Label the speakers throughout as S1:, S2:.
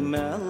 S1: மேல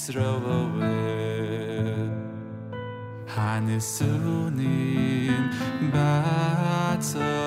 S2: Yisroel Hanisunim batzara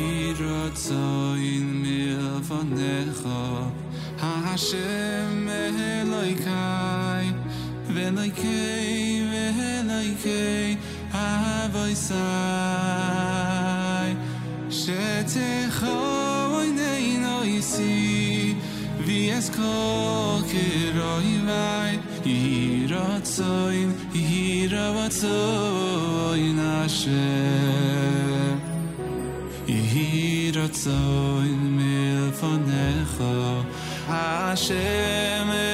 S2: יר צוין מיער פון נאַך האַשמעלייכע ווען איך קיי ווען איך גיי איך ווייס איך שറ്റ് איך חויי hier at so in mir von echo a scheme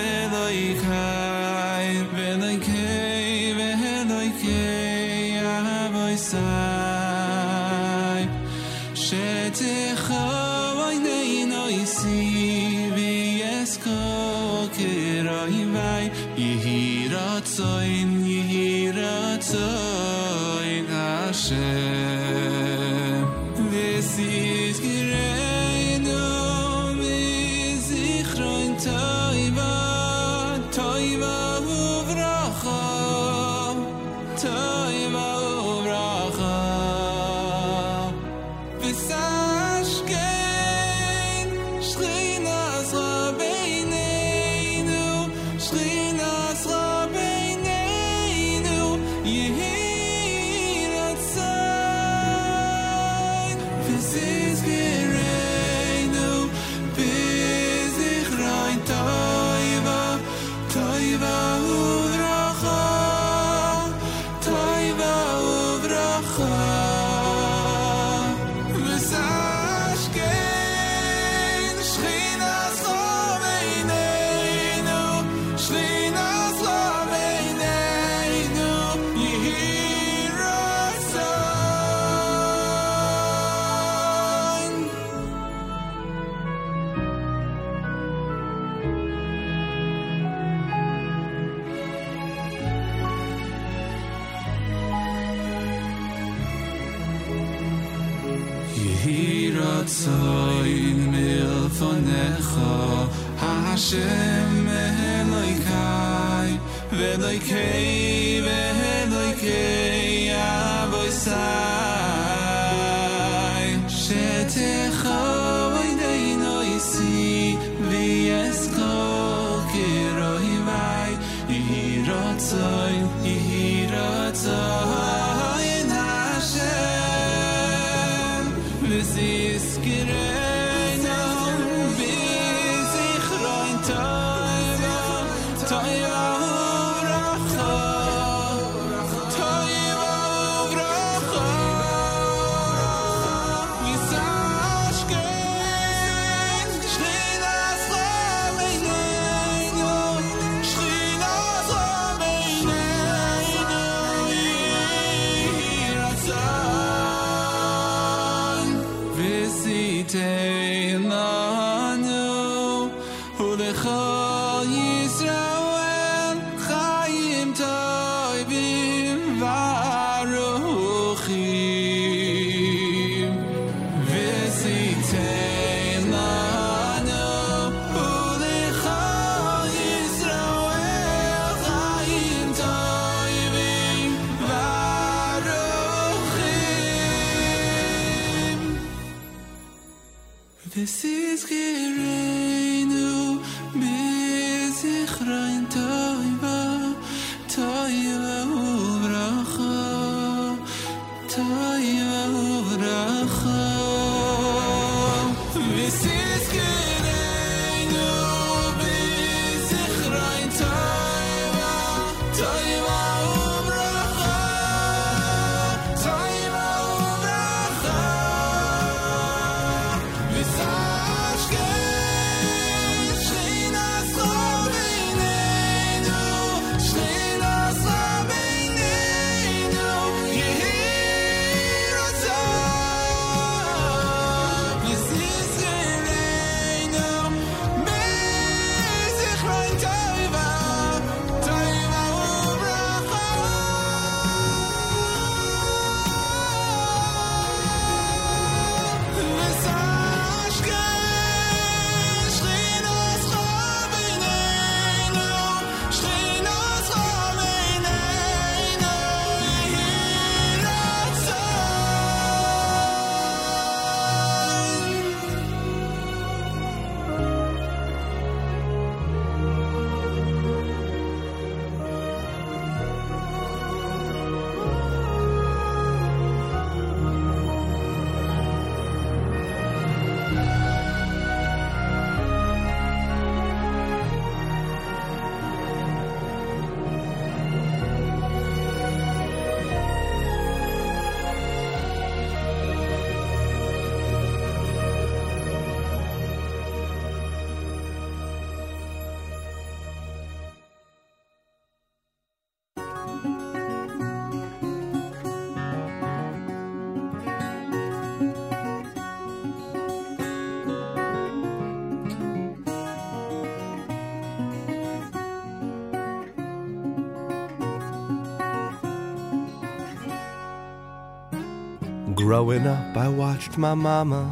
S3: Growing up, I watched my mama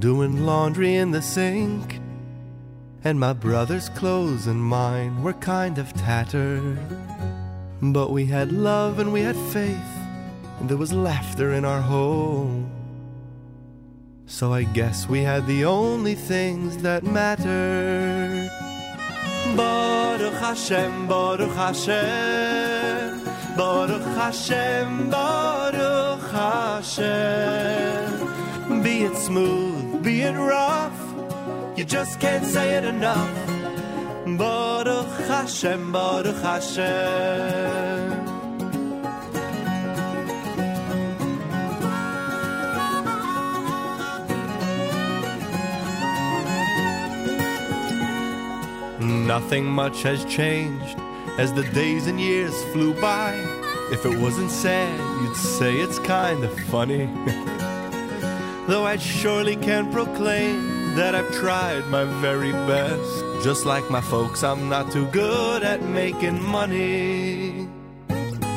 S3: doing laundry in the sink. And my brother's clothes and mine were kind of tattered. But we had love and we had faith, and there was laughter in our home. So I guess we had the only things that mattered. Baruch Hashem, Baruch Hashem, Baruch Hashem, Baruch Hashem. Be it smooth, be it rough, you just can't say it enough. Baruch Hashem, Baruch Hashem. Nothing much has changed as the days and years flew by. If it wasn't sad, you'd say it's kind of funny. Though I surely can proclaim that I've tried my very best. Just like my folks, I'm not too good at making money.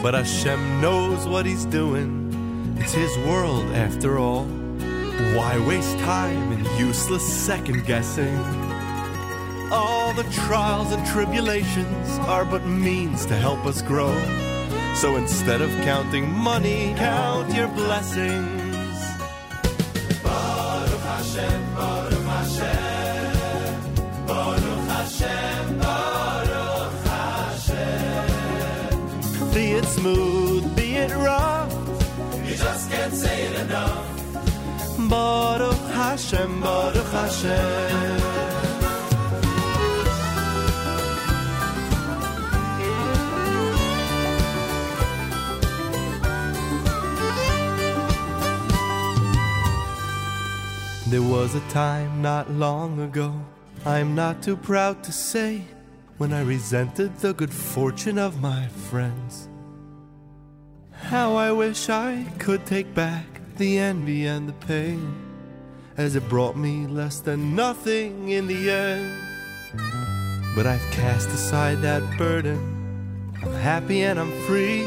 S3: But Hashem knows what He's doing. It's His world after all. Why waste time in useless second guessing? All the trials and tribulations are but means to help us grow. So instead of counting money, count your blessings. Baruch Hashem, Baruch Hashem, Baruch Hashem, Baruch Hashem. Be it smooth, be it rough, you just can't say it enough. Baruch Hashem, Baruch Hashem. There was a time not long ago, I'm not too proud to say, when I resented the good fortune of my friends. How I wish I could take back the envy and the pain, as it brought me less than nothing in the end. But I've cast aside that burden, I'm happy and I'm free.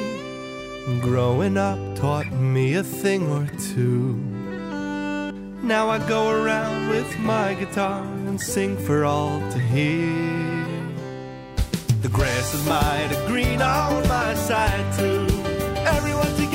S3: Growing up taught me a thing or two. Now I go around with my guitar and sing for all to hear. The grass is mighty green on my side too. Everyone together.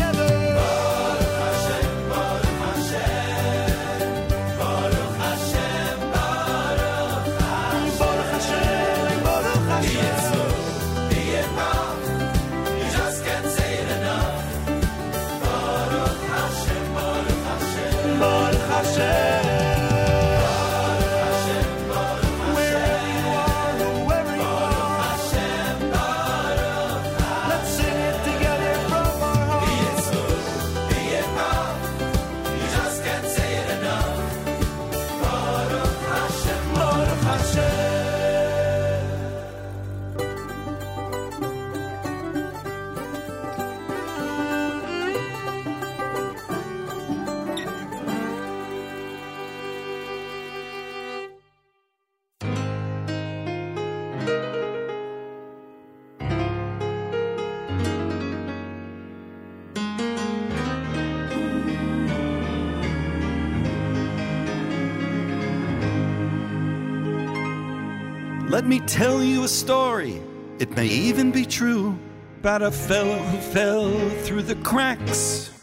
S4: Let me tell you a story, it may even be true, about a fellow who fell through the cracks.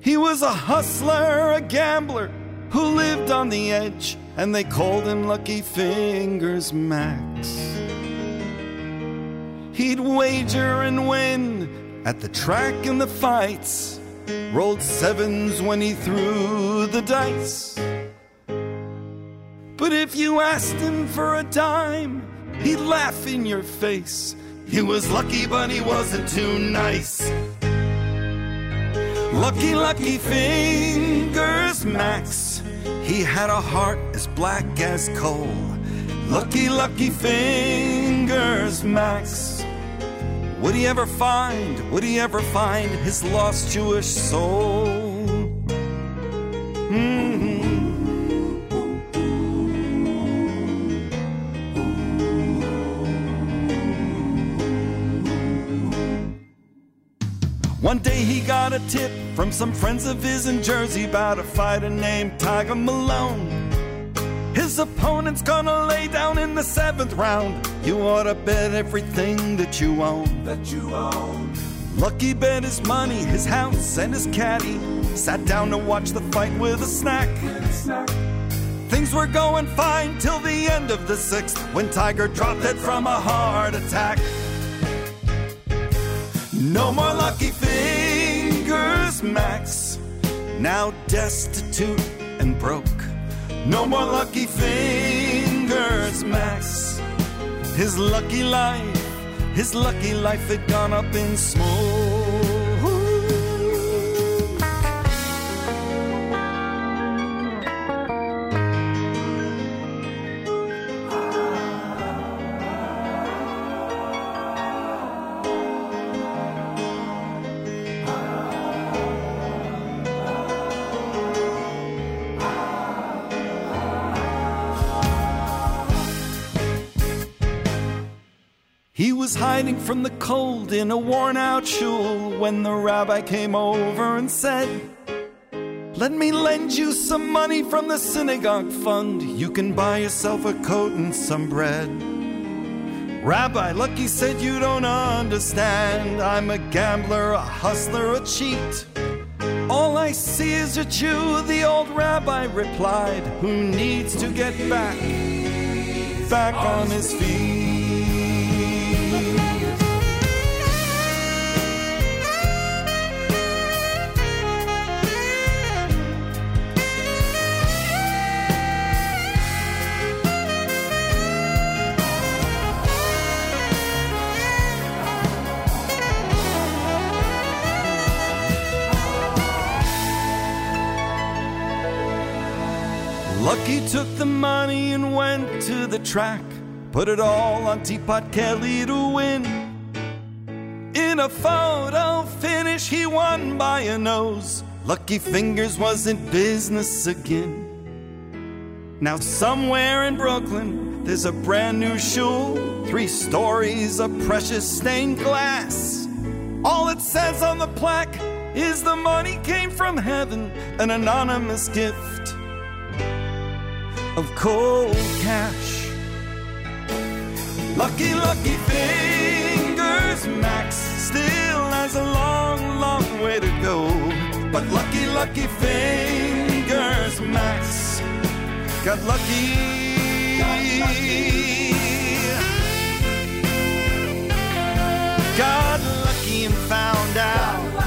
S4: He was a hustler, a gambler, who lived on the edge, and they called him Lucky Fingers Max. He'd wager and win at the track and the fights, rolled sevens when he threw the dice. But if you asked him for a dime, he'd laugh in your face. He was lucky, but he wasn't too nice. Lucky, lucky fingers, Max. He had a heart as black as coal. Lucky, lucky fingers, Max. Would he ever find, would he ever find his lost Jewish soul? Mhm. One day he got a tip from some friends of his in Jersey about a fighter named Tiger Malone. His opponent's gonna lay down in the seventh round. You ought to bet everything that you own. That you own. Lucky bet his money, his house, and his caddy. Sat down to watch the fight with a snack. Things were going fine till the end of the sixth when Tiger dropped it from a heart attack. No more lucky fingers, Max. Now destitute and broke. No more lucky fingers, Max. His lucky life, his lucky life had gone up in smoke. Was hiding from the cold in a worn out shul when the rabbi came over and said, Let me lend you some money from the synagogue fund. You can buy yourself a coat and some bread. Rabbi Lucky said, You don't understand. I'm a gambler, a hustler, a cheat. All I see is a Jew, the old rabbi replied, who needs to get back, back on his feet. Money and went to the track. Put it all on Teapot Kelly to win. In a photo finish, he won by a nose. Lucky Fingers was in business again. Now, somewhere in Brooklyn, there's a brand new shul, three stories of precious stained glass. All it says on the plaque is the money came from heaven, an anonymous gift of cold cash. Lucky, lucky fingers, Max still has a long, long way to go. But lucky, lucky fingers, Max got lucky. Got lucky and found out.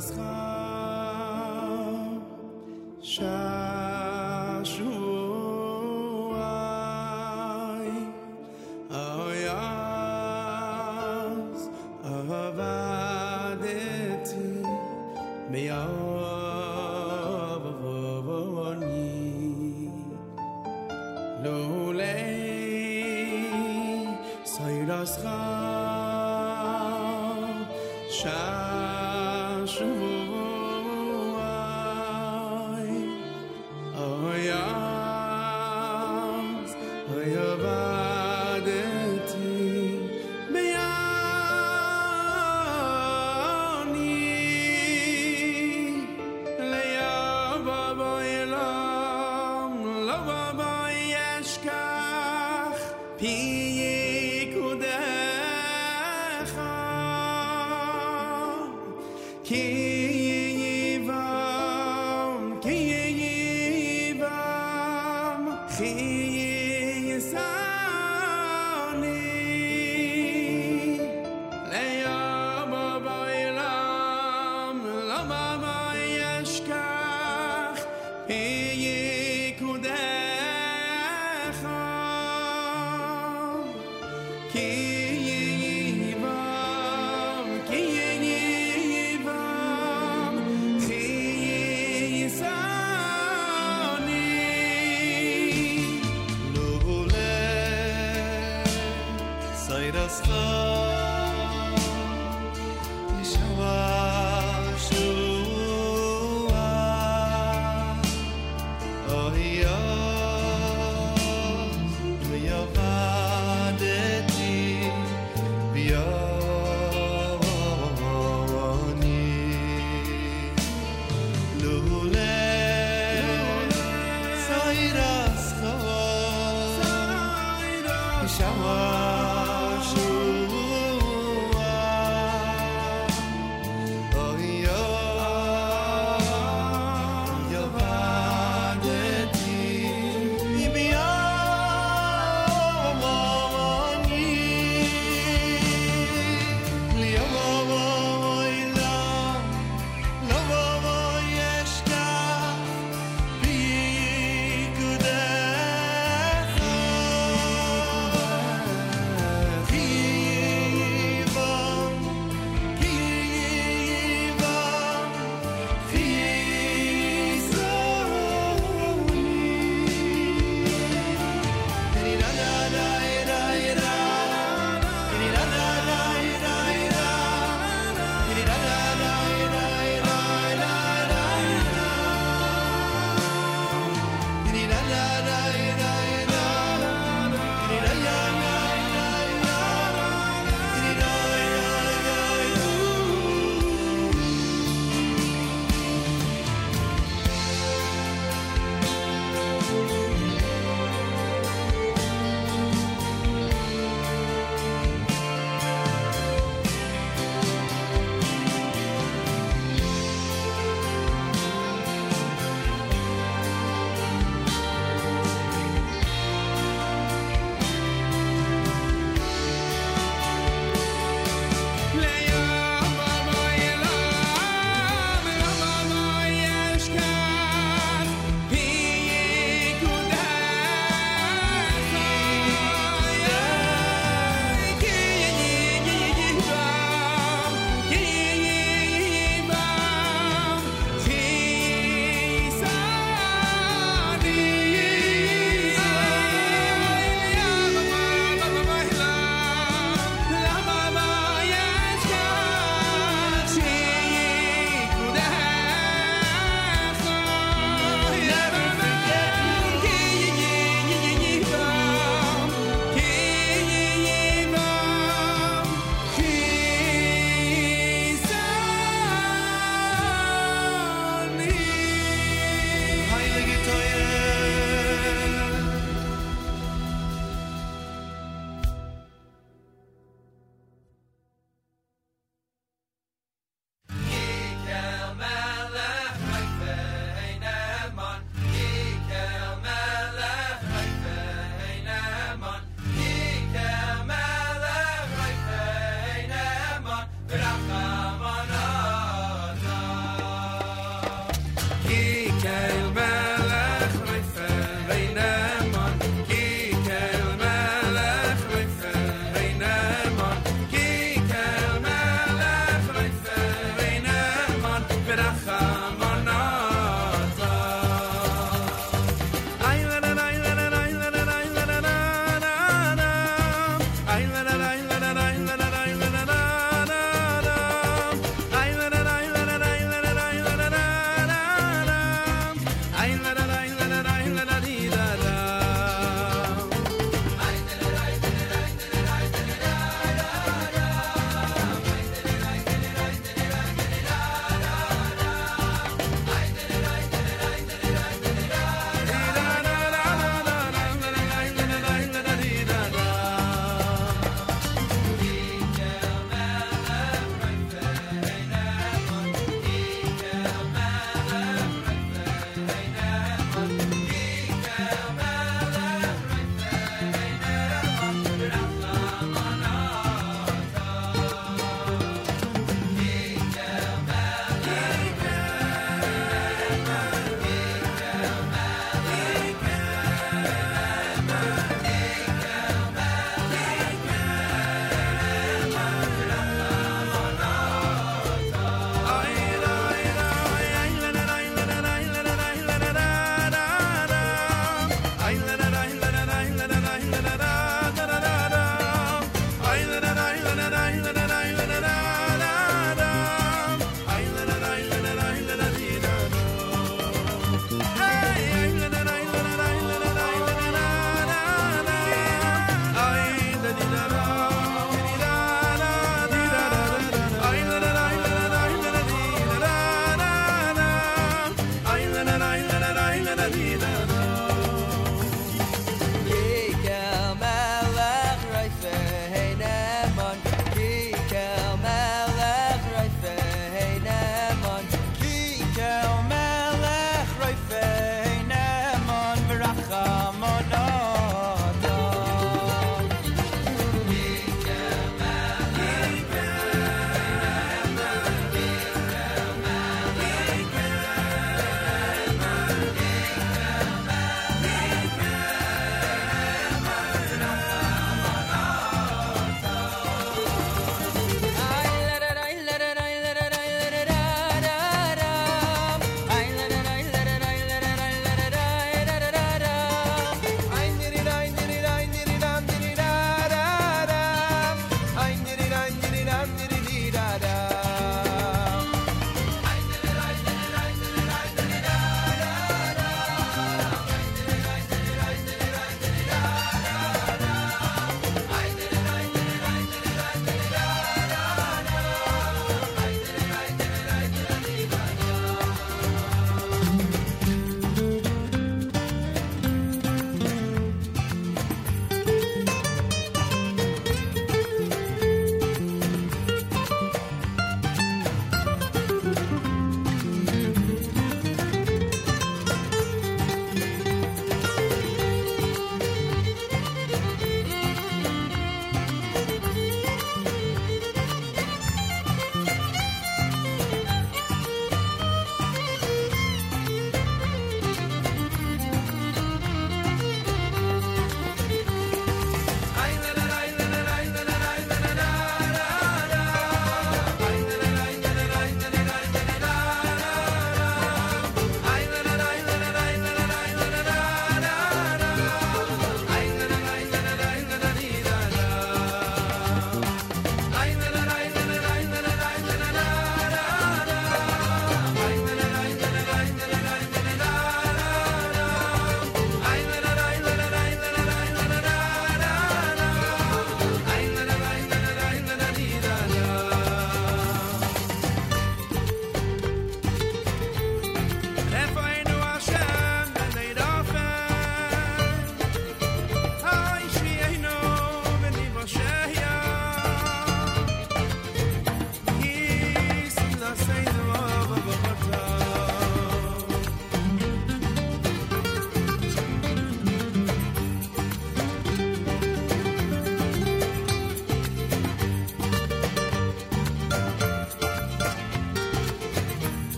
S5: Sairascha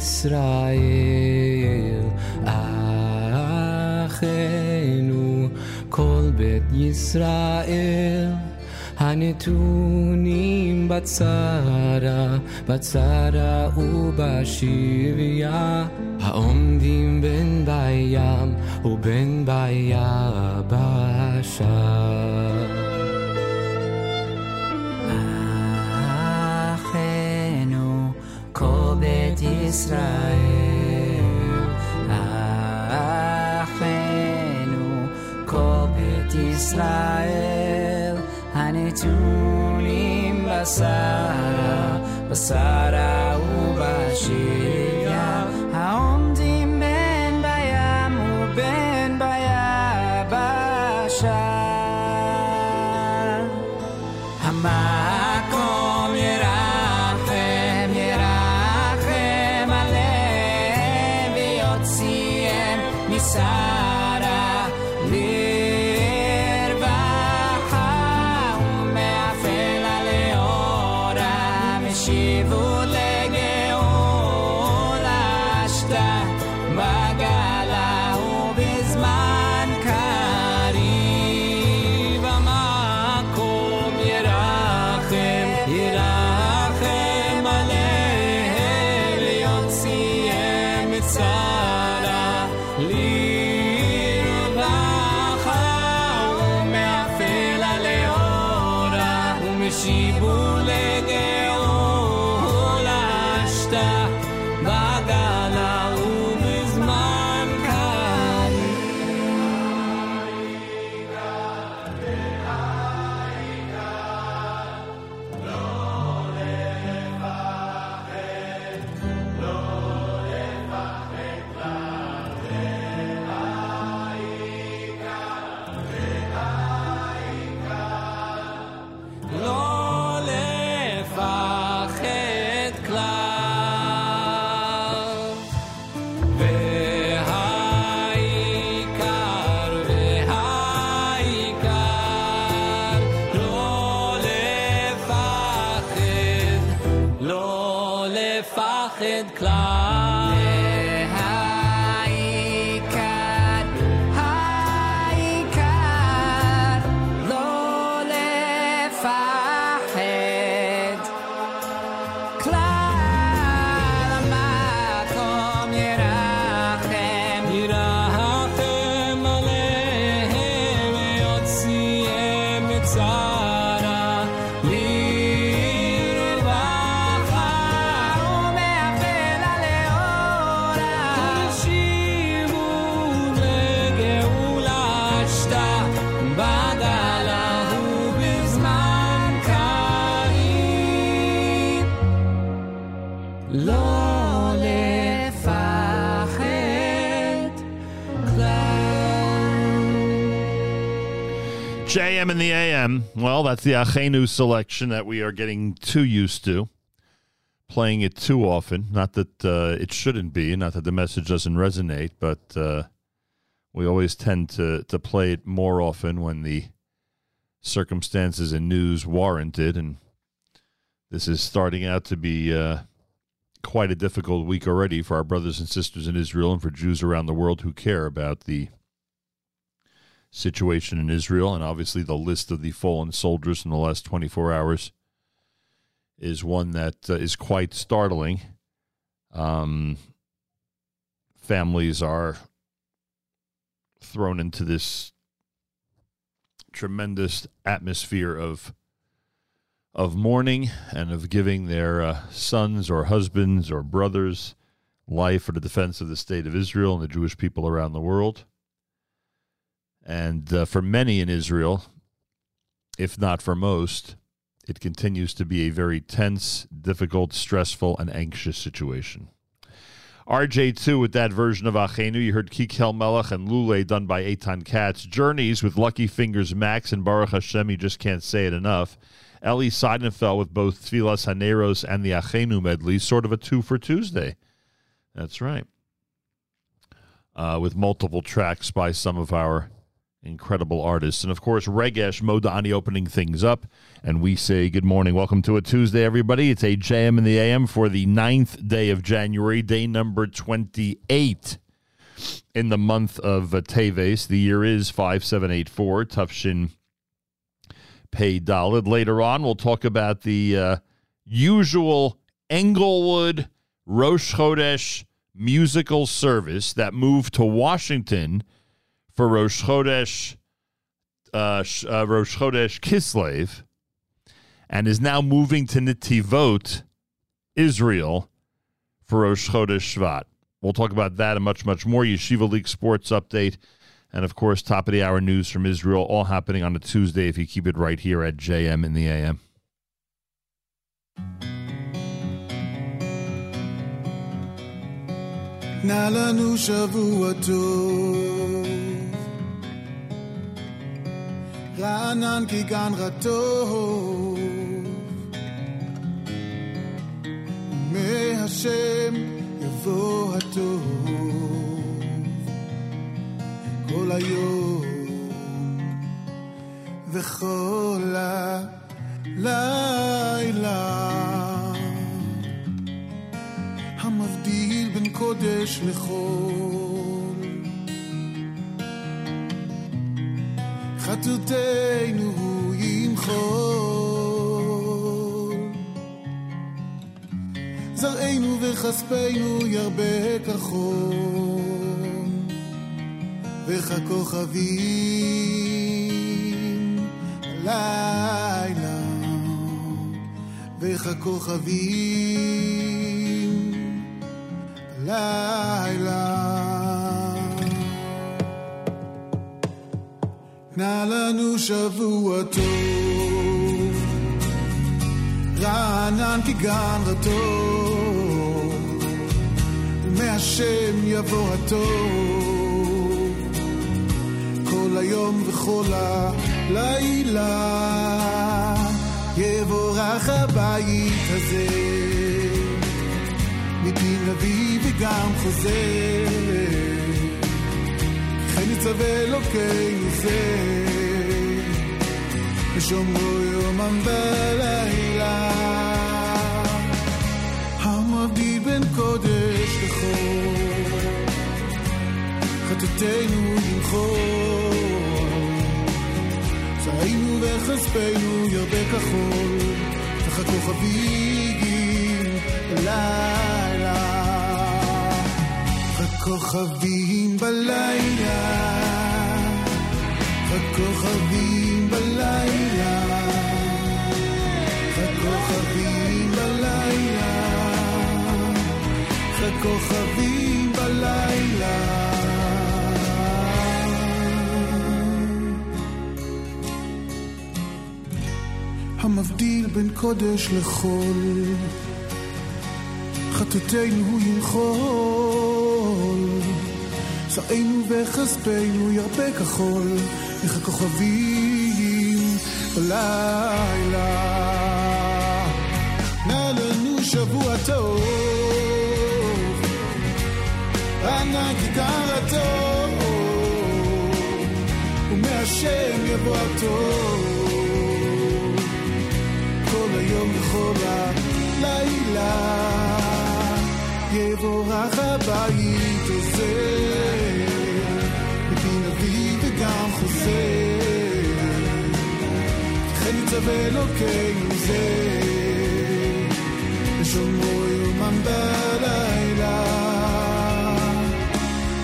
S6: ישראל אחינו כל בית ישראל הנתונים בצרה, בצרה ובשביה, העומדים בין בים ובין ביבשה.
S7: ישראל הנתונים בשרה בשרה ובשביה
S8: JM in the AM. Well, that's the Achenu selection that we are getting too used to. Playing it too often. Not that uh, it shouldn't be, not that the message doesn't resonate, but uh, we always tend to, to play it more often when the circumstances and news warrant it. And this is starting out to be uh, quite a difficult week already for our brothers and sisters in Israel and for Jews around the world who care about the situation in Israel, and obviously the list of the fallen soldiers in the last 24 hours is one that uh, is quite startling. Um, families are thrown into this tremendous atmosphere of of mourning and of giving their uh, sons or husbands or brothers life for the defense of the state of Israel and the Jewish people around the world. And uh, for many in Israel, if not for most, it continues to be a very tense, difficult, stressful, and anxious situation. RJ2 with that version of Achenu. You heard Kikel Melech and Lule done by Eitan Katz. Journeys with Lucky Fingers Max and Baruch Hashem. You just can't say it enough. Ellie Seidenfeld with both Tfilas Haneros and the Achenu medley. Sort of a two for Tuesday. That's right. Uh, with multiple tracks by some of our Incredible artists. And of course, Regesh Modani opening things up. And we say good morning. Welcome to a Tuesday, everybody. It's a JM in the AM for the ninth day of January, day number 28 in the month of uh, Teves. The year is 5784, Tufshin Pay Dalid. Later on, we'll talk about the uh, usual Englewood Rosh Chodesh musical service that moved to Washington for Rosh Chodesh, uh, sh- uh, Rosh Chodesh Kislev and is now moving to Netivot, Israel, for Rosh Chodesh Shvat. We'll talk about that and much, much more. Yeshiva League Sports Update. And of course, top of the hour news from Israel, all happening on a Tuesday if you keep it right here at JM in the AM.
S9: נא לנו שבוע טוב. רענן כגן רטוב. מהשם יבוא הטוב. כל היום וכל הלילה. המבדיל בין קודש לחול. חטאותינו הוא ימחול. זרענו וכספנו ירבה כחול, וככוכבים הלילה, וככוכבים לילה. נא לנו שבוע טוב, רענן כגן רטוב, ומהשם יבוא הטוב, כל היום וכל הלילה, יבורך הבית הזה. מפי נביא וגם חוזר, יצווה אלוקינו זה, ושומרו יומם ולילה. המבדיל בין קודש לחול, חטאתנו ימחול, צעינו וכספנו ירבה כחול, וככוכבים לילה, הכוכבים בלילה, הכוכבים בלילה, הכוכבים בלילה, הכוכבים בלילה. המבדיל בין קודש לחול. חטאתנו הוא ימחול, זרענו וכספנו ירבה כחול, איך הכוכבים בלילה. נא לנו שבוע טוב, ענק כיכר הטוב, ומהשם יבוא הטוב, כל היום וכל הלילה. יבורך הבית הזה, צו אלוקינו זה, ושומרו יומם בלילה.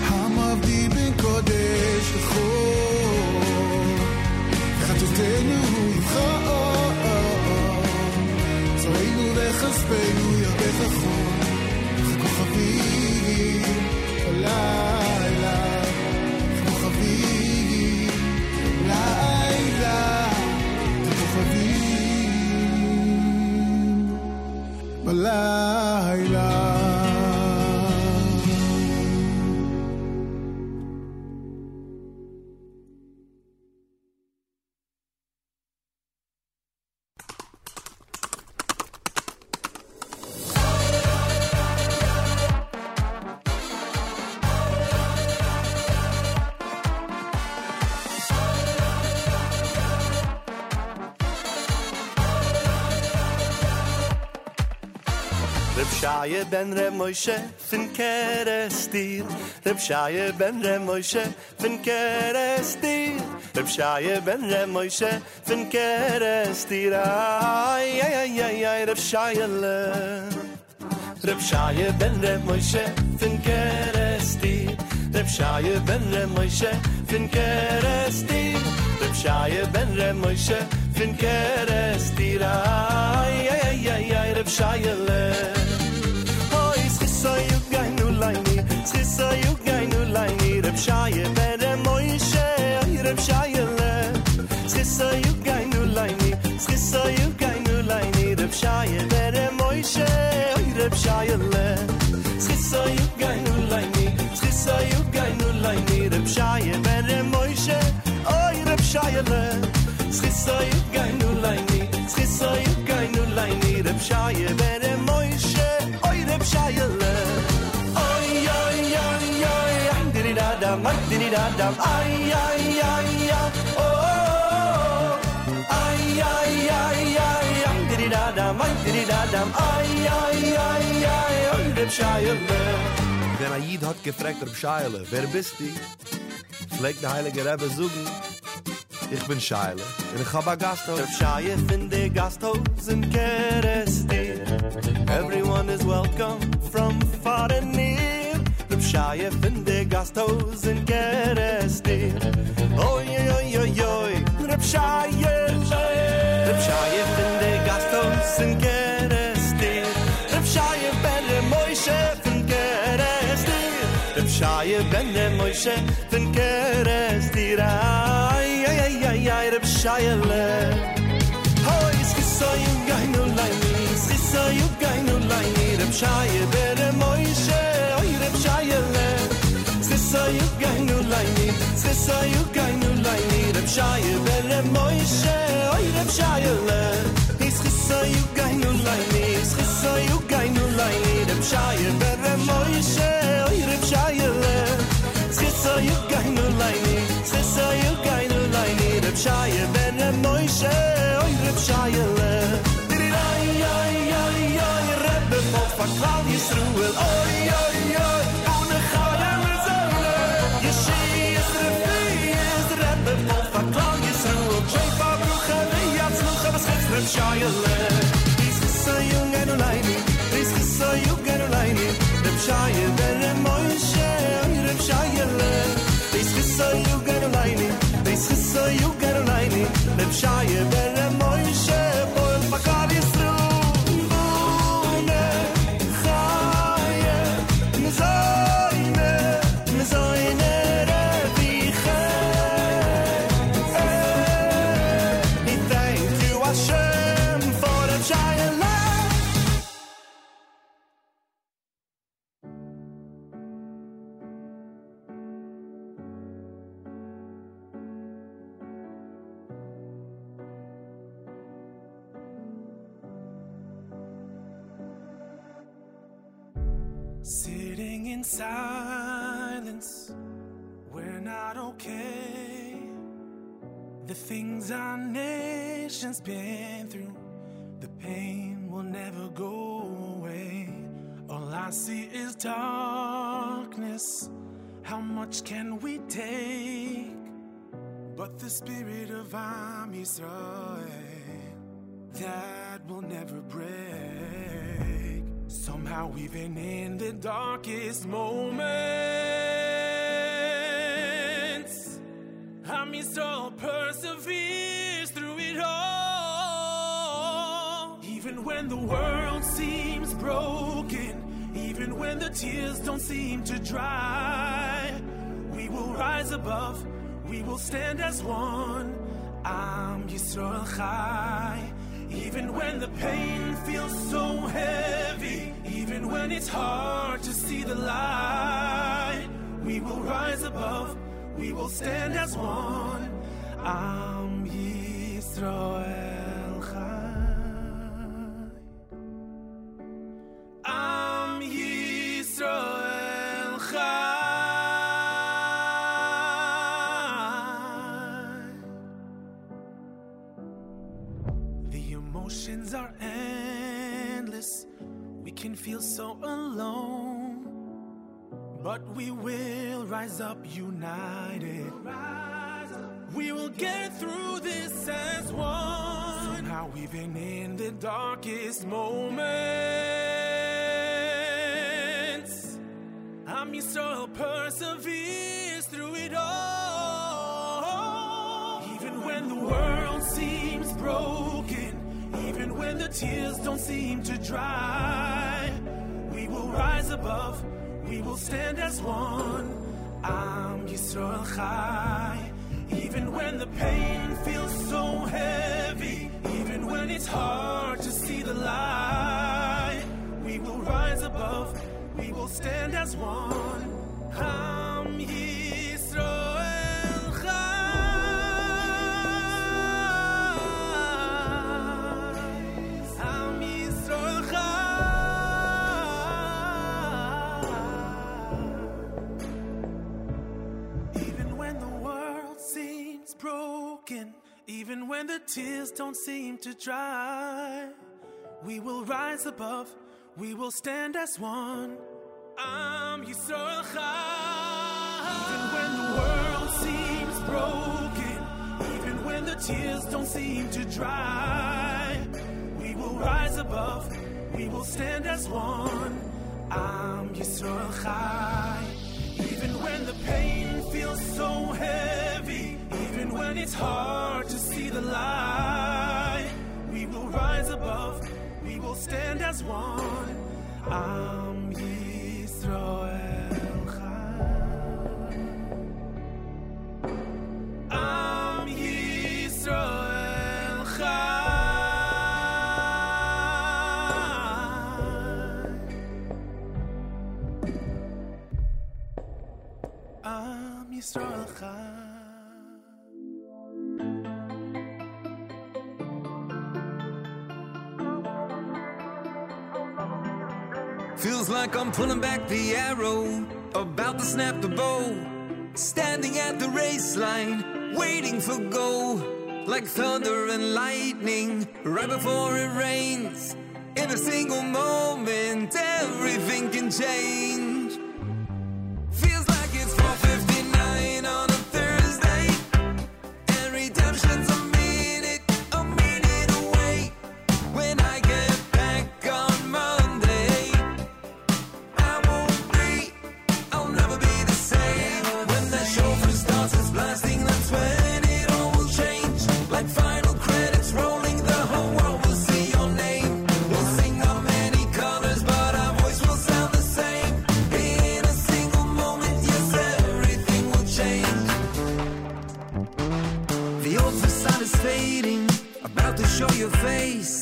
S9: המבדיל בין קודש לחור, חטאותינו ובכור, צורנו וכספנו ירדף אחור.
S3: alive. shaye ben re moyshe fin kerestir reb shaye ben re moyshe fin kerestir reb shaye ben re moyshe fin kerestir ay ay ay ay ay reb shaye le. Reb shaye ben re moyshe fin kerestir reb shaye ben re moyshe fin kerestir reb shaye ben re moyshe fin kerestir ay ay ay ay reb shaye le. so you gain no line. Si so you gain no line. Shaye ber moy she rep shaye le si so you gain no line. Si so you gain no shaye ber moy she rep shaye le si so you gain no line. Si so you gain no shaye ber moy she oy rep shaye le si so you gain no line. Si so you gain no shaye ber moy she oy rep shaye da dam ay ay ay oh, ay ay ay ay ay diri da dam ay diri da dam ay ay ay ay oy rab shaye le
S10: Wenn er ein Jid hat gefragt, Reb Scheile, wer bist du? Pflegt der Heilige Rebbe suchen, ich bin Scheile. Und ich hab ein Gasthaus.
S3: Rab shaye fin de gasthaus in Kerestir Everyone is welcome from far and near shaye fun de gastos in gereste. Oy oy oy oy rep shaye rep shaye fun de gastos in gereste. Rep shaye ben de moyshe fun gereste. Rep shaye ben de moyshe fun gereste. Ay ay ay ay rep shaye le hoy is gesoyn gaynu layni is gesoyn gaynu layni rep shaye ben de moyshe soyu geinu leini ze soyu geinu leini dem shaye vel moyshe oy dem shaye le is ge soyu geinu is ge soyu geinu leini shaye vel moyshe oy dem shaye le ze soyu geinu leini ze soyu geinu shaye vel moyshe oy dem shaye le dir ay ay ay ay rebe mot vakal yisruel oy. Beschitz Reb shaye le Is gissa jung en olayni Is gissa jung en olayni Reb shaye ber moishe Oy reb shaye le Is gissa jung en olayni Is gissa jung olayni Reb shaye ber
S5: in silence, we're not okay. The things our nation's been through, the pain will never go away. All I see is darkness. How much can we take? But the spirit of Am Yisrael, that will never break. Somehow, even in the darkest moments, Am Yisrael perseveres through it all. Even when the world seems broken, even when the tears don't seem to dry, we will rise above, we will stand as one. Am Yisrael Chai. Even when the pain feels so heavy, even when it's hard to see the light, we will rise above, we will stand as one. Am Yisrael darkest moments, Am Yisrael perseveres through it all. Even when the world seems broken, even when the tears don't seem to dry, we will rise above, we will stand as one. Am Yisrael Chai. Even when the pain feels so heavy, it's hard to see the light, we will rise above, we will stand as one. Am Yisrael even when the tears don't seem to dry, we will rise above, we will stand as one. Am Yisrael Chai. Even when the world seems broken, even when the tears don't seem to dry, we will rise above, we will stand as one. Am Yisrael Chai. Even when the pain feels so heavy, even when it's hard to see the light, we will rise above, we will stand as one. Am Yisrael. Am Yisrael Chai. Am Yisrael Chai.
S2: Feels like I'm pulling back the arrow, about to snap the bow. Standing at the race line, waiting for go. Like thunder and lightning, right before it rains. In a single moment, everything can change. Your face.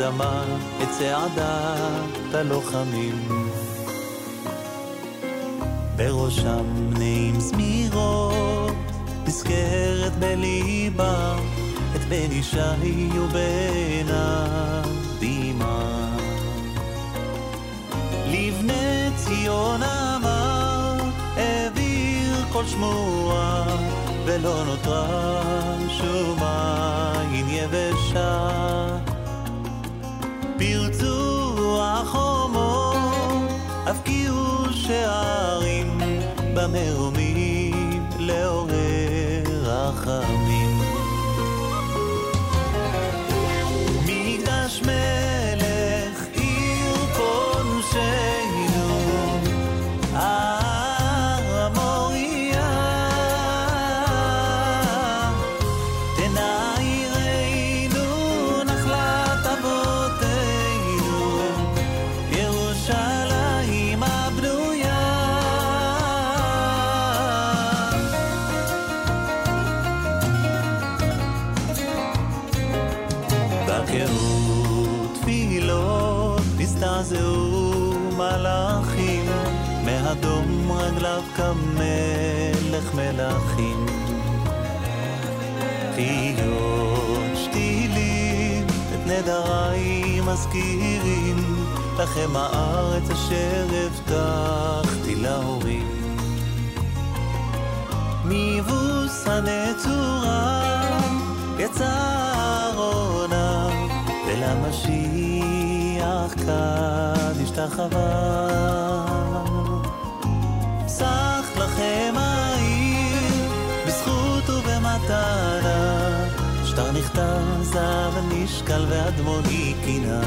S1: האדמה את צעדת הלוחמים. בראשם נעים זמירות, נזכרת בליבה את בן ישי נדריי מזכירים, לכם הארץ אשר הבטחתי להורים. מיבוס הנצורה יצא ארונה, ולמשיח כאן השתחווה. סך לכם העיר, שטר נכתב זהב נשקל ואדמוני קינה.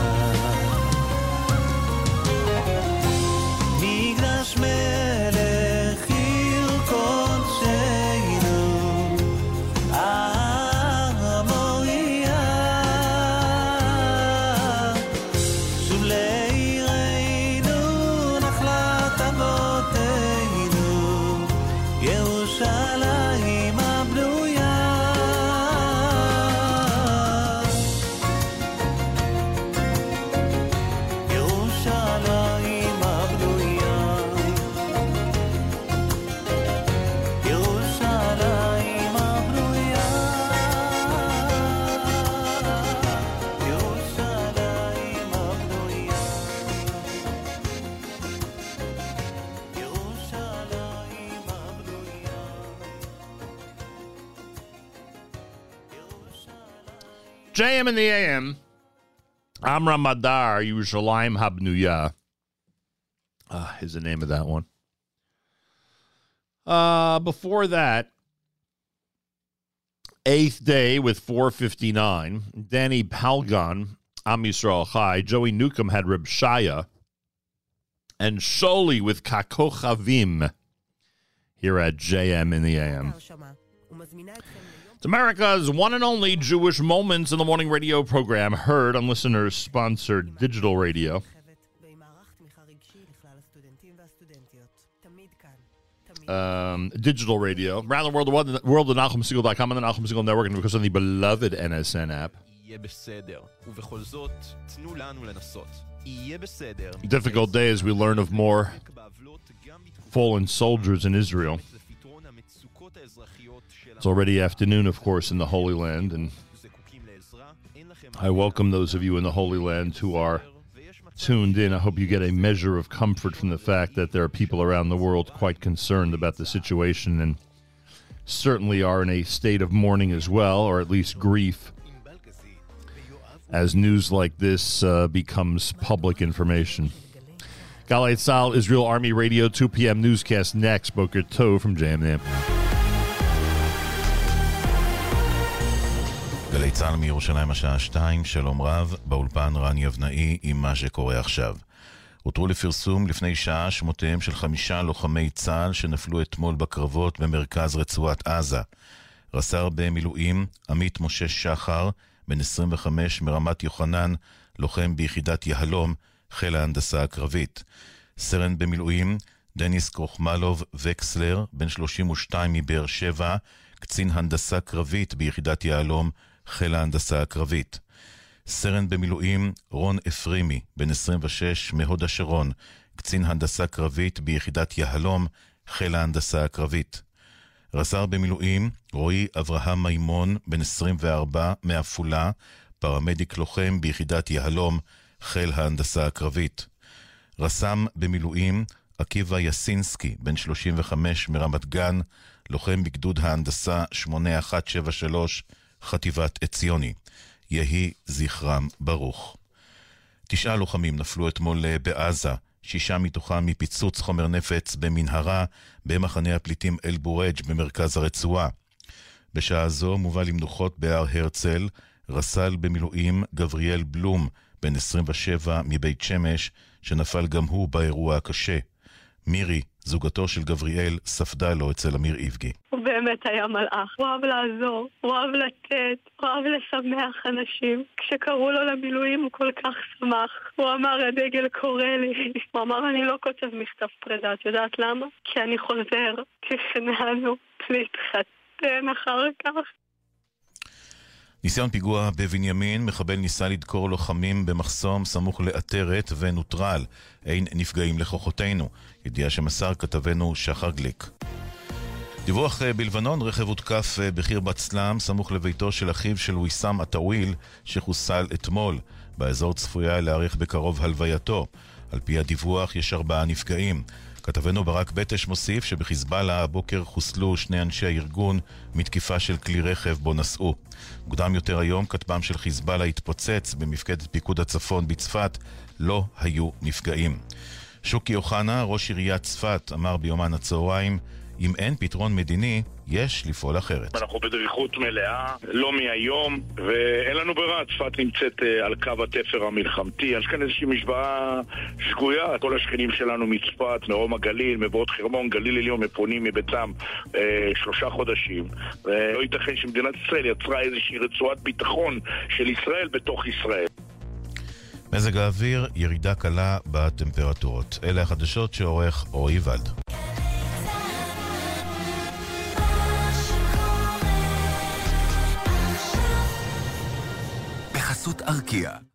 S8: JM in the AM. Amram Madar, Yerushalayim Habnuya. Uh, is the name of that one. Uh, before that, eighth day with 459. Danny Palgon, Am Yisrael Chai. Joey Newcomb had Reb Shaya. And Sholi with Kakochavim here at JM in the AM. It's America's one and only Jewish Moments in the Morning radio program, heard on listeners sponsored digital radio. Um, digital radio, around the world, the world, world of and the Nachum Segal Network, and of course on the beloved NSN app. Difficult days we learn of more fallen soldiers in Israel. It's already afternoon, of course, in the Holy Land, and I welcome those of you in the Holy Land who are tuned in. I hope you get a measure of comfort from the fact that there are people around the world quite concerned about the situation and certainly are in a state of mourning as well, or at least grief, as news like this uh, becomes public information. Galei Tzahal, Israel Army Radio, 2 p.m. newscast next. Boker Tov from Jam Nam.
S11: גלי צה"ל מירושלים השעה שתיים, שלום רב, באולפן רן יבנאי עם מה שקורה עכשיו. הותרו לפרסום לפני שעה שמותיהם של חמישה לוחמי צה"ל שנפלו אתמול בקרבות במרכז רצועת עזה. רס"ר במילואים עמית משה שחר, בן 25 מרמת יוחנן, לוחם ביחידת יהלום, חיל ההנדסה הקרבית. סרן במילואים דניס קרוחמלוב וקסלר, בן 32 מבאר שבע, קצין הנדסה קרבית ביחידת יהלום, חיל ההנדסה הקרבית. סרן במילואים רון אפרימי, בן 26, מהוד השרון, קצין הנדסה קרבית ביחידת יהלום, חיל ההנדסה הקרבית. רס"ר במילואים רועי אברהם מימון, בן 24, מעפולה, פרמדיק לוחם ביחידת יהלום, חיל ההנדסה הקרבית. רס"ם במילואים עקיבא יסינסקי, בן 35, מרמת גן, לוחם בגדוד ההנדסה 8173, חטיבת עציוני. יהי זכרם ברוך. תשעה לוחמים נפלו אתמול אה, בעזה, שישה מתוכם מפיצוץ חומר נפץ במנהרה במחנה הפליטים אל-בורג' במרכז הרצועה. בשעה זו מובא למנוחות בהר הרצל רס"ל במילואים גבריאל בלום, בן 27 מבית שמש, שנפל גם הוא באירוע הקשה. מירי, זוגתו של גבריאל, ספדה לו אצל אמיר איבגי.
S12: הוא באמת היה מלאך. הוא אהב לעזור, הוא אהב לתת, הוא אהב לשמח אנשים. כשקראו לו למילואים הוא כל כך שמח. הוא אמר, הדגל קורא לי. הוא אמר, אני לא כותב מכתב פרידה, את יודעת למה? כי אני חוזר, תכנענו להתחתן אחר כך.
S11: ניסיון פיגוע בבנימין, מחבל ניסה לדקור לוחמים במחסום סמוך לעטרת ונוטרל. אין נפגעים לכוחותינו. ידיעה שמסר כתבנו שחר גליק. דיווח אה, בלבנון, רכב הותקף אה, בחיר בת סלאם, סמוך לביתו של אחיו של ויסאם עטאוויל, שחוסל אתמול. באזור צפויה להאריך בקרוב הלווייתו. על פי הדיווח יש ארבעה נפגעים. כתבנו ברק בטש מוסיף שבחיזבאללה הבוקר חוסלו שני אנשי הארגון מתקיפה של כלי רכב בו נסעו. מוקדם יותר היום כטב"ם של חיזבאללה התפוצץ במפקדת פיקוד הצפון בצפת, לא היו נפגעים. שוקי אוחנה, ראש עיריית צפת, אמר ביומן הצהריים אם אין פתרון מדיני, יש לפעול אחרת.
S13: אנחנו בדריכות מלאה, לא מהיום, ואין לנו ברירה, צפת נמצאת אה, על קו התפר המלחמתי. יש כאן איזושהי משוואה שגויה. כל השכנים שלנו מצפת, מרום הגליל, מבואות חרמון, גליל עליון, מפונים מביתם אה, שלושה חודשים. ולא ייתכן שמדינת ישראל יצרה איזושהי רצועת ביטחון של ישראל בתוך ישראל.
S11: מזג האוויר, ירידה קלה בטמפרטורות. אלה החדשות שעורך רועי ולד.
S7: בחסות ארקיע.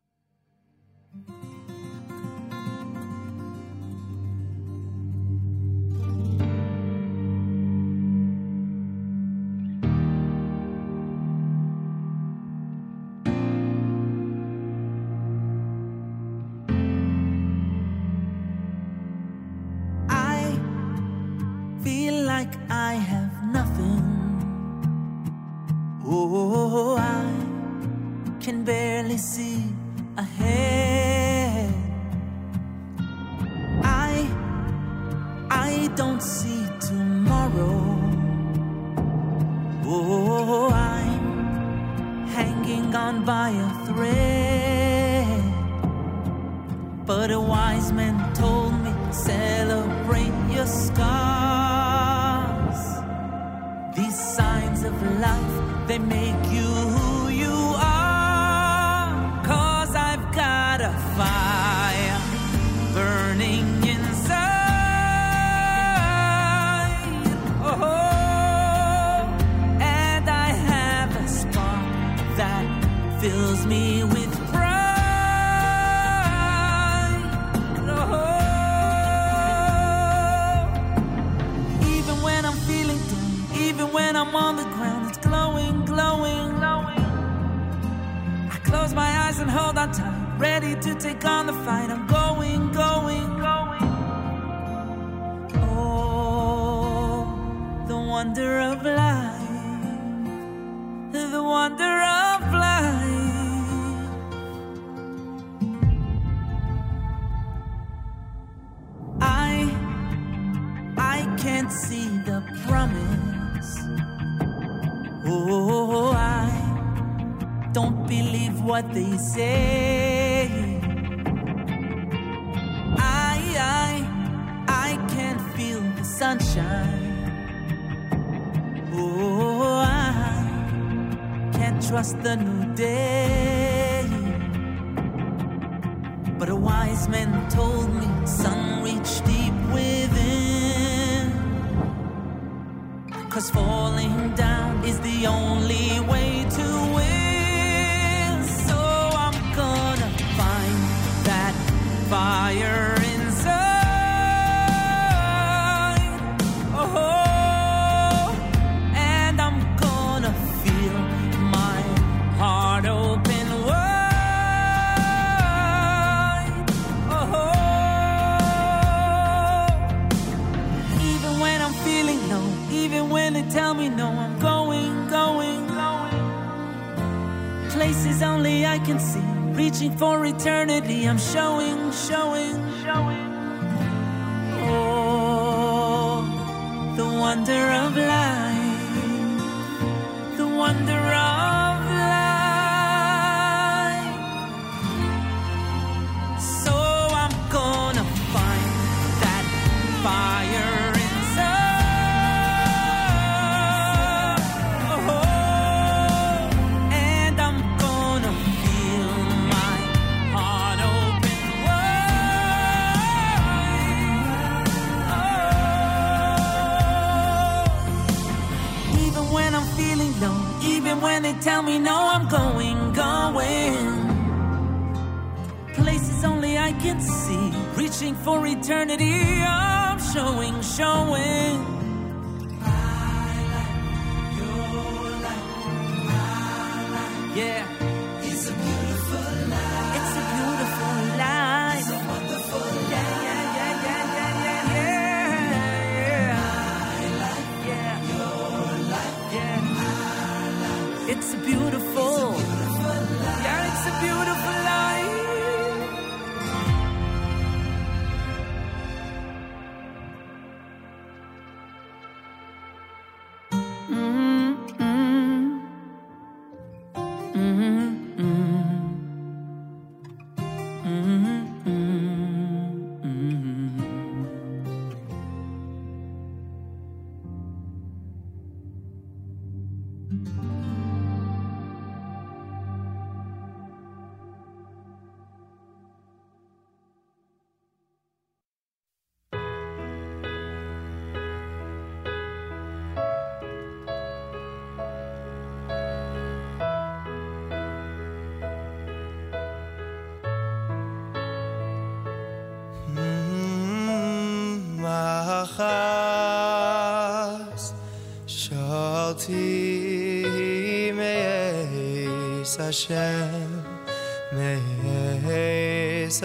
S14: I'm
S7: showing. searching for eternity.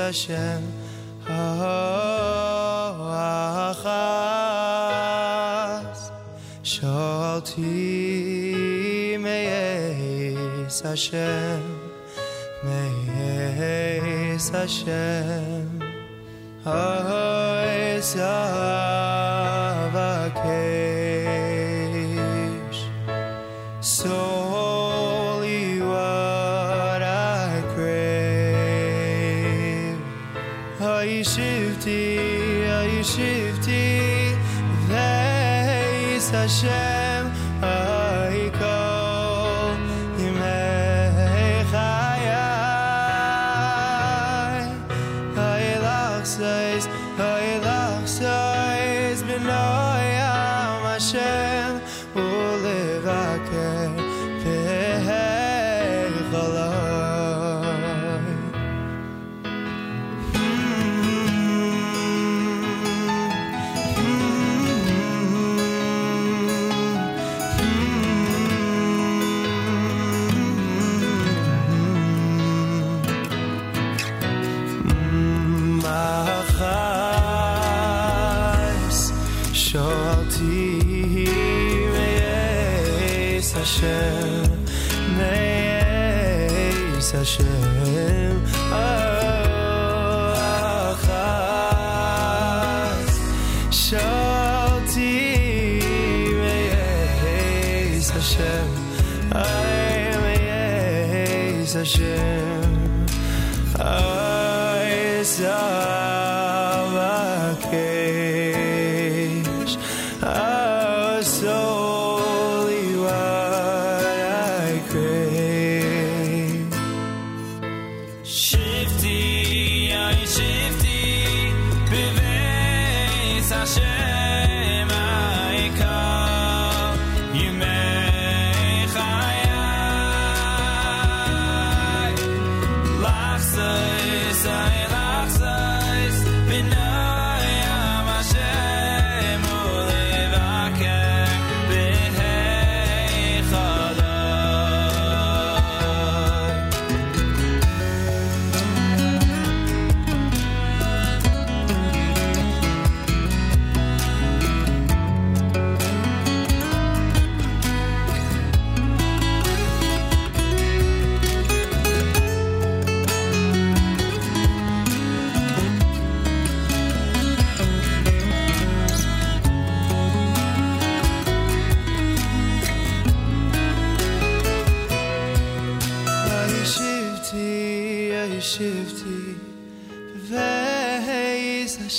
S3: Hashem Achas Shalti Meis Hashem Meis Hashem.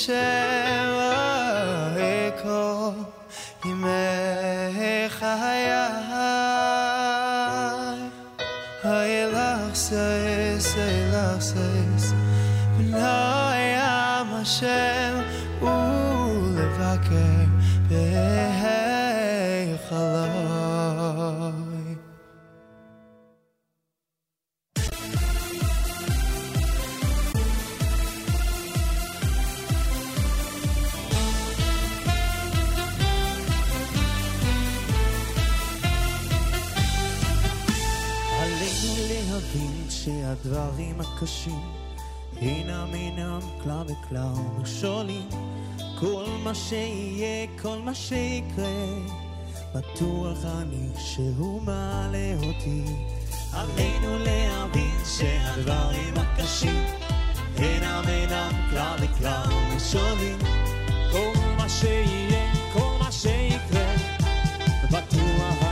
S1: ואיס השם אכל ימי חיי הילך סייס הילך סייס ונוים השם
S15: שהדברים הקשים. אינם אינם כלל וכלל ושואלים כל מה שיהיה, כל מה שיקרה בטוח אני שהוא מעלה אותי. עלינו להבין שהדברים הקשים אינם אינם כלל וכלל ושואלים כל מה שיהיה, כל מה שיקרה בטוח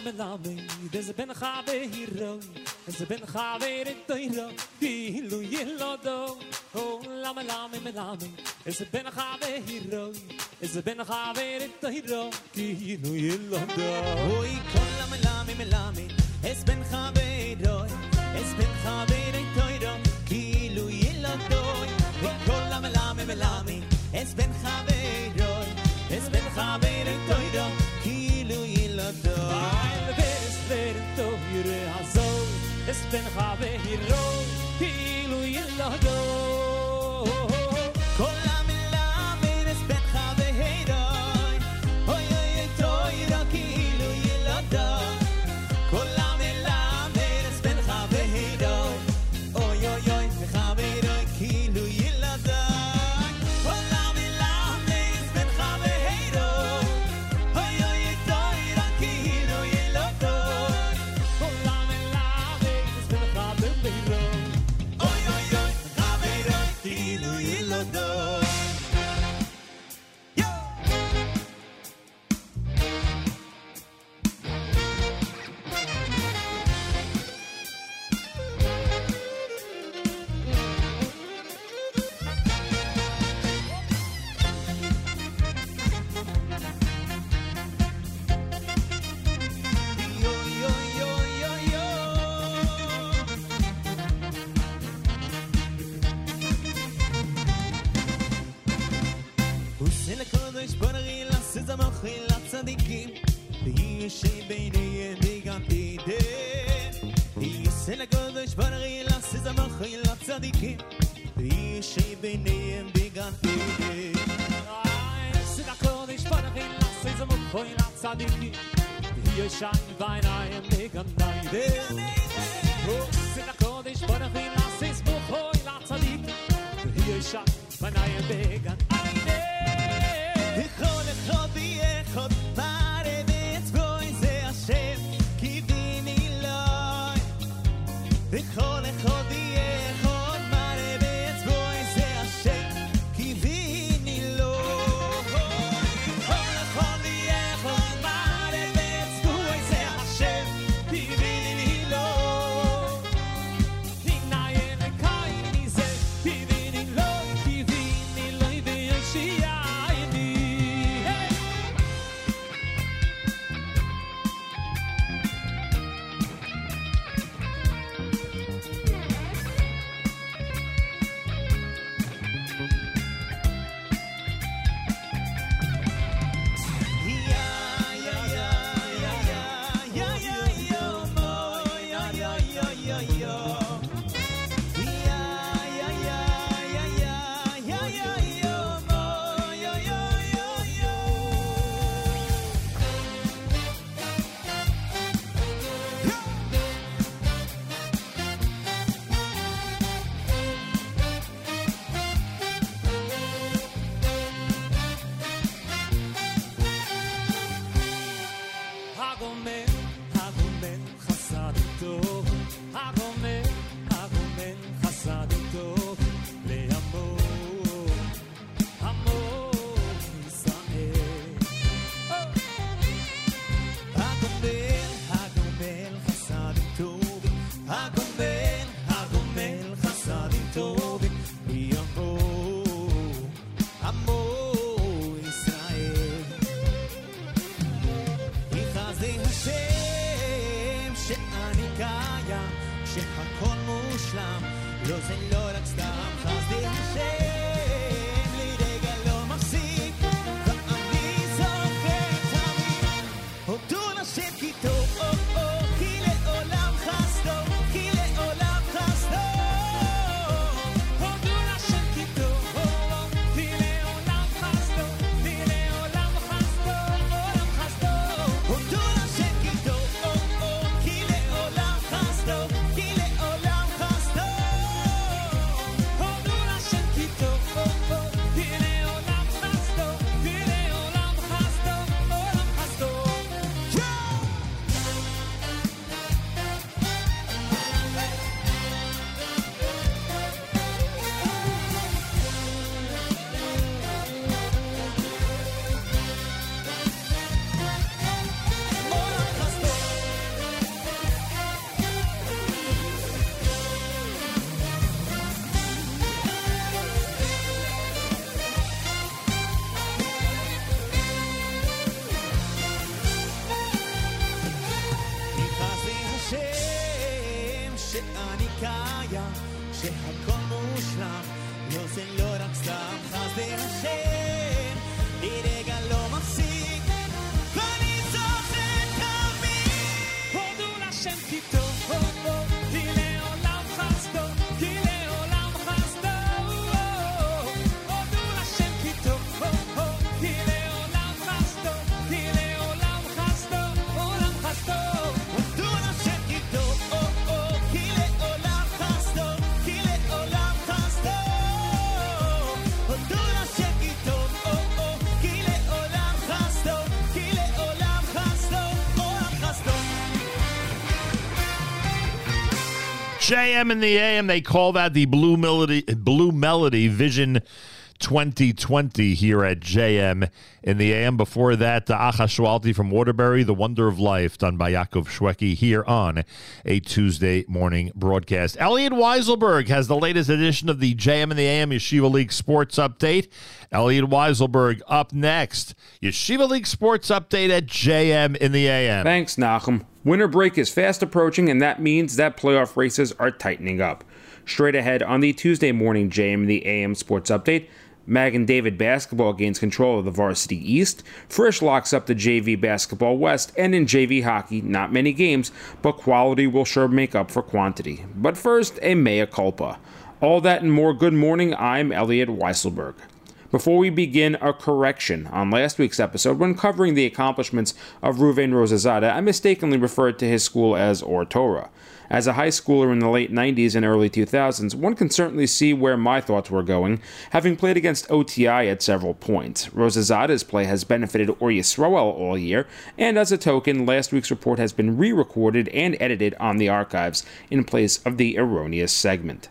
S16: me melave des ben khave hiro des ben khave ritoiro di lu
S15: yelodo o la me la me melave des ben khave hiro des ben khave ritoiro di lu yelodo oi kol la me la me melave
S16: es ben khave hiro es ben khave
S15: ritoiro ki lu yelodo oi kol la me la me melave es ben ויהי שביניהם בגן עדן עושה לקודש בוא נראה לעשות המוחי לצדיקים ויהי שביניהם בגן עדן
S16: Sit a kodesh parachin, lass es am ukhoin a tzadiki. Hier schein beinayim negan neide. Sit a kodesh parachin, lass es am ukhoin a tzadiki. Hier schein beinayim negan neide.
S15: וכל אחד ואחד מראה
S16: הגומל, הגומל חסד טוב, הגומל
S8: JM in the AM. They call that the Blue Melody Blue Melody Vision 2020 here at JM in the AM. Before that, the Achashwalti from Waterbury, The Wonder of Life, done by Yaakov Shweki here on a Tuesday morning broadcast. Elliot Weiselberg has the latest edition of the JM in the AM Yeshiva League Sports Update. Elliot Weiselberg up next. Yeshiva League Sports Update at JM in the AM.
S17: Thanks, Nachum. Winter break is fast approaching, and that means that playoff races are tightening up. Straight ahead on the Tuesday morning JM the AM Sports Update, Magen David basketball gains control of the varsity East. Frisch locks up the JV basketball West, and in JV hockey, not many games, but quality will sure make up for quantity. But first, a mea culpa. All that and more. Good morning. I'm Elliot Weiselberg. Before we begin, a correction. On last week's episode, when covering the accomplishments of Ruven Rosazada, I mistakenly referred to his school as Or Torah. As a high schooler in the late 90s and early 2000s, one can certainly see where my thoughts were going, having played against OTI at several points. Rosazada's play has benefited Or Yisroel all year, and as a token, last week's report has been re recorded and edited on the archives in place of the erroneous segment.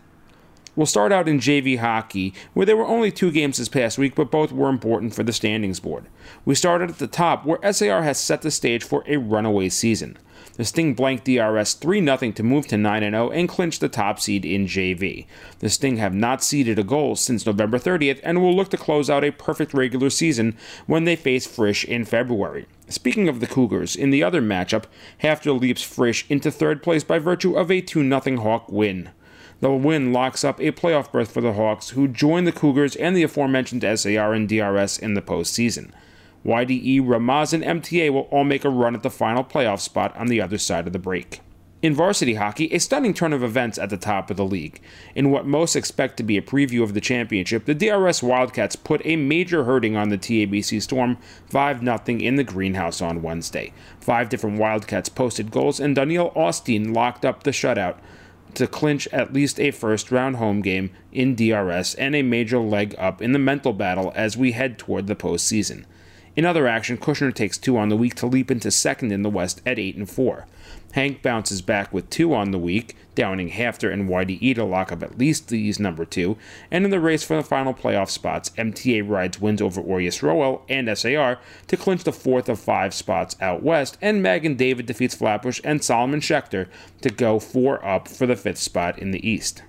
S17: We'll start out in JV hockey, where there were only two games this past week, but both were important for the standings board. We started at the top, where SAR has set the stage for a runaway season. The Sting blanked DRS 3 0 to move to 9 0 and clinch the top seed in JV. The Sting have not ceded a goal since November 30th and will look to close out a perfect regular season when they face Frisch in February. Speaking of the Cougars, in the other matchup, HAFTR leaps Frisch into third place by virtue of a 2 0 Hawk win. The win locks up a playoff berth for the Hawks, who join the Cougars and the aforementioned SAR and DRS in the postseason. YDE, Ramaz, and MTA will all make a run at the final playoff spot on the other side of the break. In varsity hockey, a stunning turn of events at the top of the league. In what most expect to be a preview of the championship, the DRS Wildcats put a major hurting on the TABC Storm 5 0 in the greenhouse on Wednesday. Five different Wildcats posted goals, and Daniel Austin locked up the shutout to clinch at least a first round home game in DRS and a major leg up in the mental battle as we head toward the postseason. In other action, Kushner takes two on the week to leap into second in the West at 8 and 4. HANC bounces back with two on the week, downing HAFTR and YDE to lock up at least these number two, and in the race for the final playoff spots, MTA rides wins over Or Yisroel and SAR to clinch the fourth of five spots out west, and Magen David defeats Flatbush and Solomon Schechter to go four up for the fifth spot in the East.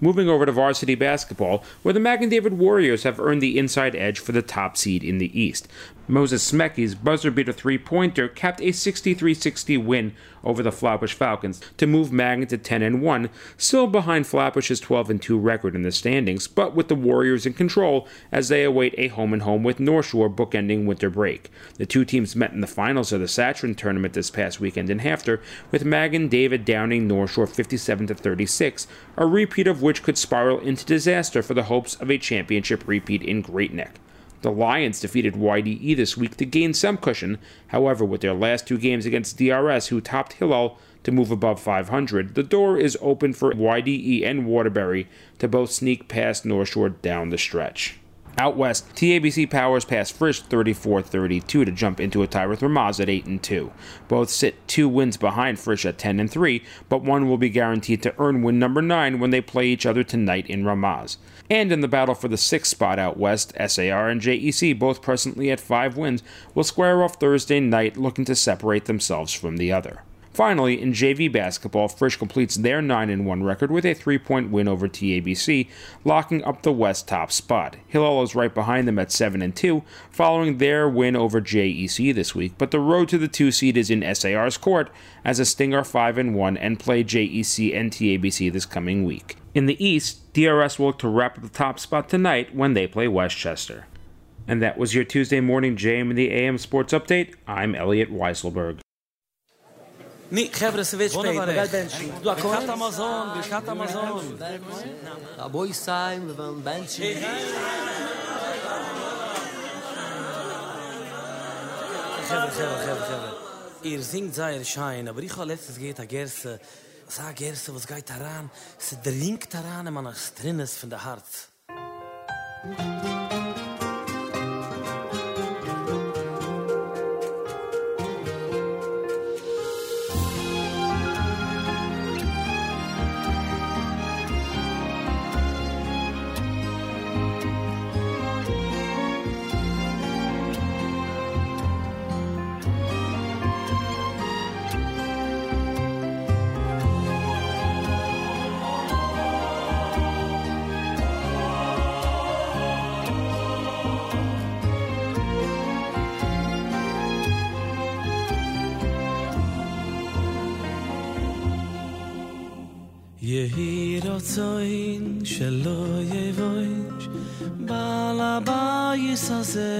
S17: Moving over to varsity basketball, where the Magen David Warriors have earned the inside edge for the top seed in the East. Moses Smecky's buzzer beater three pointer capped a 63 60 win over the Flatbush Falcons to move Mag to 10 and 1, still behind Flatbush's 12 and 2 record in the standings, but with the Warriors in control as they await a home and home with North Shore bookending winter break. The two teams met in the finals of the Saturn tournament this past weekend in HAFTR, with Magen David downing North Shore 57 36, a repeat of which could spiral into disaster for the hopes of a championship repeat in Great Neck. The Lions defeated YDE this week to gain some cushion. However, with their last two games against DRS, who topped Hillel to move above 500, the door is open for YDE and Waterbury to both sneak past North Shore down the stretch. Out west, TABC powers past Frisch 34-32 to jump into a tie with Ramaz at 8 and 2. Both sit two wins behind Frisch at 10 and 3, but one will be guaranteed to earn win number 9 when they play each other tonight in Ramaz. And in the battle for the sixth spot out west, SAR and JEC, both presently at 5 wins, will square off Thursday night looking to separate themselves from the other. Finally, in JV basketball, Frisch completes their 9 1 record with a three point win over TABC, locking up the West top spot. Hillel is right behind them at 7 2, following their win over JEC this week, but the road to the 2 seed is in SAR's court as a Stinger 5 1 and play JEC and TABC this coming week. In the East, DRS will look to wrap up the top spot tonight when they play Westchester. And that was your Tuesday morning JM in the AM Sports Update. I'm Elliot Weiselberg.
S18: aber ich letztes geht Gerse. sag erst, was geht daran, sie dringt daran, wenn man es drin von der Herz.
S1: Musik שלא יבויש בעל הבייס הזה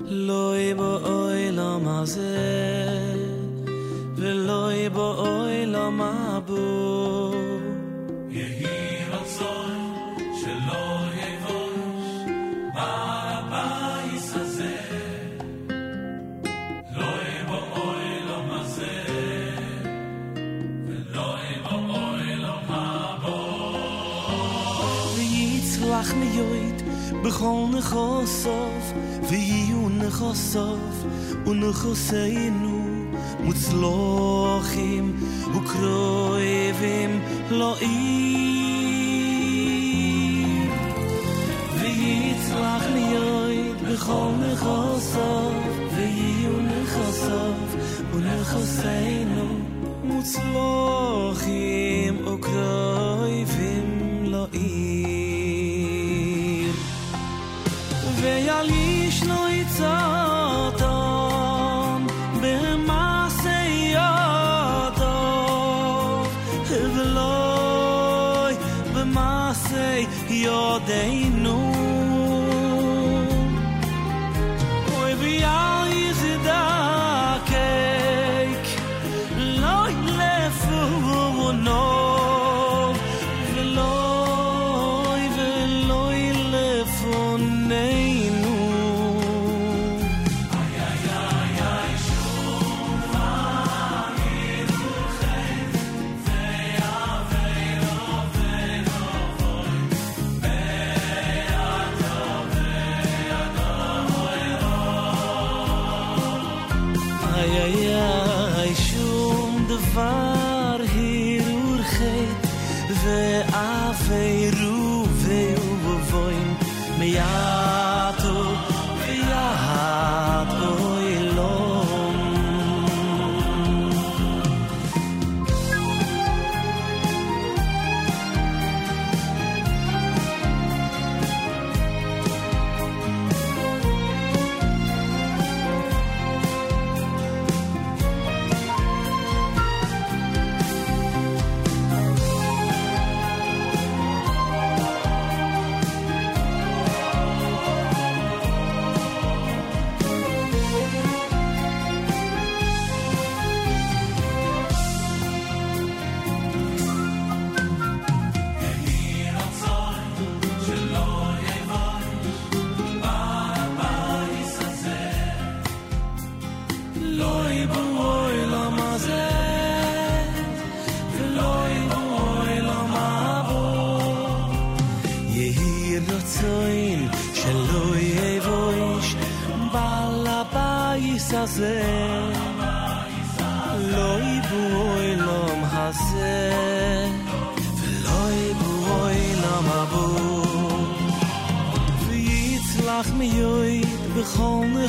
S1: לא
S5: יבוא אוי לא
S1: בכל נחוסוף ויהיו נחוסוף ונחוסינו מוצלוחים וקרויבים לא אין ויצלח לי עוד בכל נחוסוף ויהיו נחוסוף ונחוסינו מוצלוחים וקרויבים לא so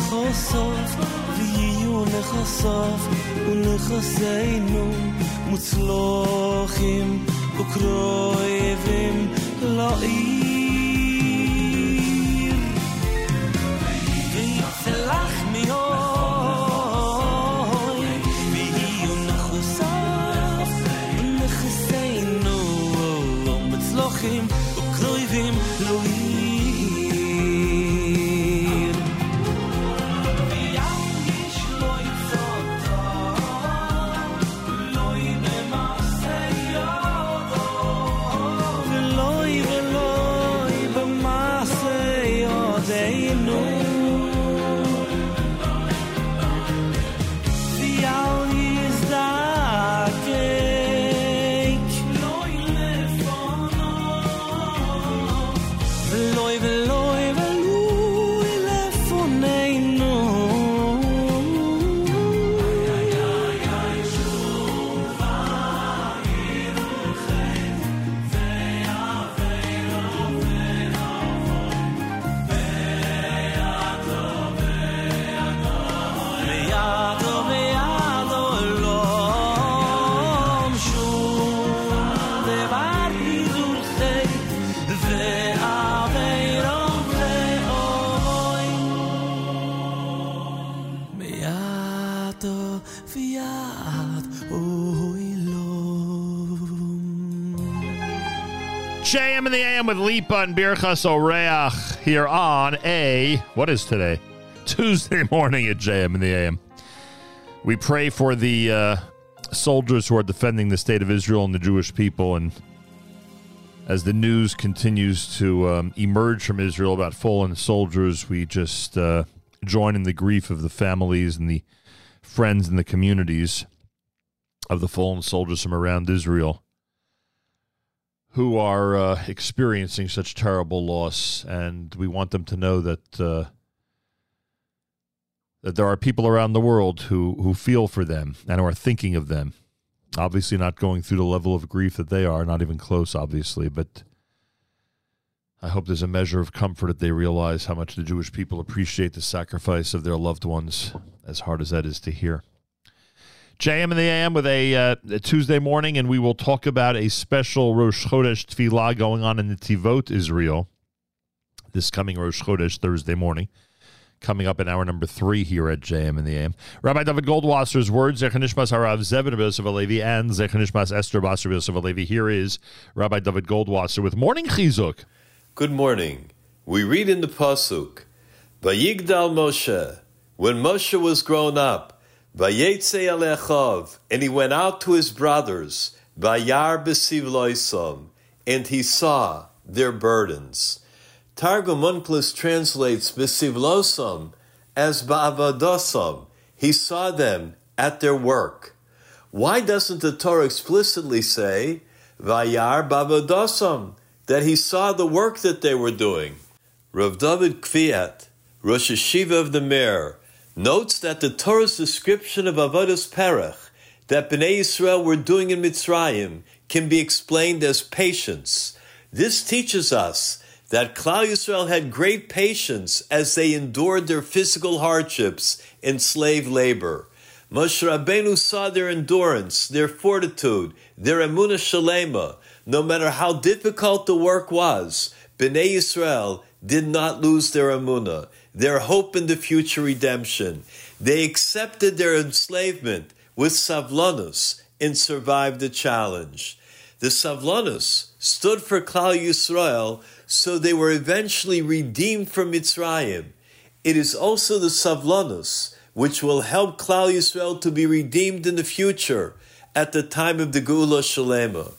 S1: לכוסוף, ויהיו לכוסוף ולכוסנו מוצלוחים וקרובים לא
S8: יהיו with Lipa and Birchas Oreach here on a, what is today? Tuesday morning at JM in the AM. We pray for the uh, soldiers who are defending the state of Israel and the Jewish people. And as the news continues to um, emerge from Israel about fallen soldiers, we just uh, join in the grief of the families and the friends and the communities of the fallen soldiers from around Israel who are uh, experiencing such terrible loss, and we want them to know that uh, that there are people around the world who who feel for them and who are thinking of them. Obviously, not going through the level of grief that they are, not even close, obviously, but. I hope there's a measure of comfort that they realize how much the Jewish people appreciate the sacrifice of their loved ones, as hard as that is to hear. JM in the AM with a, uh, a Tuesday morning, and we will talk about a special Rosh Chodesh Tefillah going on in Netivot, Israel, this coming Rosh Chodesh Thursday morning. Coming up in hour number three here at JM in the AM. Rabbi David Goldwasser's words, Zechanishmas Harav Zevin Yosef Alevi and Zechanishmas Esther Basar Alevi. Here is Rabbi David Goldwasser with Morning Chizuk.
S19: Good morning. We read in the Pasuk, Vayigdal Moshe, when Moshe was grown up, Vayetze Alechav, and he went out to his brothers, Vayar Besivloisam, and he saw their burdens. Targum Unclus translates Besivlosam as Ba'avadosam. He saw them at their work. Why doesn't the Torah explicitly say, Vayar Ba'avadosam, that he saw the work that they were doing? Rav David Kviat, Rosh Hayeshiva of the Mir, notes that the Torah's description of Avodas Perech that Bnei Israel were doing in Mitzrayim can be explained as patience. This teaches us that Klal Yisrael had great patience as they endured their physical hardships in slave labor. Moshe Rabbeinu saw their endurance, their fortitude, their emunah shalema. No matter how difficult the work was, Bnei Israel did not lose their emunah their hope in the future redemption. They accepted their enslavement with savlanus and survived the challenge. The savlanus stood for Klal Yisrael, so they were eventually redeemed from Mitzrayim. It is also the savlanus which will help Klal Yisrael to be redeemed in the future at the time of the Geula Shalema.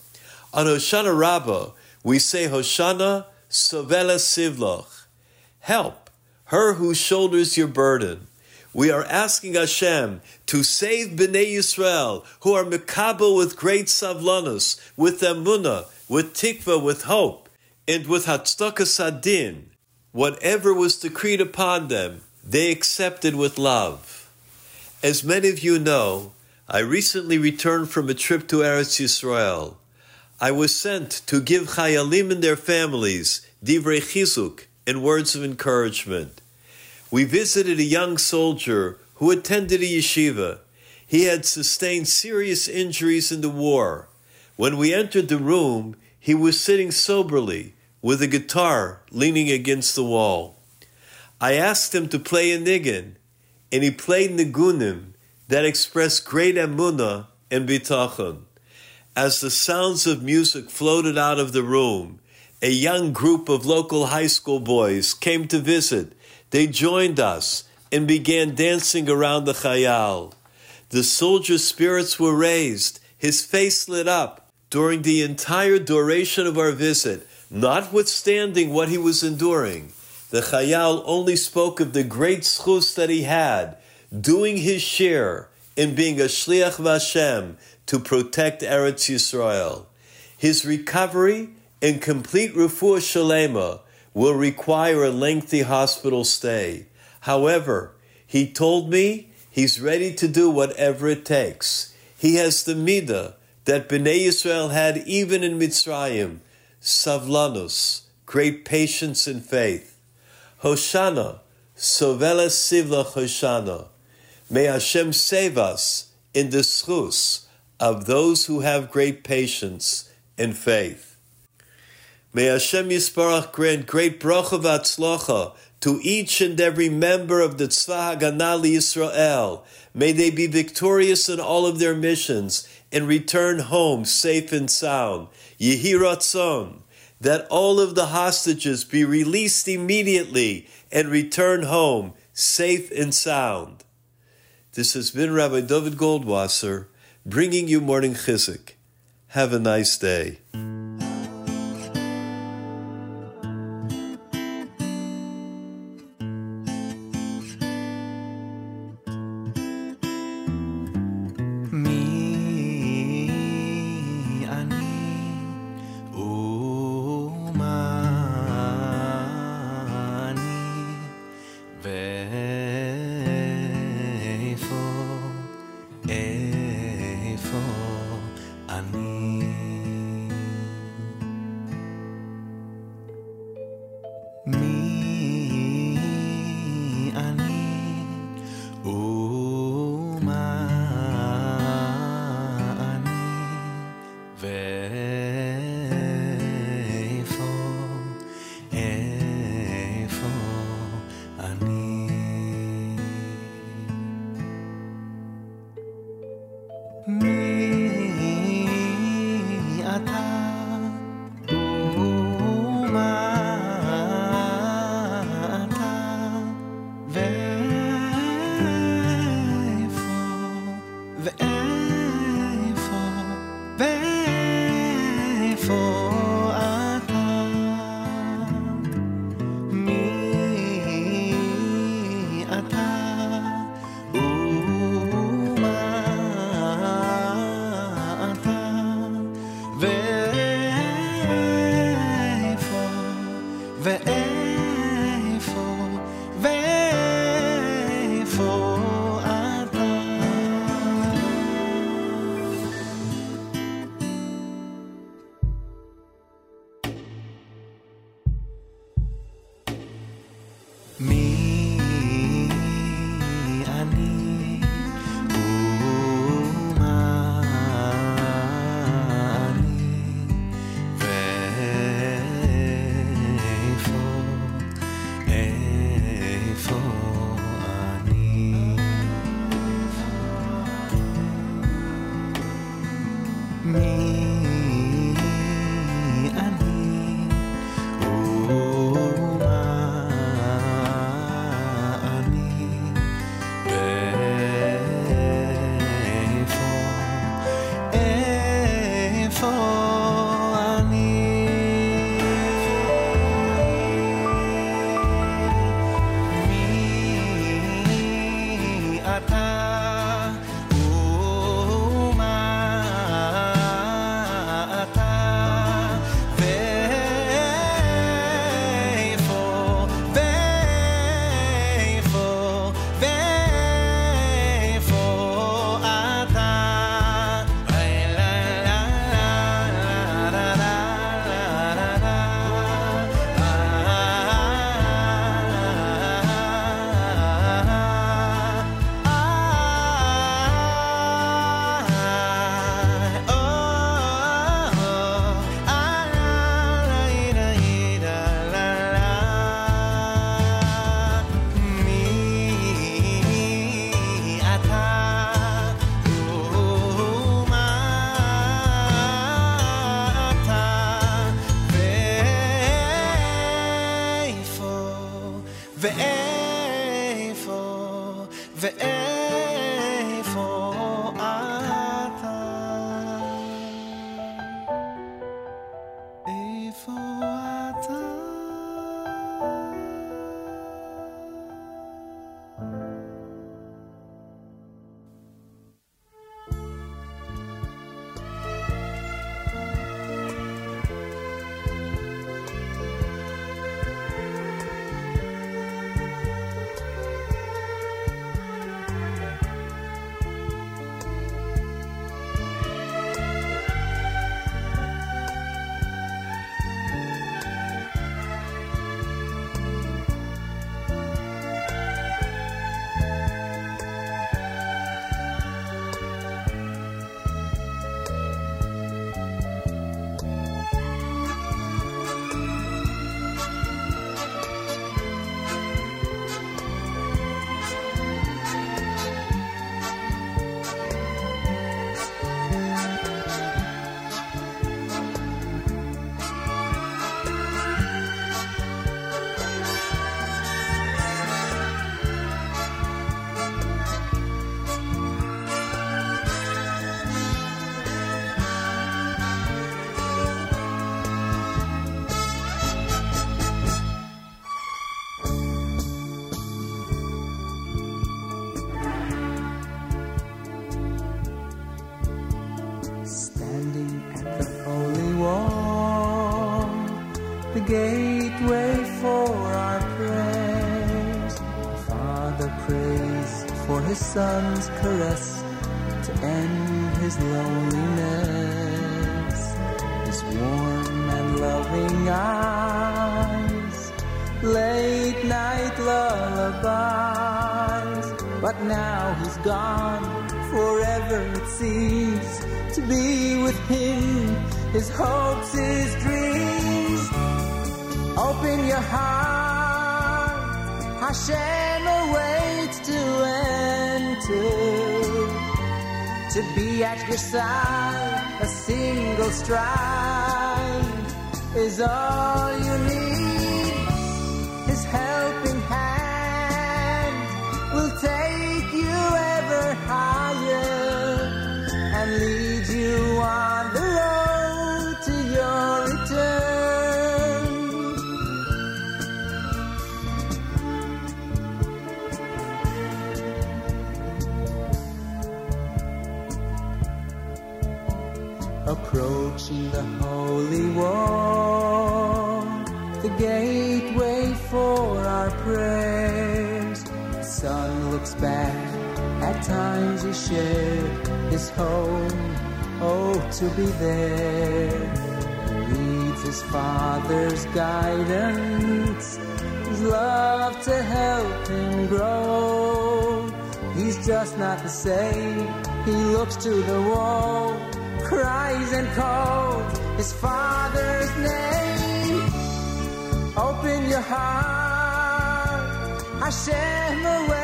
S19: On Hoshana Rabbah, we say Hoshana Sovela Sivloch. Help her who shoulders your burden. We are asking Hashem to save Bnei Yisrael, who are mekabel with great savlanus, with emunah, with tikva, with hope, and with hatzdaka sadin. Whatever was decreed upon them, they accepted with love. As many of you know, I recently returned from a trip to Eretz Yisrael. I was sent to give chayalim and their families divrei chizuk and words of encouragement. We visited a young soldier who attended a yeshiva. He had sustained serious injuries in the war. When we entered the room, he was sitting soberly with a guitar leaning against the wall. I asked him to play a niggin, and he played nigunim that expressed great emunah and bitachon. As the sounds of music floated out of the room, a young group of local high school boys came to visit. They joined us and began dancing around the chayal. The soldier's spirits were raised, his face lit up during the entire duration of our visit, notwithstanding what he was enduring. The chayal only spoke of the great schus that he had, doing his share in being a shliach Vashem to protect Eretz Yisrael. His recovery and complete refuah shalema will require a lengthy hospital stay. However, he told me he's ready to do whatever it takes. He has the midah that Bnei Israel had even in Mitzrayim, savlanus, great patience and faith. Hoshana, sovela sivla Hoshana. May Hashem save us in the schus of those who have great patience and faith. May Hashem Yisbarach grant great bracha v'atzlocha to each and every member of the Tzva Haganah Yisrael. May they be victorious in all of their missions and return home safe and sound. Yehi Ratzon.
S3: that all of the hostages be released immediately and return home safe and sound. This has been Rabbi David Goldwasser bringing you Morning Chizuk. Have a nice day.
S7: Hashem awaits to enter. To be at your side, a single stride is all you need. Times he shared his home, oh, to be there. He needs his father's guidance, his love to help him grow. He's just not the same, he looks to the wall cries and calls his father's name. Open your heart, Hashem awaits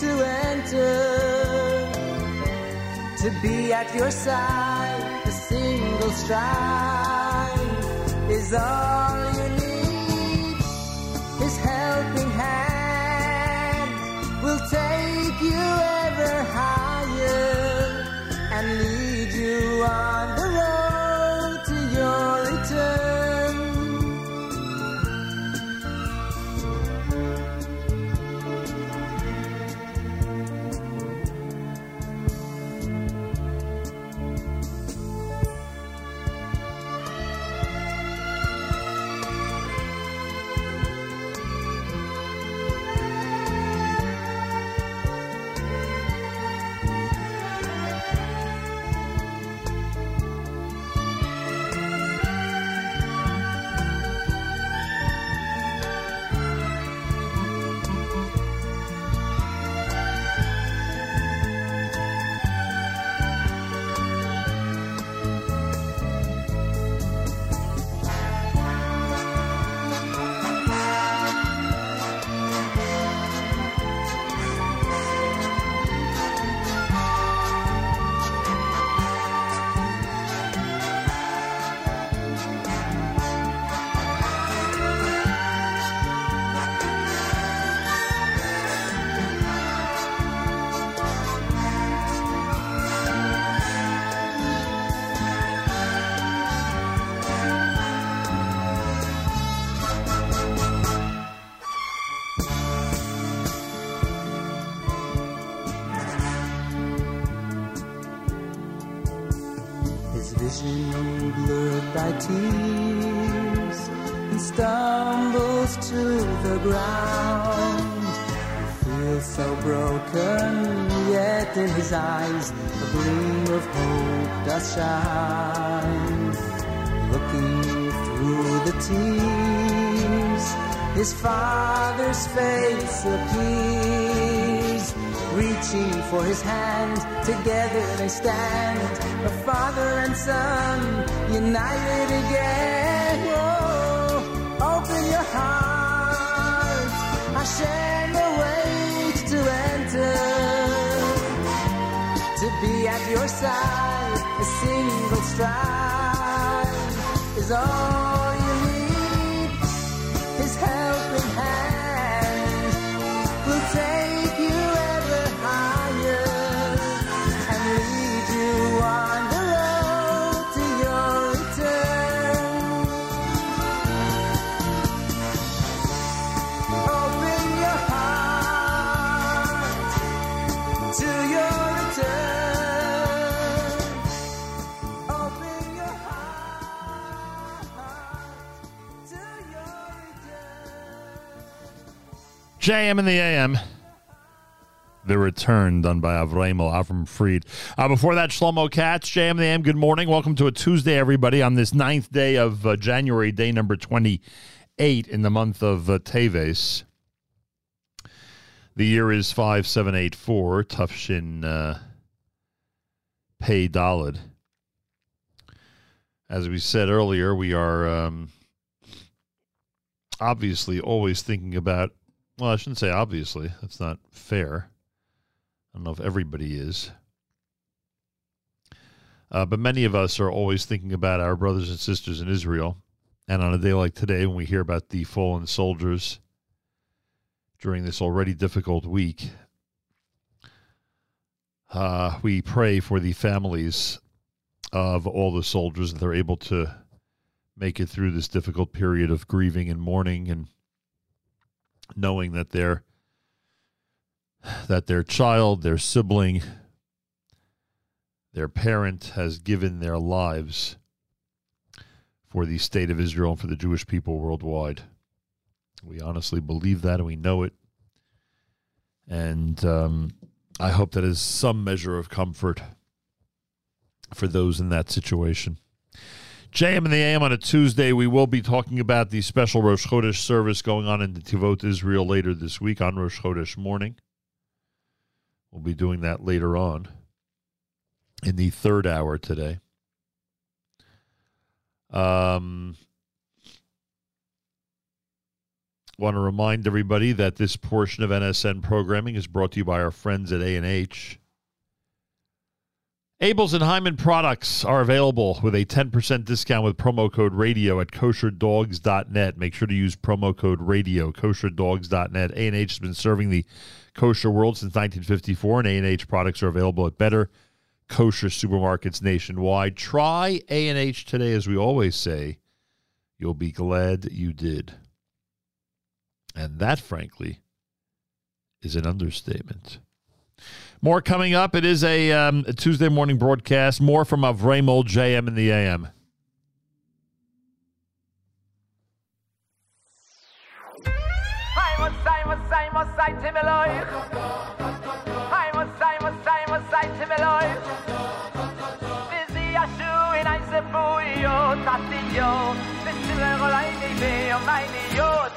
S7: to enter. To be at your side, a single stride is all his father's face appears. Reaching for his hand, together they stand, a father and son, united again. Whoa, open your heart, Hashem awaits to enter. To be at your side, a single stride is all
S8: JM in the AM. The Return, done by Avramel Avram Fried. Uh, before that, Shlomo Katz, JM the AM, good morning. Welcome to a Tuesday, everybody, on this ninth day of uh, January, day number 28 in the month of uh, Teves. The year is 5784, Tufshin uh, Pei. As we said earlier, we are um, obviously always thinking about, well, I shouldn't say obviously, that's not fair. I don't know if everybody is. Uh, but many of us are always thinking about our brothers and sisters in Israel. And on a day like today, when we hear about the fallen soldiers during this already difficult week, uh, we pray for the families of all the soldiers that they're able to make it through this difficult period of grieving and mourning and knowing that their that their child, their sibling, their parent has given their lives for the state of Israel and for the Jewish people worldwide. We honestly believe that and we know it. And um, I hope that is some measure of comfort for those in that situation. JM and the AM on a Tuesday, we will be talking about the special Rosh Chodesh service going on in Netivot, Israel later this week on Rosh Chodesh morning. We'll be doing that later on in the third hour today. Um, want to remind everybody that this portion of NSN programming is brought to you by our friends at A&H. Abeles and Heymann products are available with a 10% discount with promo code radio at kosherdogs.net. Make sure to use promo code radio, kosherdogs.net. A&H has been serving the kosher world since 1954, and A&H products are available at better kosher supermarkets nationwide. Try A&H today, as we always say. You'll be glad you did. And that, frankly, is an understatement. More coming up. It is a, um, a Tuesday morning broadcast. More from Avremel JM in the AM.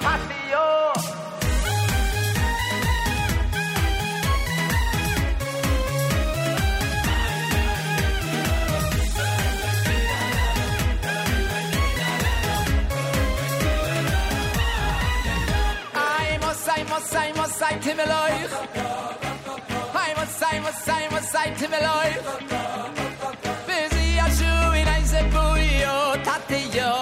S2: I I must, I to me life. I must, I must, I must, I to me life. Busy a shoe in I say yo,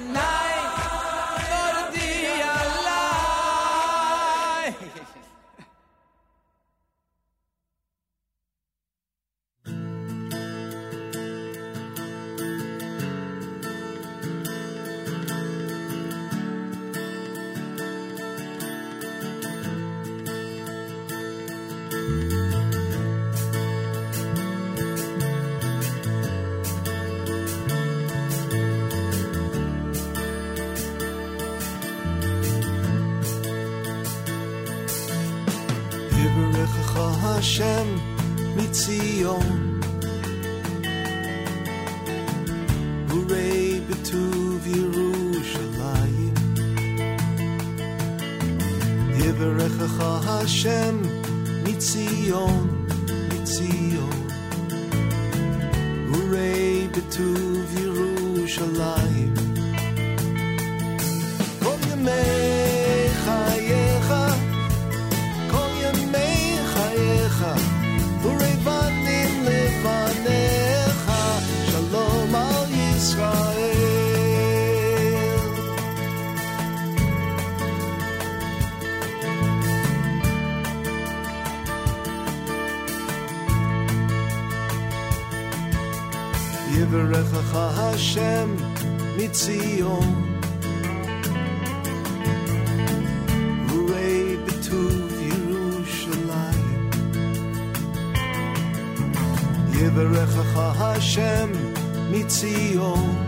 S3: Hashem mitzion. Hooray betuv Yerushalayim. Yivarechacha Hashem mitzion, mitzion. Hooray betuv Hashem mitzion. Yivarechacha Hashem mitzion.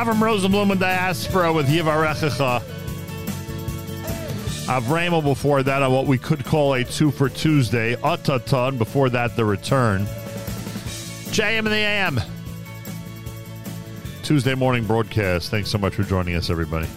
S8: Avram Rosenblum and Diaspora with Yivarechecha. Avramo before that on what we could call a two for Tuesday. Ataton before that, the return. JM and the AM. Tuesday morning broadcast. Thanks so much for joining us, everybody.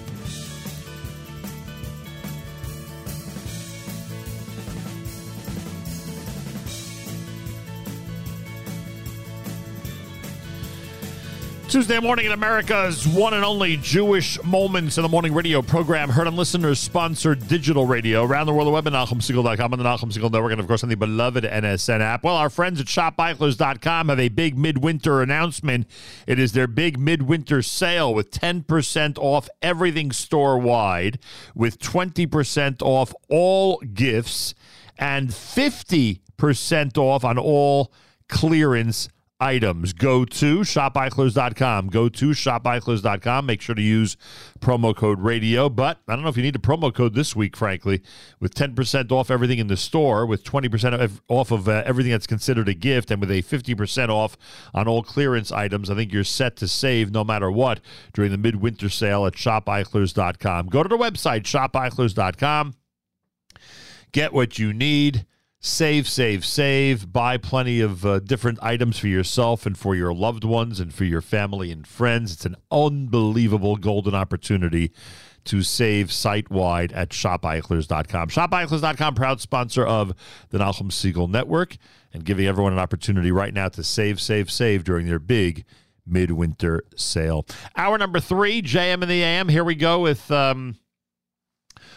S8: Tuesday morning in America's one and only Jewish Moments in the Morning radio program, heard on listeners sponsored digital radio around the world, the web at NachumSegal.com on the Nachum Segal Network, and of course on the beloved NSN app. Well, our friends at ShopEichlers.com have a big midwinter announcement. It is their big midwinter sale with 10% off everything store wide, with 20% off all gifts, and 50% off on all clearance items. Go to shopeichlers.com. Go to shopeichlers.com. Make sure to use promo code radio. But I don't know if you need a promo code this week, frankly, with 10% off everything in the store, with 20% off of uh, everything that's considered a gift, and with a 50% off on all clearance items. I think you're set to save no matter what during the midwinter sale at shopeichlers.com. Go to the website, shopeichlers.com. Get what you need. Save, save, save. Buy plenty of uh, different items for yourself and for your loved ones and for your family and friends. It's an unbelievable golden opportunity to save site wide at shopeichlers.com. Shopeichlers.com, proud sponsor of the Nachum Segal Network, and giving everyone an opportunity right now to save, save, save during their big midwinter sale. Hour number three, JM in the AM. Here we go with um,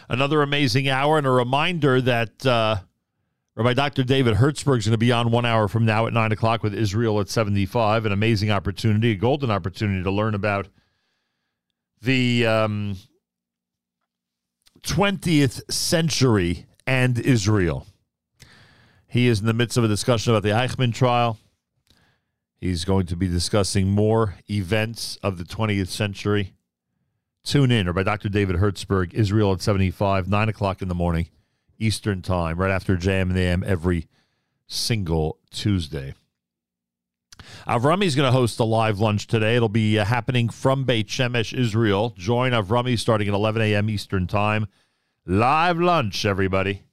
S8: another amazing hour and a reminder that. Uh, Rabbi Dr. David Hertzberg is going to be on one hour from now at 9 o'clock with Israel at 75. An amazing opportunity, a golden opportunity to learn about the um, 20th century and Israel. He is in the midst of a discussion about the Eichmann trial. He's going to be discussing more events of the 20th century. Tune in, or by Dr. David Hertzberg, Israel at 75, 9 o'clock in the morning. Eastern Time, right after JM in the AM every single Tuesday. Avrami is going to host a live lunch today. It'll be uh, happening from Beit Shemesh, Israel. Join Avrami starting at 11 a.m. Eastern Time. Live lunch, everybody.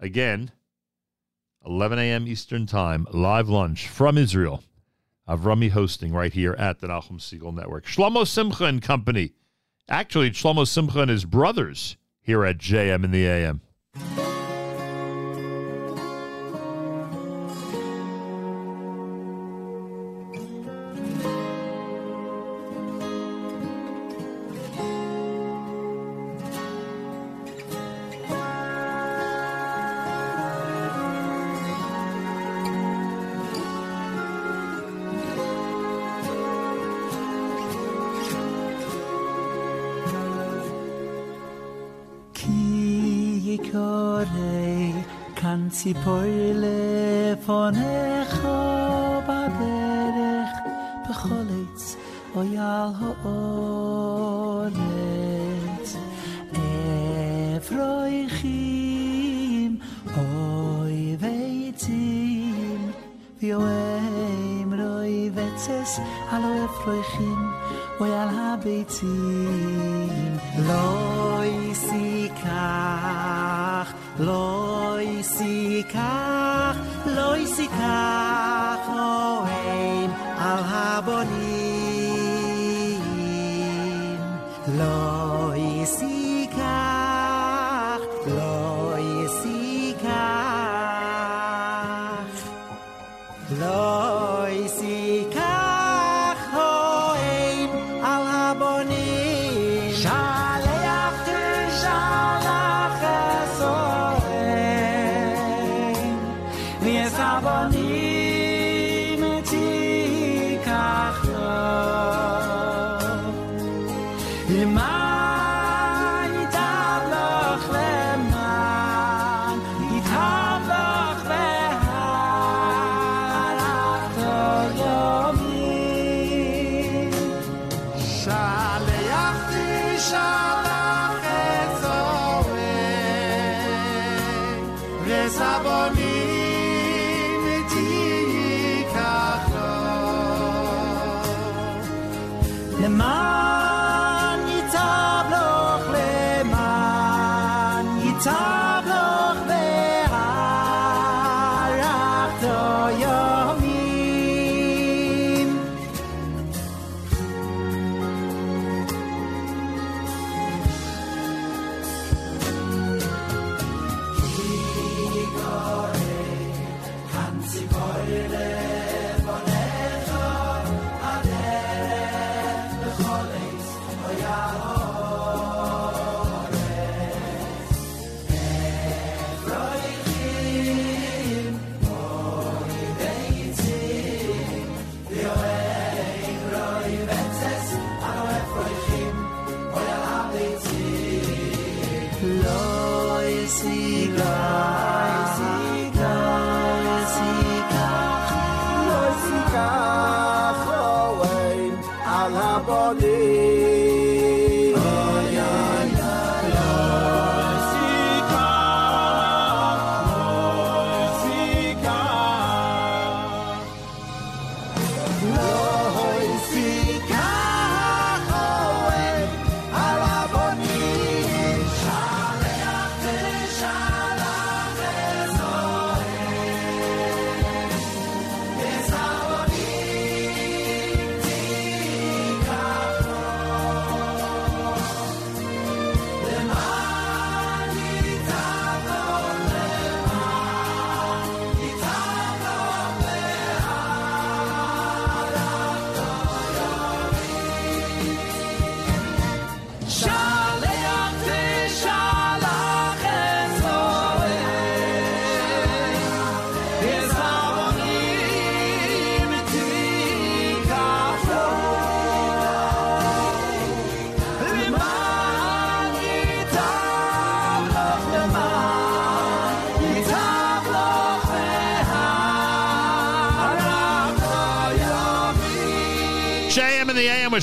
S8: Again, 11 a.m. Eastern Time. Live lunch from Israel. Avrami hosting right here at the Nachum Segal Network. Shlomo Simcha and Company. Actually, Shlomo Simcha and his brothers here at JM in the AM. si Le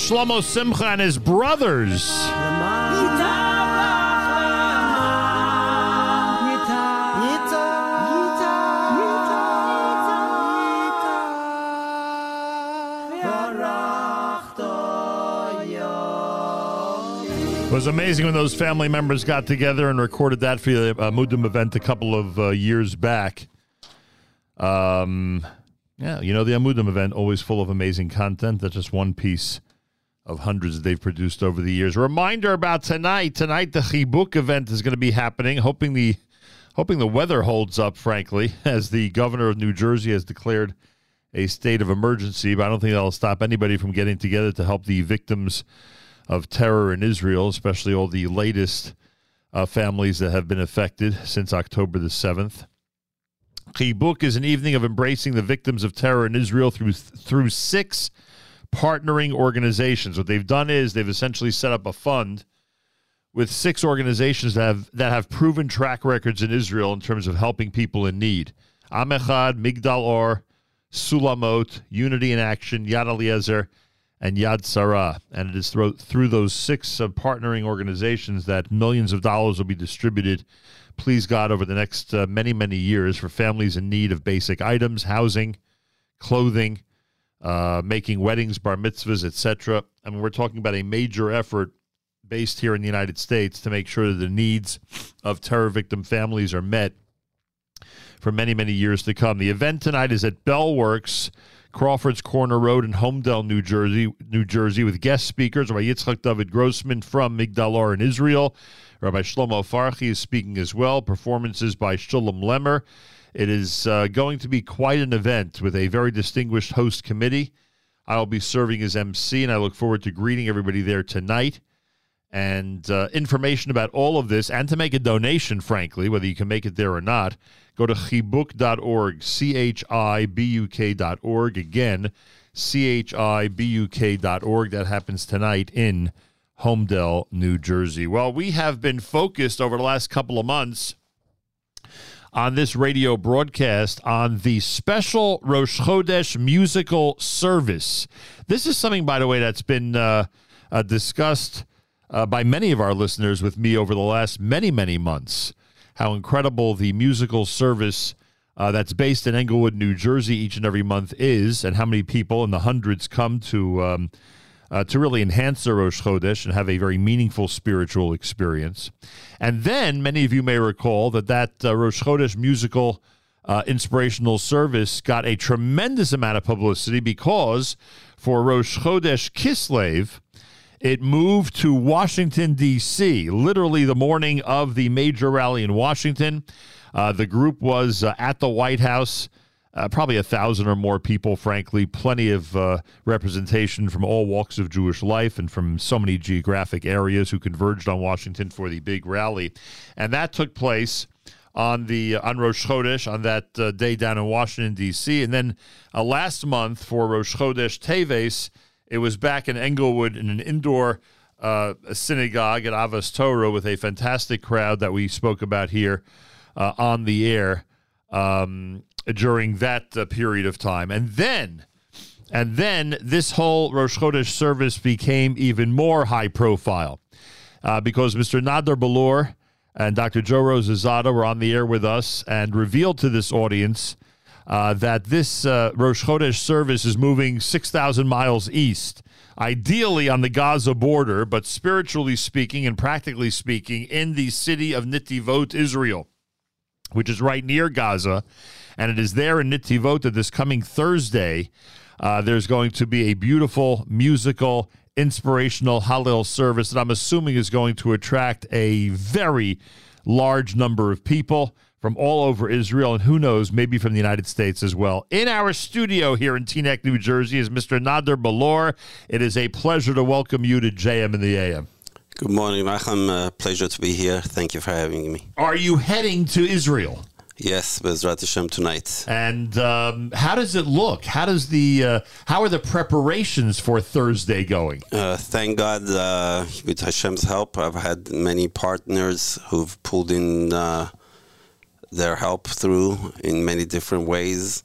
S8: Shlomo Simcha and his brothers. It was amazing when those family members got together and recorded that for the uh, Amudim event a couple of uh, years back. Um, yeah, you know the Amudim event always full of amazing content. That's just one piece of hundreds they've produced over the years. Reminder about tonight. Tonight the Chibuk event is going to be happening. Hoping the hoping the weather holds up. Frankly, as the governor of New Jersey has declared a state of emergency, but I don't think that'll stop anybody from getting together to help the victims of terror in Israel, especially all the latest uh, families that have been affected since October the seventh. Chibuk is an evening of embracing the victims of terror in Israel through through six partnering organizations. What they've done is they've essentially set up a fund with six organizations that have that have proven track records in Israel in terms of helping people in need. Amechad, Migdal Or, Sulamot, Unity in Action, Yad Eliezer, and Yad Sarah. And it is through, through those six uh, partnering organizations that millions of dollars will be distributed, please God, over the next uh, many, many years for families in need of basic items, housing, clothing, uh, making weddings, bar mitzvahs, etc. I mean, we're talking about a major effort based here in the United States to make sure that the needs of terror victim families are met for many, many years to come. The event tonight is at Bellworks, Crawford's Corner Road in Holmdel, New Jersey, New Jersey, with guest speakers Rabbi Yitzchak David Grossman from Migdalor in Israel. Rabbi Shlomo Farchi is speaking as well. Performances by Shulem Lemmer. It is uh, going to be quite an event with a very distinguished host committee. I will be serving as MC, and I look forward to greeting everybody there tonight. And uh, information about all of this, and to make a donation, frankly, whether you can make it there or not, go to chibuk.org, C H I B U K.org. Again, C H I B U K.org. That happens tonight in Holmdel, New Jersey. Well, we have been focused over the last couple of months on this radio broadcast on the special Rosh Chodesh musical service. This is something, by the way, that's been uh, uh, discussed uh, by many of our listeners with me over the last many, many months. How incredible the musical service uh, that's based in Englewood, New Jersey, each and every month is, and how many people in the hundreds come to um, uh, to really enhance their Rosh Chodesh and have a very meaningful spiritual experience. And then many of you may recall that that uh, Rosh Chodesh musical uh, inspirational service got a tremendous amount of publicity because for Rosh Chodesh Kislev, it moved to Washington, D.C., literally the morning of the major rally in Washington. Uh, the group was uh, at the White House. Uh, probably a thousand or more people, frankly. Plenty of uh, representation from all walks of Jewish life and from so many geographic areas who converged on Washington for the big rally. And that took place on the on Rosh Chodesh on that uh, day down in Washington D.C. And then uh, last month for Rosh Chodesh Teves, it was back in Englewood in an indoor uh, synagogue at Ahavas Torah with a fantastic crowd that we spoke about here uh, on the air um, during that uh, period of time. And then, and then this whole Rosh Chodesh service became even more high profile uh, because Mr. Nader Bolour and Dr. Joe Rozehzadeh were on the air with us and revealed to this audience uh, that this uh, Rosh Chodesh service is moving 6,000 miles east, ideally on the Gaza border, but spiritually speaking and practically speaking, in the city of Netivot, Israel, which is right near Gaza. And it is there in Netivot that this coming Thursday, uh, there's going to be a beautiful musical, inspirational Hallel service that I'm assuming is going to attract a very large number of people from all over Israel and who knows, maybe from the United States as well. In our studio here in Teaneck, New Jersey is Mr. Nader Bolour. It is a pleasure to welcome you to JM in the AM.
S20: Good morning, Nachum. Uh, pleasure to be here. Thank you for having me.
S8: Are you heading to Israel?
S20: Yes, Bezrat Hashem tonight.
S8: And um, how does it look? How does the uh, how are the preparations for Thursday going?
S20: Uh, thank God, uh, with Hashem's help, I've had many partners who've pulled in uh, their help through in many different ways.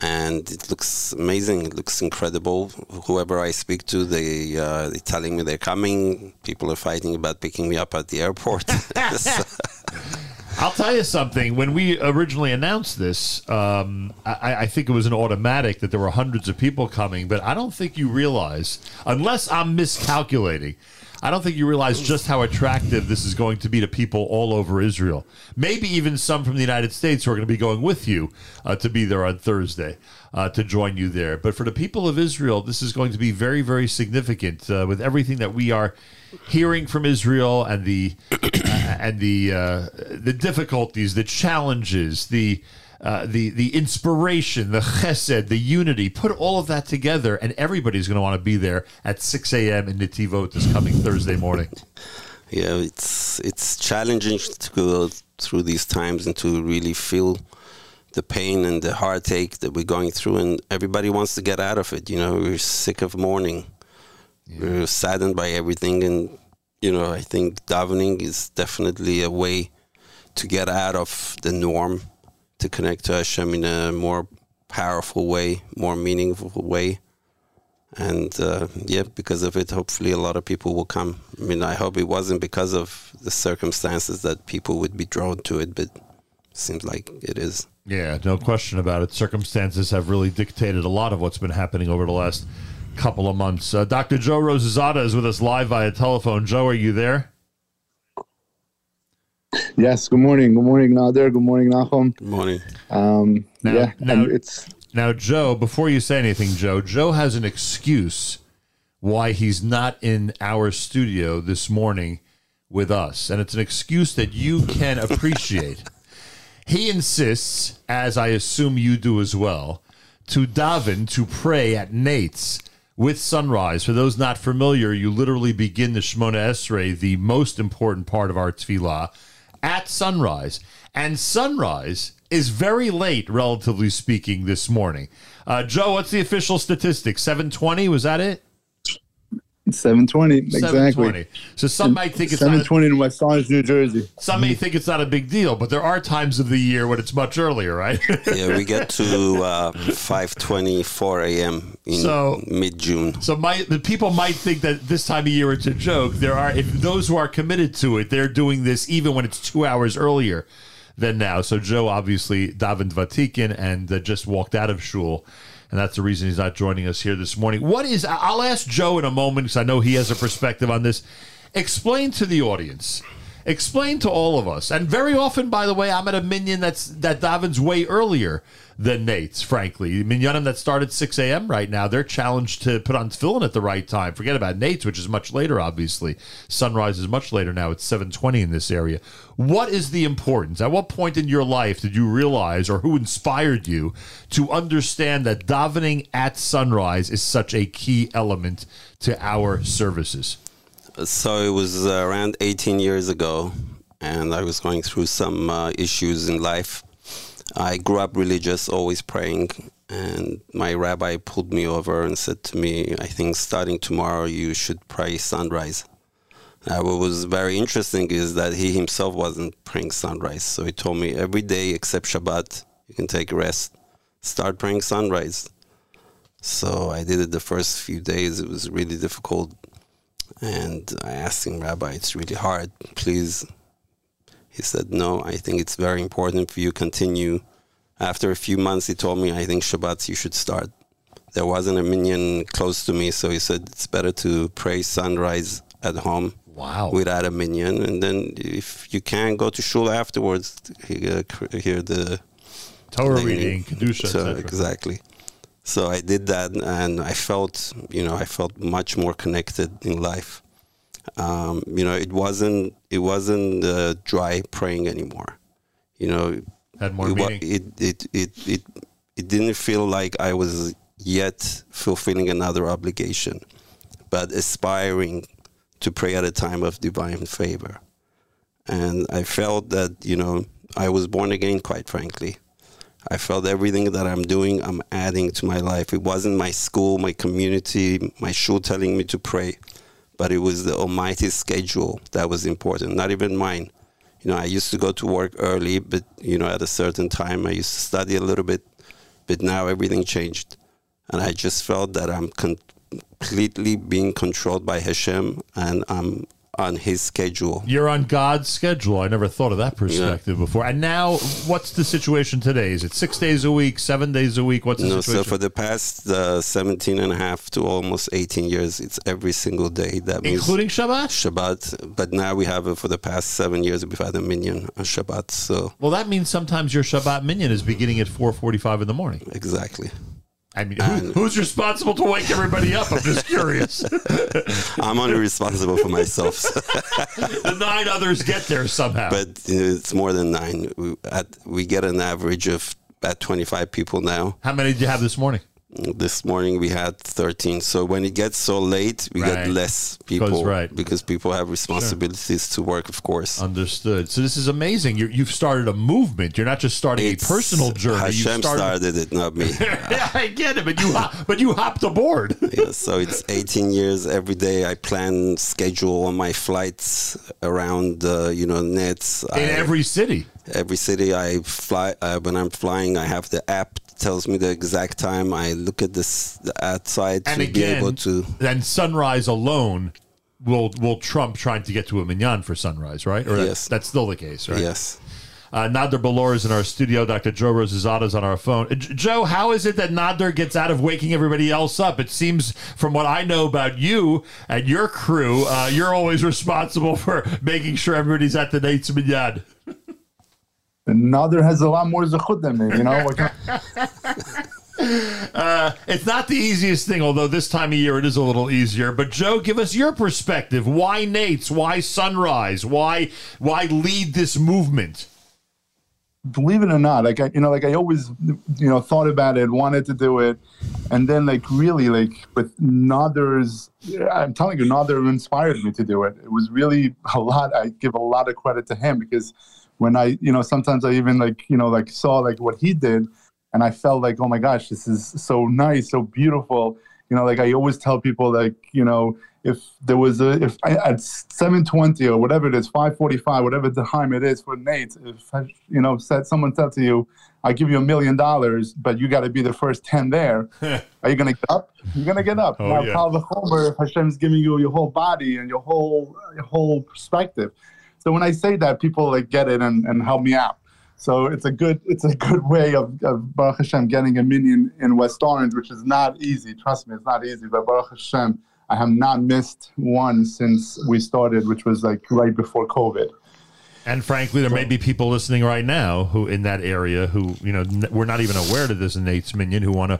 S20: And it looks amazing. It looks incredible. Whoever I speak to, they uh, they're telling me they're coming. People are fighting about picking me up at the airport.
S8: I'll tell you something. When we originally announced this, um, I, I think it was an automatic that there were hundreds of people coming, but I don't think you realize, unless I'm miscalculating, I don't think you realize just how attractive this is going to be to people all over Israel. Maybe even some from the United States who are going to be going with you uh, to be there on Thursday uh, to join you there. But for the people of Israel, this is going to be very, very significant uh, with everything that we are hearing from Israel and the and the uh, the difficulties, the challenges, the uh, the the inspiration, the chesed, the unity. Put all of that together, and everybody's going to want to be there at 6 a.m. in Netivot this coming Thursday morning.
S20: Yeah, it's it's challenging to go through these times and to really feel the pain and the heartache that we're going through, and everybody wants to get out of it. You know, we're sick of mourning. We're saddened by everything, and you know, I think davening is definitely a way to get out of the norm, to connect to Hashem in a more powerful way, more meaningful way. And uh, yeah, because of it, hopefully a lot of people will come. I mean, I hope it wasn't because of the circumstances that people would be drawn to it, but it seems like it is.
S8: Yeah, no question about it. Circumstances have really dictated a lot of what's been happening over the last couple of months. Uh, Dr. Joe Rozehzadeh is with us live via telephone. Joe, are you there?
S21: Yes. Good morning. Good morning, Nader. Good morning, Nachum.
S20: Good morning.
S21: Um,
S8: Now,
S21: yeah,
S8: now,
S21: it's
S8: now, Joe. Before you say anything, Joe, Joe has an excuse why he's not in our studio this morning with us, and it's an excuse that you can appreciate. he insists, as I assume you do as well, to daven to pray at Netz with sunrise. For those not familiar, you literally begin the Shemona Esrei, the most important part of our tefillah, at sunrise. And sunrise is very late, relatively speaking, this morning. Uh, Joe, what's the official statistic? 720, was that it?
S21: Seven twenty exactly.
S8: 720. So some might think it's not a-
S21: seven twenty in West Orange, New Jersey.
S8: Some may think it's not a big deal, but there are times of the year when it's much earlier, right?
S20: yeah, we get to uh, 5:24 a.m. in
S8: So-
S20: mid-June.
S8: So my the people might think that this time of year it's a joke. There are if those who are committed to it, they're doing this even when it's two hours earlier than now. So Joe obviously davened Vatikin and uh, just walked out of shul. And that's the reason he's not joining us here this morning. What is? I'll ask Joe in a moment because I know he has a perspective on this. Explain to the audience, explain to all of us, and very often, by the way, I'm at a minyan that's that davens way earlier than Netz. Frankly, minyanim that start at 6 a.m. right now, they're challenged to put on tefillin at the right time. Forget about Netz, which is much later. Obviously, sunrise is much later now. It's 7:20 in this area. What is the importance? At what point in your life did you realize, or who inspired you to understand that davening at sunrise is such a key element to our services?
S20: So it was uh, around 18 years ago, and I was going through some uh, issues in life. I grew up religious, always praying, and my rabbi pulled me over and said to me, I think starting tomorrow you should pray sunrise. Uh, what was very interesting is that he himself wasn't praying sunrise. So he told me every day except Shabbat, you can take rest. Start praying sunrise. So I did it the first few days. It was really difficult. And I asked him, Rabbi, it's really hard. Please. He said, No, I think it's very important for you to continue. After a few months, he told me, I think Shabbat you should start. There wasn't a minyan close to me, so he said it's better to pray sunrise at home
S8: Wow.
S20: without a minion, and then if you can go to shul afterwards, hear, uh, hear the
S8: Torah
S20: the-
S8: reading, kedusha,
S20: so- exactly. So I did that, and I felt, you know, I felt much more connected in life. Um, you know, it wasn't it wasn't uh, dry praying anymore. You know,
S8: Had more
S20: it,
S8: meaning.
S20: it, it it it it didn't feel like I was yet fulfilling another obligation, but aspiring to pray at a time of divine favor. And I felt that, you know, I was born again, quite frankly. I felt everything that I'm doing, I'm adding to my life. It wasn't my school, my community, my shul telling me to pray, but it was the Almighty's schedule that was important, not even mine. You know, I used to go to work early, but, you know, at a certain time, I used to study a little bit, but now everything changed. And I just felt that I'm completely being controlled by Hashem and I'm on His schedule.
S8: You're on God's schedule. I never thought of that perspective before. And now, what's the situation today? Is it six days a week, seven days a week? What's the
S20: No, so for the past uh, 17 and a half to almost 18 years, it's every single day. That means
S8: Including Shabbat?
S20: Shabbat. But now we have it for the past seven years. We've had a minyan on Shabbat. So
S8: well, that means sometimes your Shabbat minyan is beginning at 4.45 in the morning.
S20: Exactly.
S8: I mean, who, um, who's responsible to wake everybody up? I'm just curious.
S20: I'm only responsible for myself.
S8: the nine others get there somehow.
S20: but it's more than nine. We, at, we get an average of about 25 people now.
S8: How many did you have this morning?
S20: This morning we had 13. So when it gets so late, we
S8: Right.
S20: get less people
S8: right.
S20: because people have responsibilities to work, of course.
S8: Understood. So this is amazing. you you've started a movement. You're not just starting
S20: It's-
S8: a personal journey. you
S20: Hashem started it, not me.
S8: yeah, I get it, but you hop, but you hopped aboard.
S20: yeah, so it's 18 years every day. I plan schedule all my flights around, uh, you know, nets.
S8: In every city.
S20: Every city I fly. Uh, when I'm flying, I have the app tells me the exact time. I look at this outside
S8: and
S20: to be able to.
S8: then sunrise alone will will trump trying to get to a minyan for sunrise, right? Or
S20: Yes.
S8: that's still the case, right?
S20: Yes.
S8: Uh, Nader Bolour is in our studio. Dr. Joe Rozehzadeh is on our phone. Uh, J- Joe, how is it that Nader gets out of waking everybody else up? It seems, from what I know about you and your crew, uh, you're always responsible for making sure everybody's at the Netz Minyan.
S21: Another has a lot more zechut than me, you know.
S8: Uh, it's not the easiest thing, although this time of year it is a little easier. But Joe, give us your perspective. Why Nate's? Why Sunrise? Why why lead this movement?
S21: believe it or not, like I, you know, like I always, you know, thought about it, wanted to do it, and then like really, like with Nader's, I'm telling you, Nader inspired me to do it. It was really a lot. I give a lot of credit to him because when I, you know, sometimes I even like, you know, like saw like what he did, and I felt like, oh my gosh, this is so nice, so beautiful. You know, like I always tell people, like, you know, if there was a if I, at 720 or whatever it is 545 whatever the time it is for nate if you know said someone said to you i give you a million dollars but you got to be the first 10 there are you gonna get up you're gonna get up
S8: Oh,
S21: now
S8: yeah.
S21: If hashem's giving you your whole body and your whole your whole perspective so when i say that people like get it and, and help me out so it's a good it's a good way of, of Baruch Hashem getting a minyan in West Orange, which is not easy. Trust me, it's not easy. But Baruch Hashem, I have not missed one since we started, which was like right before COVID.
S8: And frankly, there may be people listening right now who in that area who you know n- we're not even aware that this a Netz minyan who want to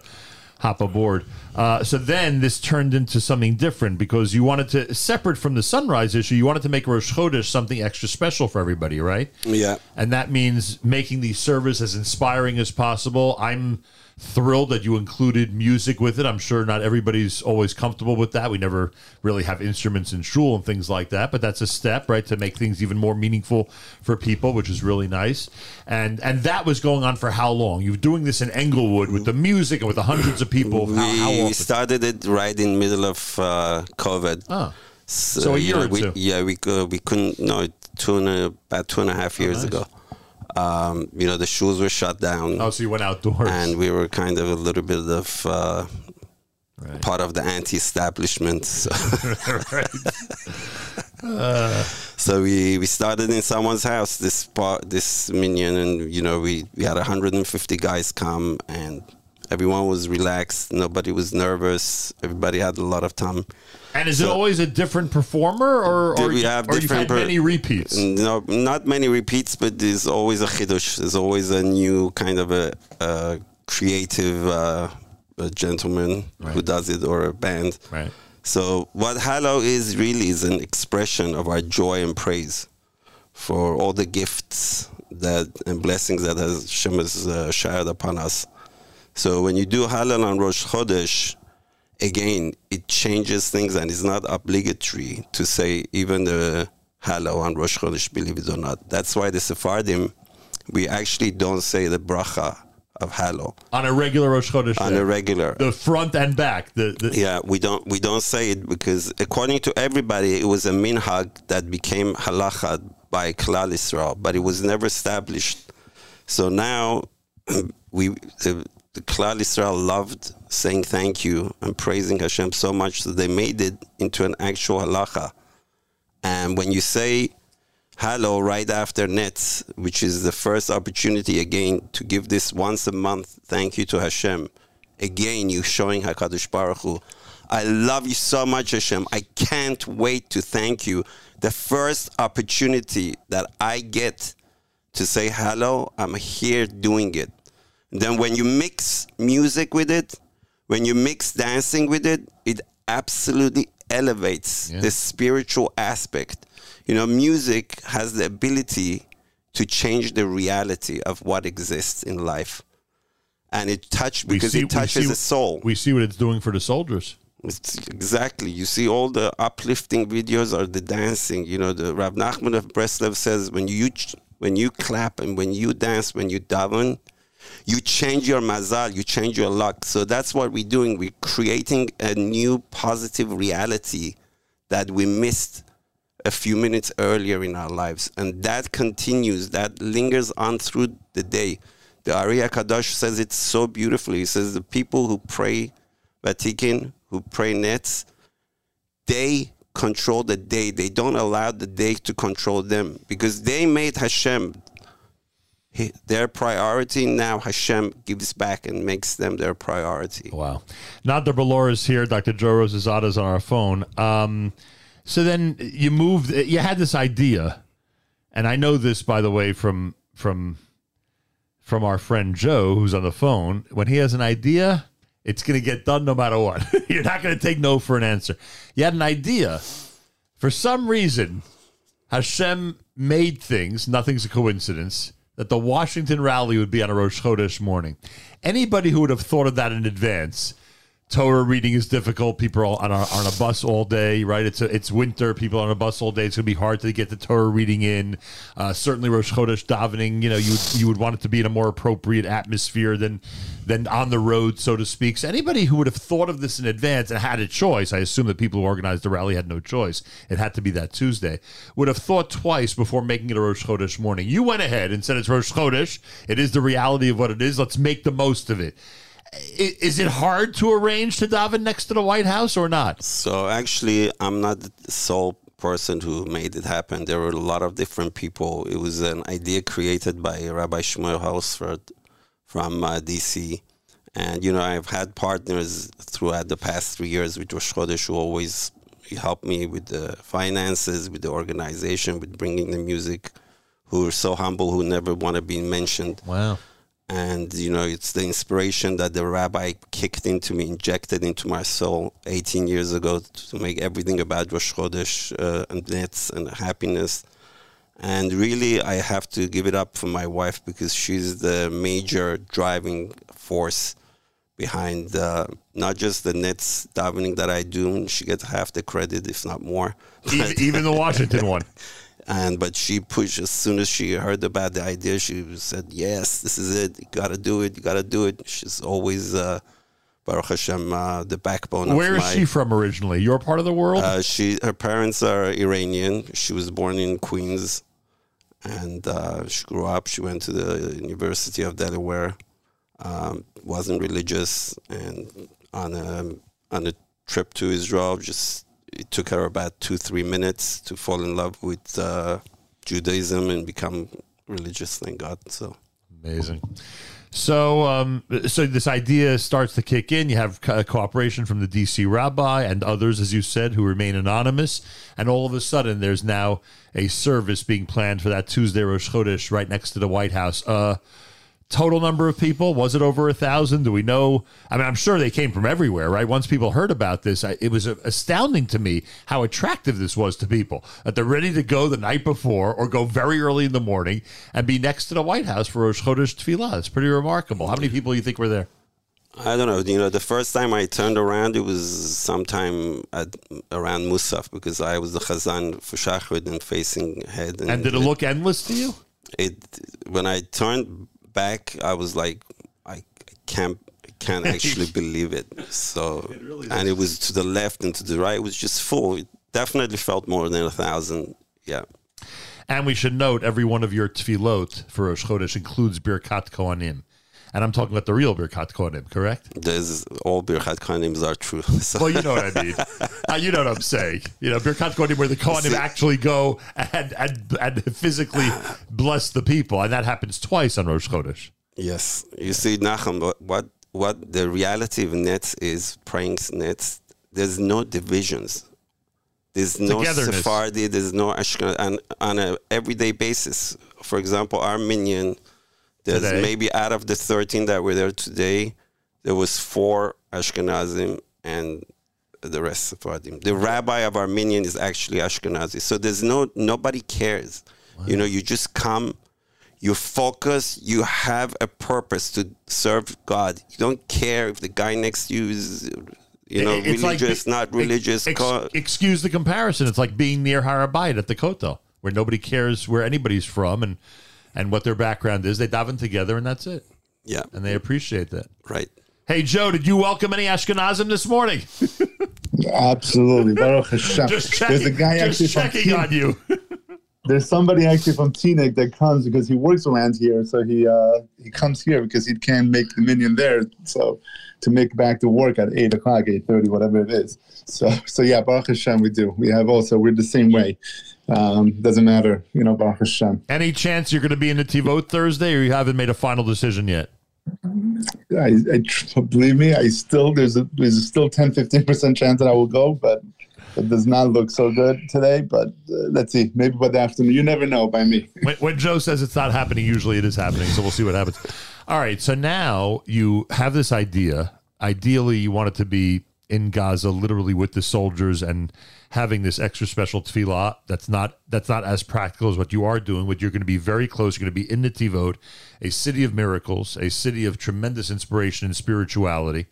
S8: hop aboard. Uh, so then this turned into something different because you wanted to separate from the sunrise issue. You wanted to make Rosh Chodesh something extra special for everybody, right?
S20: Yeah.
S8: And that means making the service as inspiring as possible. I'm thrilled that you included music with it. I'm sure not everybody's always comfortable with that. We never really have instruments in shul and things like that, but that's a step, right, to make things even more meaningful for people, which is really nice. And and that was going on for how long? You were doing this in Englewood with the music and with the hundreds of people. How, how
S20: we
S8: often?
S20: started it right in middle of uh, COVID.
S8: Ah. So a year
S20: know,
S8: or
S20: we,
S8: two?
S20: Yeah, we could, we couldn't. No, two and a, about two and a half years
S8: Oh, nice.
S20: ago. Um, you know, the shoes were shut down.
S8: Oh, so you went outdoors.
S20: and we were kind of a little bit of uh, part of the anti-establishment. So,
S8: Uh.
S20: so we, we started in someone's house this part this minyan, and you know we we had 150 guys come, and everyone was relaxed. Nobody was nervous. Everybody had a lot of time.
S8: And is it always a different performer, or, or,
S20: we have
S8: or you've
S20: different per-
S8: many repeats?
S20: No, not many repeats, but there's always a chidush. There's always a new kind of a, a creative uh, a gentleman who does it or a band.
S8: Right.
S20: So what Hallel is really is an expression of our joy and praise for all the gifts that and blessings that has Hashem has uh, showered upon us. So when you do Hallel on Rosh Chodesh, again, it changes things and it's not obligatory to say even the Hallel on Rosh Chodesh, believe it or not. That's why the Sephardim, we actually don't say the bracha of Hallel
S8: on a regular Rosh Chodesh
S20: on a regular.
S8: the front and back. The, the
S20: Yeah, we don't we don't say it because according to everybody, it was a minhag that became halacha by Klal Israel, but it was never established. So now we the, the Klal Israel loved saying thank you and praising Hashem so much that they made it into an actual halacha. And when you say Hallel right after Netz, which is the first opportunity again to give this once a month thank you to Hashem, again you showing Hakadosh Baruch Hu, I love you so much, Hashem. I can't wait to thank you. The first opportunity that I get to say Hallel, I'm here doing it. Then when you mix music with it, when you mix dancing with it, it absolutely elevates the spiritual aspect. You know, music has the ability to change the reality of what exists in life. And it touch because
S8: see-
S20: it touches
S8: see-
S20: the soul.
S8: We see what it's doing for the soldiers.
S20: It's exactly. You see all the uplifting videos or the dancing. You know, the Rav Nachman of Breslev says when you when you clap and when you dance, when you daven, you change your mazal, you change your luck. So that's what we're doing. We're creating a new positive reality that we missed a few minutes earlier in our lives. And that continues, that lingers on through the day. The Ari Kadosh says it so beautifully. He says the people who pray Vatikin, who pray nets, they control the day. They don't allow the day to control them because they made Hashem hi- their priority. Now Hashem gives back and makes them their priority.
S8: Wow. Nader Bolour is here. Dr. Joe Rozehzadeh is on our phone. Um, so then you moved. You had this idea, and I know this by the way from from from our friend Joe, who's on the phone. When he has an idea, it's going to get done no matter what. You're not going to take no for an answer. You had an idea. For some reason, Hashem made things. Nothing's a coincidence. That the Washington rally would be on a Rosh Chodesh morning. Anybody who would have thought of that in advance, Torah reading is difficult. People are on a, on a bus all day, right? It's a, it's winter. People are on a bus all day. It's going to be hard to get the Torah reading in. Uh, certainly, Rosh Chodesh davening. You know, you you would want it to be in a more appropriate atmosphere than than on the road, so to speak. So anybody who would have thought of this in advance and had a choice, I assume that people who organized the rally had no choice. It had to be that Tuesday. Would have thought twice before making it a Rosh Chodesh morning. You went ahead and said it's Rosh Chodesh. It is the reality of what it is. Let's make the most of it is it hard to arrange to daven next to the White House or not?
S20: So actually, I'm not the sole person who made it happen. There were a lot of different people. It was an idea created by Rabbi Shmuel Herzfeld from uh, DC. And, you know, I've had partners throughout the past three years with Rosh Chodesh who always helped me with the finances, with the organization, with bringing the music, who are so humble, who never want to be mentioned
S8: Wow.
S20: and you know it's the inspiration that the rabbi kicked into me injected into my soul 18 years ago to make everything about Rosh Chodesh uh, and nets and happiness and really I have to give it up for my wife because she's the major driving force behind uh, not just the nets davening that I do she gets half the credit if not more
S8: Even, even the Washington one.
S20: and but she pushed as soon as she heard about the idea she said yes this is it you gotta do it you gotta do it she's always uh, Baruch Hashem, uh, the backbone of
S8: Where is
S20: my.
S8: she from originally? Your part of the world?
S20: Uh, she, her parents are Iranian. She was born in Queens, and uh, she grew up. She went to the University of Delaware. Um, wasn't religious, and on a on a trip to Israel, just it took her about two three minutes to fall in love with uh, Judaism and become religious. Thank God. So
S8: Amazing. So, um, so this idea starts to kick in. You have co- cooperation from the DC rabbi and others, as you said, who remain anonymous. And all of a sudden, there's now a service being planned for that Tuesday Rosh Chodesh right next to the White House. Uh, total number of people was it over a thousand? Do we know? I mean, I'm sure they came from everywhere, right? Once people heard about this, I, it was astounding to me how attractive this was to people that they're ready to go the night before or go very early in the morning and be next to the White House for Rosh Chodesh Tefillah. It's pretty remarkable. How many people do you think were there?
S20: I don't know. You know, the first time I turned around, it was sometime at around Musaf because I was the Chazan for Shacharit and facing head.
S8: And did it look endless to you?
S20: It when I turned back, I was like, I, can't, I can't actually believe it. So, and it was to the left and to the right. It was just full. It definitely felt more than a thousand. Yeah.
S8: And we should note every one of your tefillot for Rosh Chodesh includes Birkat Kohanim. And I'm talking about the real Birkat Kohanim, correct?
S20: There's all Birkat Kohanim are true. So.
S8: Well, you know what I mean. uh, you know what I'm saying. You know, Birkat Kohanim, where the Kohanim actually go and, and, and physically bless the people. And that happens twice on Rosh Chodesh.
S20: Yes. You see, Nachum, what, what, the reality of nets is, praying nets, there's no divisions. There's no. Sephardi, there's no Ashkenaz. And on an everyday basis, for example, our minyan, there's
S8: Today.
S20: maybe out of the 13 that were there today, there was four Ashkenazim and the rest Sephardim. The rabbi of our minyan is actually Ashkenazi. So there's no, nobody cares. You know, you just come, you focus, you have a purpose to serve God. You don't care if the guy next to you is, you know,
S8: It's like
S20: religious,
S8: the-
S20: not religious.
S8: Ex-
S20: co-
S8: excuse the comparison. It's like being near Harabayit at the Kotel, where nobody cares where anybody's from and, and what their background is. They daven together and that's it.
S20: Yeah.
S8: And they appreciate that.
S20: Right.
S8: Hey, Joe, did you welcome any Ashkenazim this morning?
S21: Absolutely. Baruch Hashem.
S8: Just
S21: There's a
S8: checking,
S21: guy
S8: just
S21: actually from
S8: checking
S21: Teaneck-
S8: on you.
S21: There's somebody actually from Teaneck that comes because he works around here, so he uh, he comes here because he can't make the minyan there. So to make back to work at eight o'clock, eight thirty, whatever it is. So so yeah, Baruch Hashem, we do. We have also we're the same way. Um, doesn't matter, you know, Baruch Hashem.
S8: Any chance you're going to be in Netivot Thursday, or you haven't made a final decision yet?
S21: I, I believe me, I still there's a there's still 10 15 percent chance that I will go, but it does not look so good today. But uh, let's see, maybe by the afternoon. You never know. By me,
S8: When, when Joe says it's not happening, usually it is happening. So we'll see what happens. All right. So now you have this idea. Ideally, you want it to be in Gaza, literally with the soldiers and having this extra special tefillah. That's not that's not as practical as what you are doing. But you're going to be very close. You're going to be in Netivot, a city of miracles, a city of tremendous inspiration and spirituality.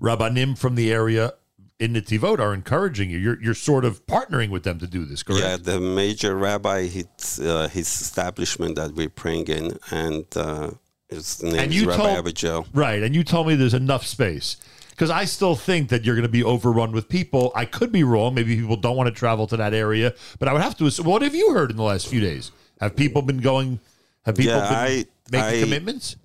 S8: Rabbanim from the area in Netivot are encouraging you. You're you're sort of partnering with them to do this, correct?
S20: Yeah, the major rabbi, his, uh, his establishment that we're praying in, and uh, his name
S8: And you
S20: Rabbi
S8: told-
S20: Abijo.
S8: Right, and you told me there's enough space because I still think that you're going to be overrun with people. I could be wrong. Maybe people don't want to travel to that area, but I would have to. assume What have you heard in the last few days? Have people been going? Have people
S20: Yeah,
S8: been
S20: I-
S8: making
S20: I-
S8: commitments?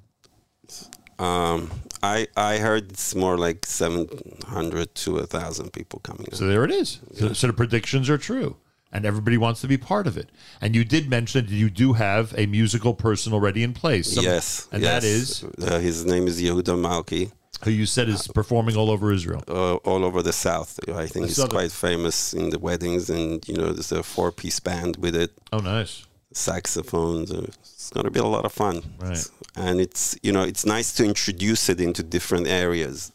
S20: Um, I I heard it's more like seven hundred to a thousand people coming.
S8: So there it is. So, so the predictions are true, and everybody wants to be part of it. And you did mention that you do have a musical person already in place. Some-
S20: yes,
S8: and
S20: yes.
S8: that is
S20: uh, his name is Yehuda Malki.
S8: who you said is performing all over Israel.
S20: Uh, all over the south. I think he's quite famous in the weddings, and you know, there's a four-piece band with it.
S8: Oh, nice.
S20: Saxophones. uh, It's going to be a lot of fun.
S8: Right.
S20: And it's you know, it's nice to introduce it into different areas.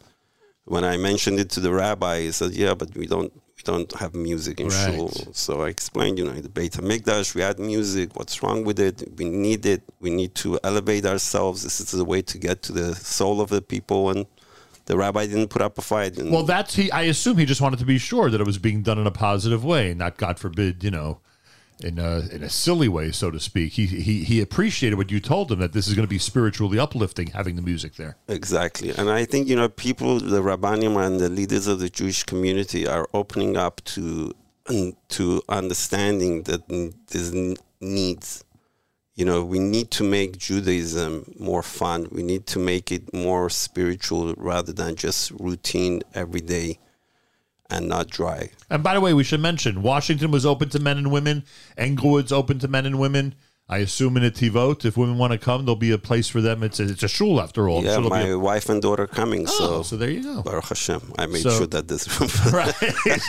S20: When I mentioned it to the rabbi, he said, "Yeah, but we don't." We don't have music in
S8: Right.
S20: shul, so I explained, you know, in the Beit Hamikdash, we had music. What's wrong with it? We need it. We need to elevate ourselves. This is the way to get to the soul of the people. And the rabbi didn't put up a fight.
S8: Well, that's he. I assume he just wanted to be sure that it was being done in a positive way, not God forbid, you know, in a in a silly way, so to speak. He he he appreciated what you told him that this is going to be spiritually uplifting having the music there.
S20: Exactly. And I think, you know, people, the Rabbanim and the leaders of the Jewish community are opening up to to understanding that there's needs. You know, we need to make Judaism more fun. We need to make it more spiritual rather than just routine every day and not dry.
S8: And by the way, we should mention Washington was open to men and women. Englewood's open to men and women. I assume in Netivot, if women want to come, there'll be a place for them. It's a, it's a shul after all.
S20: Yeah,
S8: So
S20: my
S8: a-
S20: wife and daughter coming.
S8: Oh,
S20: so,
S8: so there you go.
S20: Baruch Hashem. I made
S8: So-
S20: sure that this
S8: right.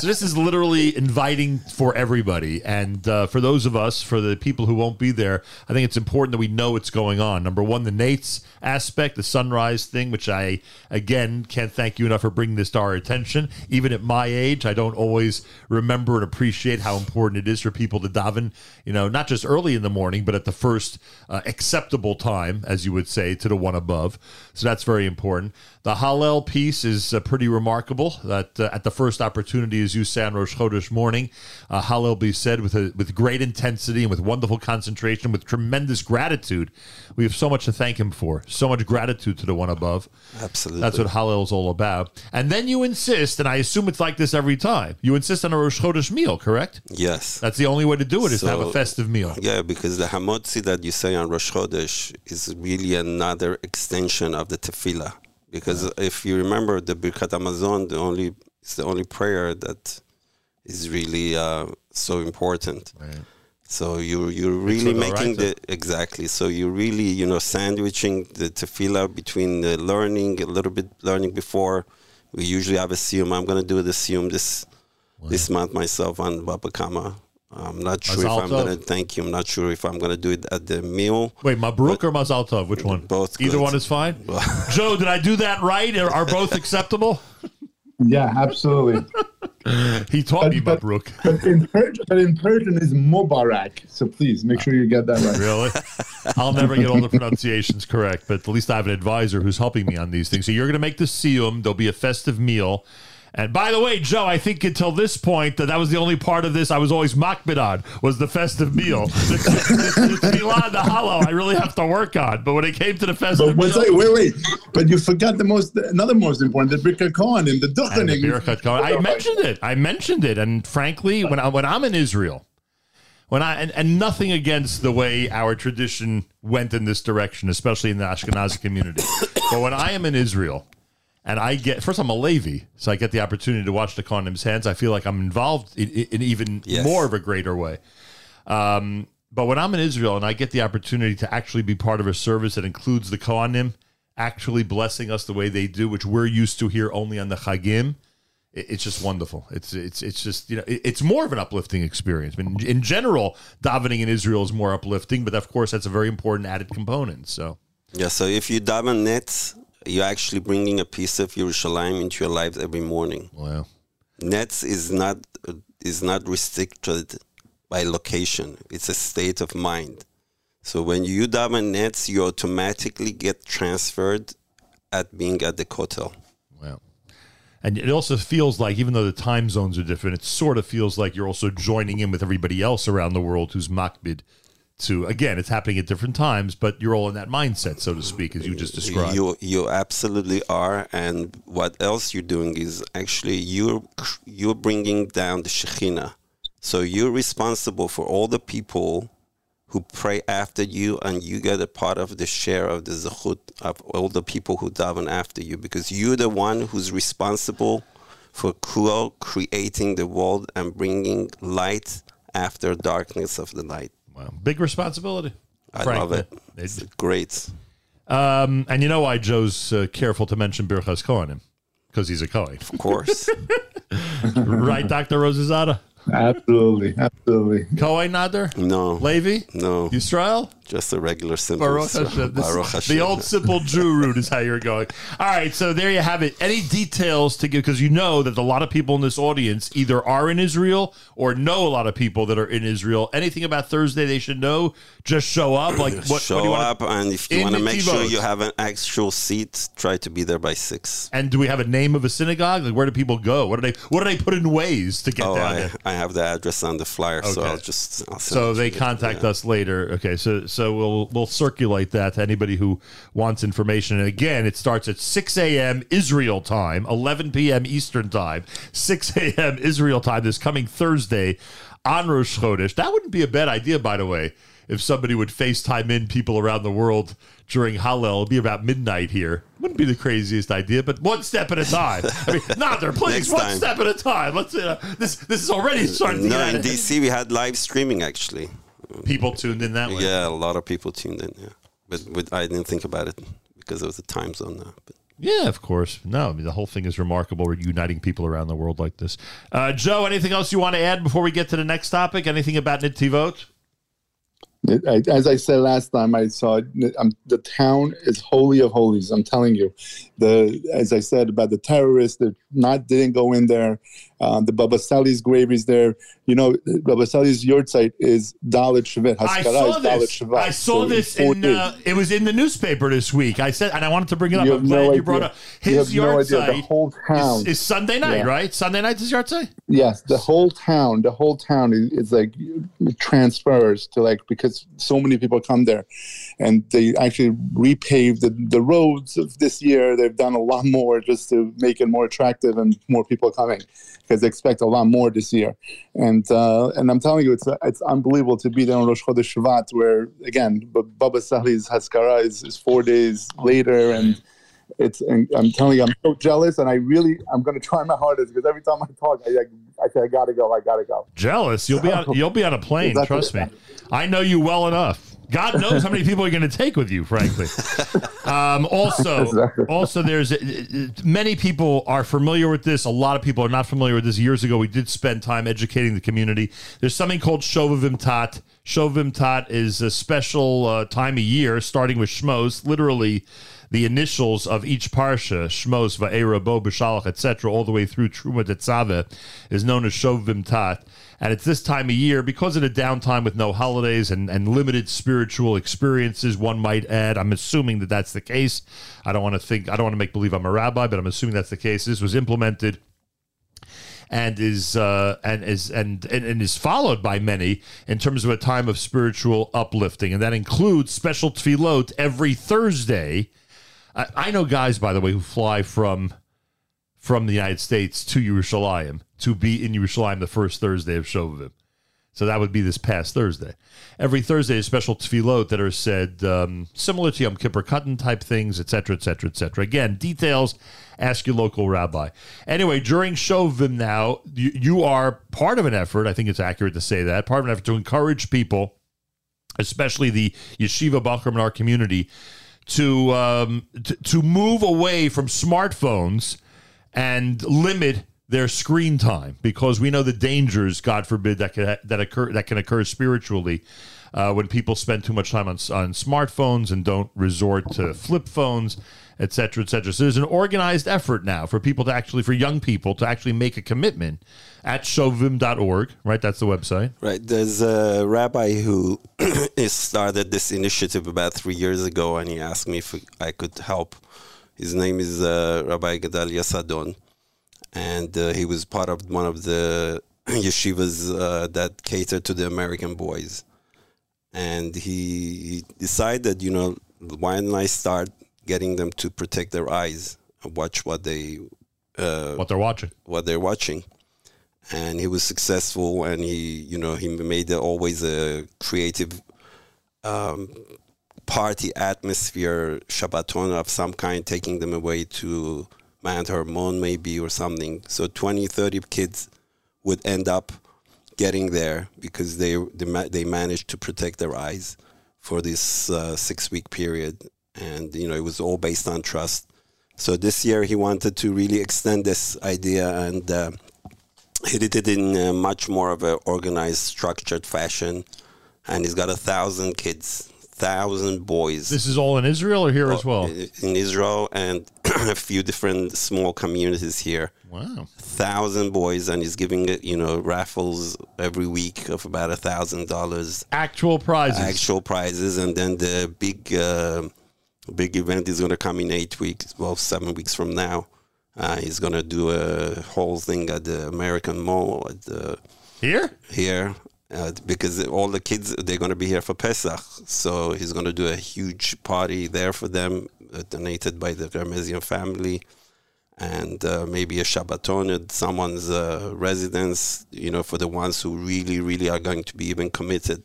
S8: so this is literally inviting for everybody, and uh, for those of us, for the people who won't be there, I think it's important that we know what's going on. Number one, the Netz aspect, the sunrise thing, which I again can't thank you enough for bringing this to our attention. Even at my age, I don't always remember and appreciate how important it is for people to daven. You know, not just early in the morning, but at the first uh, acceptable time, as you would say, to the one above. So that's very important. The Hallel piece is uh, pretty remarkable. That uh, at the first opportunity, as you say on Rosh Chodesh morning, uh, Hallel be said with a, with great intensity and with wonderful concentration, with tremendous gratitude. We have so much to thank him for. So much gratitude to the one above.
S20: Absolutely.
S8: That's what Hallel is all about. And then you insist, and I assume it's like this every time. You insist on a Rosh Chodesh meal, correct?
S20: Yes.
S8: That's the only way to do it is to have a festive meal.
S20: Yeah, because the hamotzi that you say on Rosh Chodesh is really another extension of the tefillah. Because if you remember the Birkat Hamazon, the only it's the only prayer that is really uh, so important. So you you're really
S8: with
S20: making
S8: oraita.
S20: the exactly. So you're really you know sandwiching the tefillah between the learning a little bit learning before. We usually have a siyum. I'm going to do the siyum this this month myself on Baba Kama. I'm not sure if I'm going to thank you. I'm not sure if I'm going to do it at the meal.
S8: Wait, Mabruk or Mazal Tov? Which one?
S20: Both.
S8: Either
S20: good.
S8: one is fine. Joe, did I do that right? Are, are both acceptable?
S21: Yeah, absolutely.
S8: he taught me Mabruk.
S21: But in, Persian, but in Persian is Mubarak. So please make sure you get that right.
S8: Really? I'll never get all the pronunciations correct, but at least I have an advisor who's helping me on these things. So you're going to make the siyum. There'll be a festive meal. And by the way, Joe, I think until this point that that was the only part of this I was always makbid on was the festive meal. The, the, the, tefillah and the Hallel I really have to work on. But when it came to the festive
S21: But
S8: meal,
S21: that? Wait, wait. But you forgot the most, another most important, the Birkat Kohen and the Duchening.
S8: I mentioned it. I mentioned it. And frankly, when I when I'm in Israel, when I and, and nothing against the way our tradition went in this direction, especially in the Ashkenazi community. but when I am in Israel and I get first I'm a Levi, so I get the opportunity to watch the Kohanim's hands, I feel like I'm involved in, in even
S20: Yes.
S8: more of a greater way. Um, but when I'm in Israel and I get the opportunity to actually be part of a service that includes the Kohanim actually blessing us the way they do, which we're used to here only on the Chagim, it- it's just wonderful. It's it's it's just you know it- it's more of an uplifting experience. I mean, in general, davening in Israel is more uplifting, but of course that's a very important added component. So
S20: Yeah, so if you daven Netz, you're actually bringing a piece of Yerushalayim into your life every morning.
S8: Wow.
S20: Netz is not is not restricted by location. It's a state of mind. So when you daven Netz, you automatically get transferred at being at the kotel.
S8: Wow. And it also feels like, even though the time zones are different, it sort of feels like you're also joining in with everybody else around the world who's makbid. To again, it's happening at different times, but you're all in that mindset, so to speak, as you just described.
S20: You you absolutely are, and what else you're doing is actually you're you're bringing down the Shekhinah. So you're responsible for all the people who pray after you, and you get a part of the share of the zechut of all the people who daven after you, because you're the one who's responsible for creating the world and bringing light after darkness of the night.
S8: Wow, big responsibility.
S20: I
S8: frankly.
S20: love it. It's great.
S8: Um, and you know why Joe's uh, careful to mention Birchas Kohanim? Because he's a Kohen.
S20: Of course.
S8: right, Dr. Rozehzadeh?
S21: Absolutely, absolutely.
S8: Kohen Nader?
S20: No.
S8: Levi?
S20: No.
S8: Yisrael?
S20: Just a regular simple.
S8: Baruch Hashem.
S20: Baruch
S8: The old simple Jew route is how you're going. All right, so there you have it. Any details to give? Because you know that a lot of people in this audience either are in Israel or know a lot of people that are in Israel. Anything about Thursday they should know? Just show up. Like what?
S20: Show
S8: what do you
S20: up, and if you want to make sure you have an actual seat, try to be there by six.
S8: And do we have a name of a synagogue? Like where do people go? What do they What do they put in ways to get
S20: oh,
S8: down
S20: I,
S8: there?
S20: I have the address on the flyer, so I'll just. I'll send
S8: So
S20: it to
S8: they contact us later. Okay, so so we'll we'll circulate that to anybody who wants information. And again, it starts at 6 a.m. Israel time, 11 p.m. Eastern time, 6 a.m. Israel time this coming Thursday on Rosh Chodesh. That wouldn't be a bad idea, by the way. If somebody would FaceTime in people around the world during Hallel, it'd be about midnight here. Wouldn't be the craziest idea, but one step at a time. I mean, not there, please, one
S20: time.
S8: step at a time. Let's. Uh, this this is already starting to
S20: No,
S8: get
S20: in DC we had live streaming actually.
S8: People tuned in that way.
S20: Yeah, a lot of people tuned in. Yeah, but, but I didn't think about it because of the time zone now. But
S8: Yeah, of course. No, I mean the whole thing is remarkable. We're uniting people around the world like this. Uh, Joe, anything else you want to add before we get to the next topic? Anything about Netivot?
S21: Vote? as I said last time, I saw it, um, the town is holy of holies. I'm telling you, the as I said about the terrorists that not didn't go in there. Uh, the Baba Sali's grave is there. You know, Baba Sali's site is Dalit Shvat.
S8: I saw
S21: is
S8: this. I saw
S21: So
S8: this in. Uh, it was in the newspaper this week. I said, and I wanted to bring it up.
S21: You
S8: I'm glad
S21: no
S8: you brought up
S21: You
S8: his
S21: have no
S8: yard
S21: idea. The
S8: site
S21: whole town.
S8: is, is Sunday night,
S21: Yeah.
S8: right? Sunday night is yahrzeit.
S21: Yes, the whole town, the whole town is, is like transfers to like because so many people come there, and they actually repaved the, the roads of this year. They've done a lot more just to make it more attractive and more people coming because they expect a lot more this year. And uh, and I'm telling you, it's it's unbelievable to be there on Rosh Chodesh Shvat, where again, B- Baba Sali's Haskara is, is four days later, and it's and I'm telling you, I'm so jealous, and I really I'm going to try my hardest because every time I talk, I I, I say I gotta go, I gotta go.
S8: Jealous? You'll be on. You'll be on a plane.
S21: Exactly.
S8: Trust me. I know you well enough. God knows how many people you're going to take with you. Frankly. Um, also, also, there's uh, uh, many people are familiar with this. A lot of people are not familiar with this. Years ago, we did spend time educating the community. There's something called Shovavim Tat. Shovavim Tat is a special uh, time of year, starting with Shmos, literally the initials of each parsha, Shmos, Va'era, Bo, B'Shalach, etc., all the way through Truma Tetzaveh, is known as Shovavim Tat. And it's this time of year because of the downtime with no holidays and, and limited spiritual experiences, one might add. I'm assuming that that's the case. I don't want to think, I don't want to make believe I'm a rabbi, but I'm assuming that's the case. This was implemented and is uh, and is and, and and is followed by many in terms of a time of spiritual uplifting, and that includes special tefillot every Thursday. I, I know guys, by the way, who fly from from the United States to Yerushalayim to be in Yerushalayim the first Thursday of Shovavim. So that would be this past Thursday. Every Thursday is special tefillot that are said um, similar to Yom Kippur Katan type things, etc., etc., etc. Again, details, ask your local rabbi. Anyway, during Shovavim now, you, you are part of an effort, I think it's accurate to say that, part of an effort to encourage people, especially the yeshiva Bachram in our community, to, um, to, to move away from smartphones and limit their screen time because we know the dangers, God forbid, that can that occur that can occur spiritually uh, when people spend too much time on on smartphones and don't resort to flip phones, et cetera, et cetera. So there's an organized effort now for people to actually, for young people to actually make a commitment at shovavim.org, right? That's the website.
S20: Right. There's a rabbi who started this initiative about three years ago, and he asked me if I could help. His name is uh, Rabbi Gedalia Sadon, and uh, he was part of one of the yeshivas uh, that catered to the American boys. And he, he decided, you know, why don't I start getting them to protect their eyes and watch what they uh,
S8: what they're watching,
S20: what they're watching. And he was successful and he you know he made always a creative um, party atmosphere shabbaton of some kind taking them away to Mount Hermon maybe or something. So 20 30 kids would end up getting there because they they, they managed to protect their eyes for this uh, six week period. And you know it was all based on trust. So this year he wanted to really extend this idea and uh, he did it in much more of an organized, structured fashion, and he's got a thousand kids, thousand boys.
S8: This is all in Israel or here as well?
S20: in Israel and a few different small communities here.
S8: Wow.
S20: Thousand boys, and he's giving it, you know, raffles every week of about a thousand dollars.
S8: Actual prizes.
S20: Actual prizes, and then the big, uh, big event is going to come in eight weeks, well, seven weeks from now. Uh, he's going to do a whole thing at the American Mall at the
S8: here.
S20: Here, uh, because all the kids they're going to be here for Pesach, so he's going to do a huge party there for them, uh, donated by the Ghermezian family, and uh, maybe a Shabbaton at someone's uh, residence. You know, for the ones who really, really are going to be even committed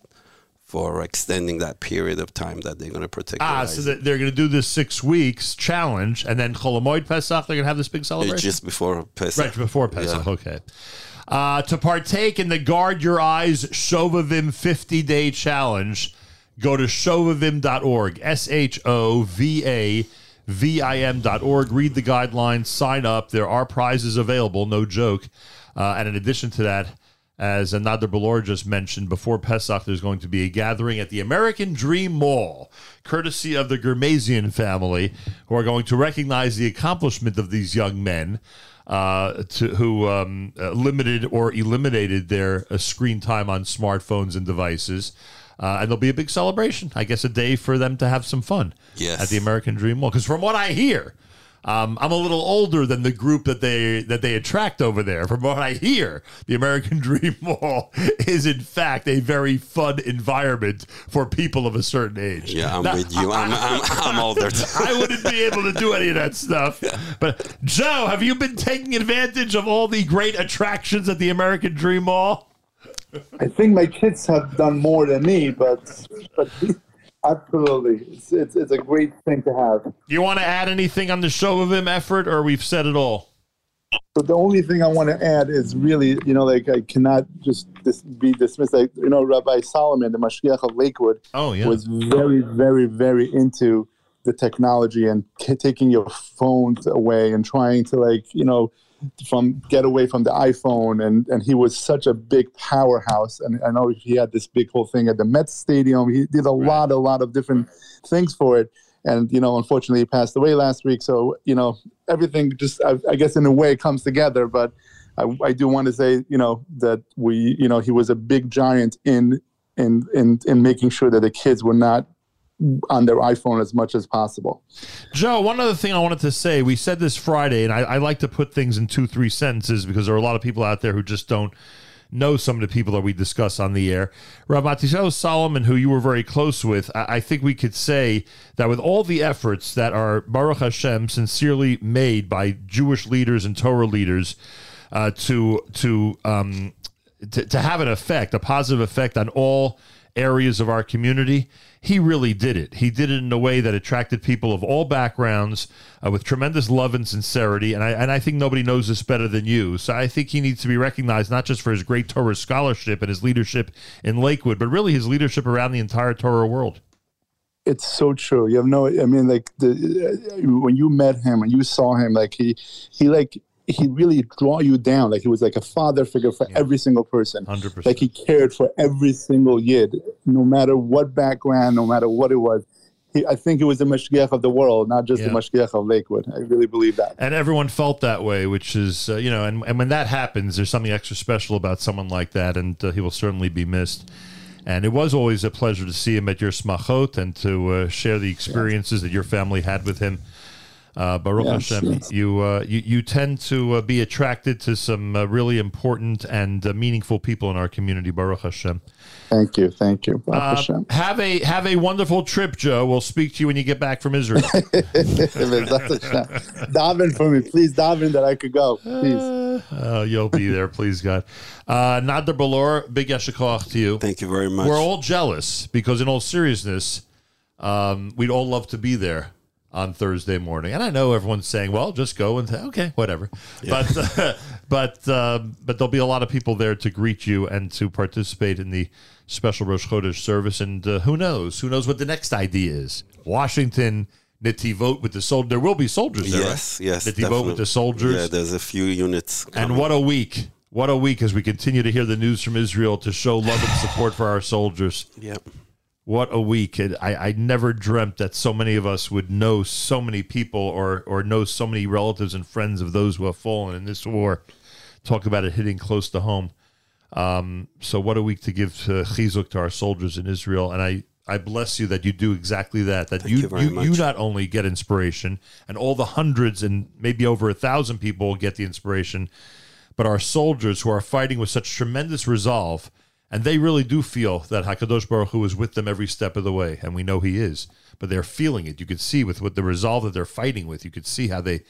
S20: for extending that period of time that they're going to protect.
S8: Ah, so they're going to do this six weeks challenge, and then Cholamoid Pesach, they're going to have this big celebration?
S20: just before Pesach.
S8: Right, before Pesach,
S20: Yeah.
S8: okay. Uh, to partake in the Guard Your Eyes Shovavim 50 Day Challenge, go to shovavim.org, S H O V A V I M.org. Read the guidelines, sign up. There are prizes available, no joke. Uh, and in addition to that, as Nader Bolour just mentioned, before Pesach, there's going to be a gathering at the American Dream Mall, courtesy of the Ghermezian family, who are going to recognize the accomplishment of these young men uh, to, who um, uh, limited or eliminated their uh, screen time on smartphones and devices. Uh, and there'll be a big celebration. I guess a day for them to have some fun
S20: Yes.
S8: at the American Dream Mall. Because from what I hear, um, I'm a little older than the group that they that they attract over there. From what I hear, the American Dream Mall is in fact a very fun environment for people of a certain age.
S20: Yeah, I'm
S8: Now-
S20: with you. I'm, I'm, I'm older.
S8: I wouldn't be able to do any of that stuff. But Joe, have you been taking advantage of all the great attractions at the American Dream Mall?
S21: I think my kids have done more than me, but but absolutely, it's it's, it's a great thing to have.
S8: You want to add anything on the Shovavim effort, or we've said it all?
S21: But the only thing I want to add is really, you know, like I cannot just dis- be dismissed. Like you know, Rabbi Salomon, the Mashgiach of Lakewood,
S8: Oh, yeah.
S21: was very, very, very into the technology and taking your phones away and trying to like, you know, from get away from the iPhone. And and he was such a big powerhouse. And I know oh, he had this big whole thing at the Mets Stadium. He did a lot, a lot of different things for it. And you know, unfortunately, he passed away last week. So you know, everything just, I, I guess, in a way, comes together. But I, I do want to say, you know, that we, you know, he was a big giant in in in in making sure that the kids were not on their iPhone as much as possible.
S8: Joe, one other thing I wanted to say. We said this Friday, and I, I like to put things in two, three sentences because there are a lot of people out there who just don't know some of the people that we discuss on the air. Rabatisel Salomon, who you were very close with, I, I think we could say that with all the efforts that are Baruch Hashem sincerely made by Jewish leaders and Torah leaders uh, to to um, to, to have an effect, a positive effect on all areas of our community, he really did it. He did it in a way that attracted people of all backgrounds uh, with tremendous love and sincerity. And I, and I think nobody knows this better than you. So I think he needs to be recognized not just for his great Torah scholarship and his leadership in Lakewood, but really his leadership around the entire Torah world.
S21: It's so true. You have no. I mean, like the uh, when you met him and you saw him, like he he like he really draw you down. Like he was like a father figure for every single person.
S8: 100%.
S21: Like he cared for every single yid, no matter what background, no matter what it was. He, I think he was the mashgiach of the world, not just
S8: Yeah.
S21: the mashgiach of Lakewood. I really believe that.
S8: And everyone felt that way, which is, uh, you know, and, and when that happens, there's something extra special about someone like that, and uh, he will certainly be missed. And it was always a pleasure to see him at your smachot and to uh, share the experiences that your family had with him. Uh, Baruch
S21: Yes,
S8: Hashem,
S21: yes.
S8: you, uh, you you tend to uh, be attracted to some uh, really important and uh, meaningful people in our community. Baruch Hashem.
S21: Thank you, thank you. Baruch
S8: Uh,
S21: Hashem.
S8: have a have a wonderful trip, Joe. We'll speak to you when you get back from Israel.
S21: Daven for me, please. Daven that I could go, please.
S8: Oh, you'll be there, please God. Uh, Nader Bolour, big yeshikoach to you.
S20: Thank you very much.
S8: We're all jealous because, in all seriousness, um, we'd all love to be there on Thursday morning. And I know everyone's saying, "Well, just go and say, okay, whatever." But uh, but um, but there'll be a lot of people there to greet you and to participate in the special Rosh Chodesh service. And uh, who knows? Who knows what the next idea is? Washington. Nativot with the soldier. There will be soldiers there.
S20: Yes,
S8: right?
S20: yes. Definitely.
S8: with the soldiers.
S20: Yeah, there's a few units.
S8: And what a week. What a week as we continue to hear the news from Israel to show love and support for our soldiers.
S20: Yep.
S8: What a week. It, I, I never dreamt that so many of us would know so many people or, or know so many relatives and friends of those who have fallen in this war. Talk about it hitting close to home. Um, so what a week to give to chizuk to our soldiers in Israel. And I, I bless you that you do exactly that. That
S20: Thank
S8: you
S20: you
S8: you, you not only get inspiration, and all the hundreds and maybe over a thousand people get the inspiration, but our soldiers who are fighting with such tremendous resolve, and they really do feel that Hakadosh Baruch Hu is with them every step of the way, and we know He is. But they're feeling it. You could see with with the resolve that they're fighting with. You could see how they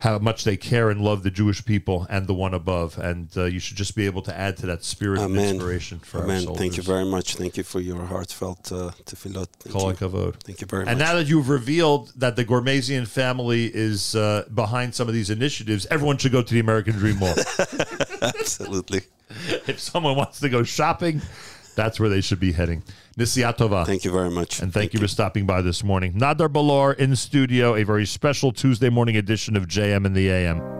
S8: how much they care and love the Jewish people and the one above, and uh, you should just be able to add to that spirit of
S20: Amen.
S8: inspiration for our
S20: Amen.
S8: soldiers.
S20: Thank you very much. Thank you for your heartfelt uh, tefillot. Thank
S8: Kol
S20: you. Thank you very
S8: And
S20: much.
S8: And now that you've revealed that the Ghermezian family is uh, behind some of these initiatives, everyone should go to the American Dream Mall.
S20: Absolutely.
S8: if someone wants to go shopping, that's where they should be heading. Nisiatova.
S20: Thank you very much.
S8: And thank, you for stopping by this morning. Nader Bolour in studio, a very special Tuesday morning edition of JM in the AM.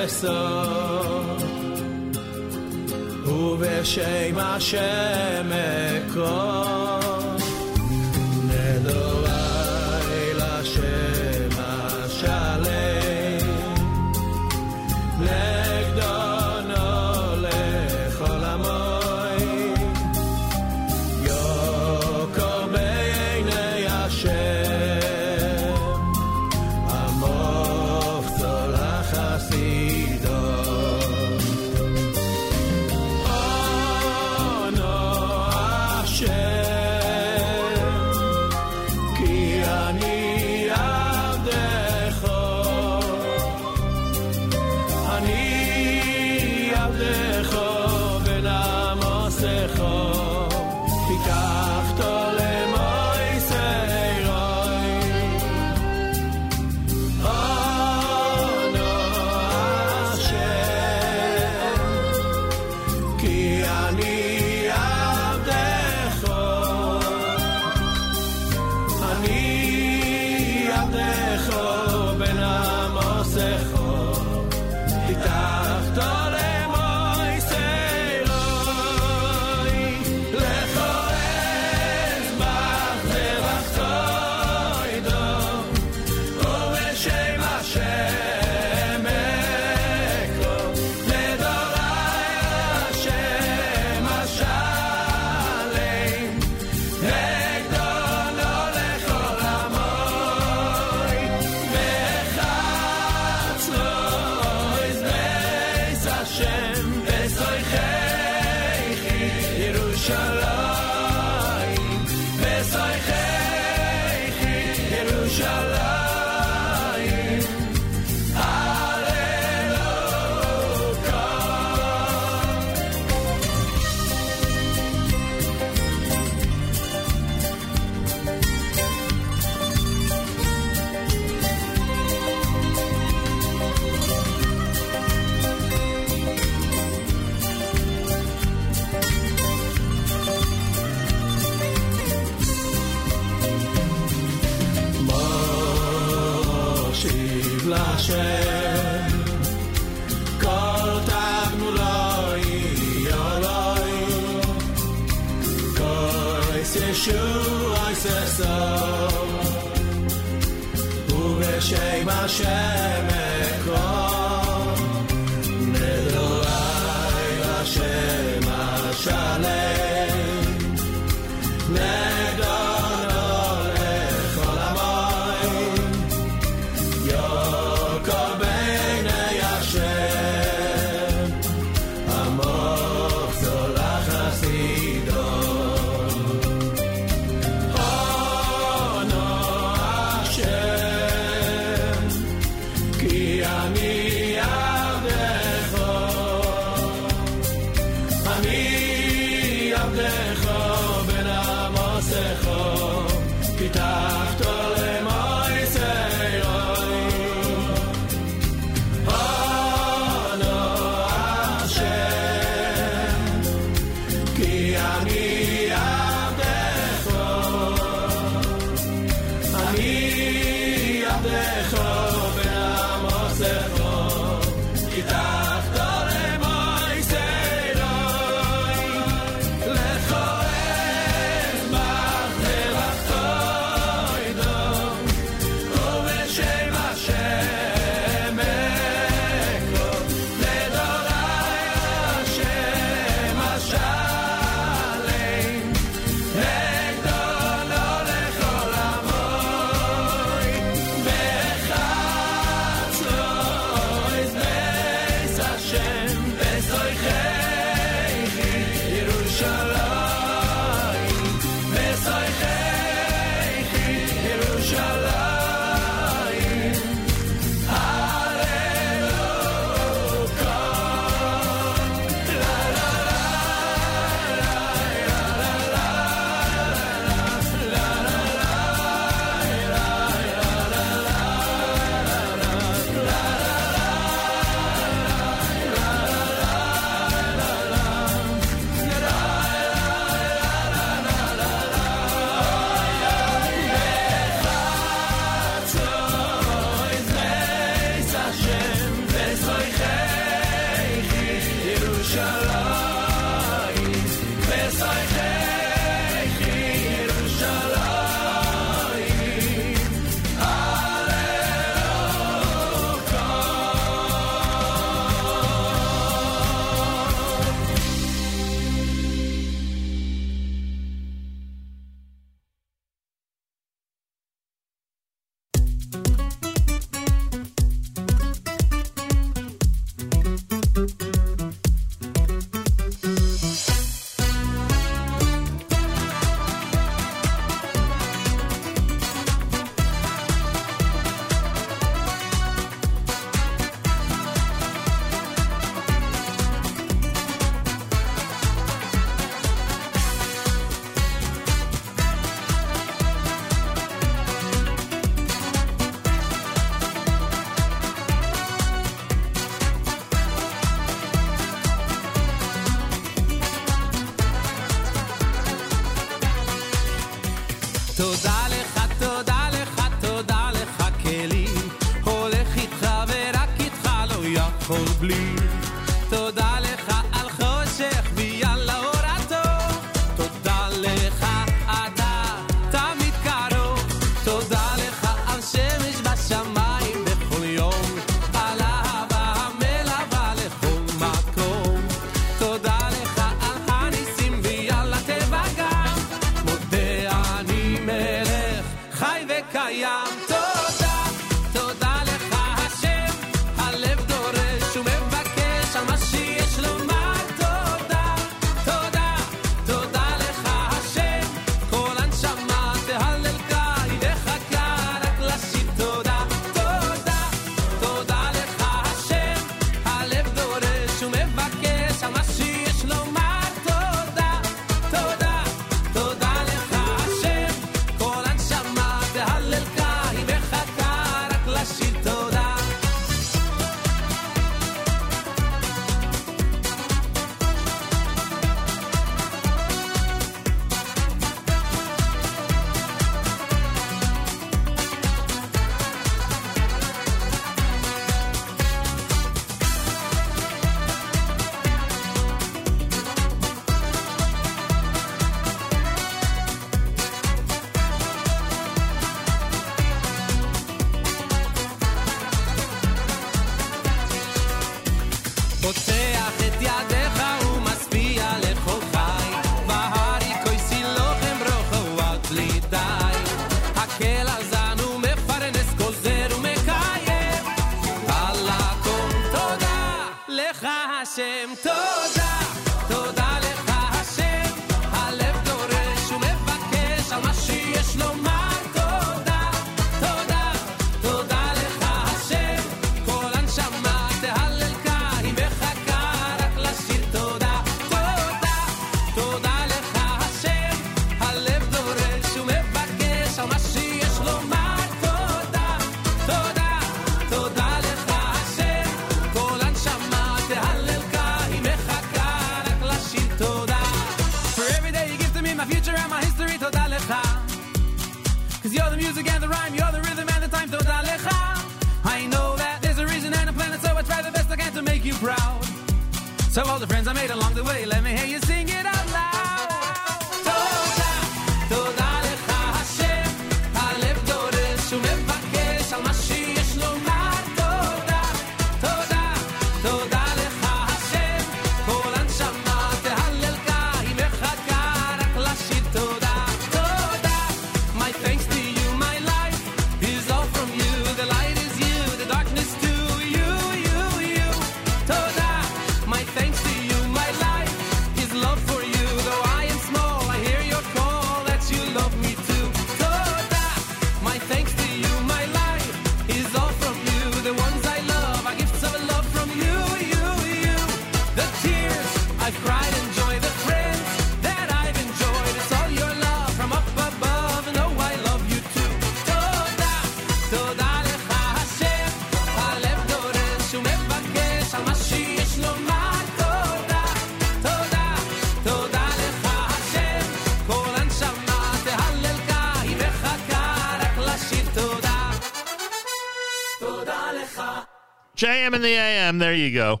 S8: JM in the AM. There you go.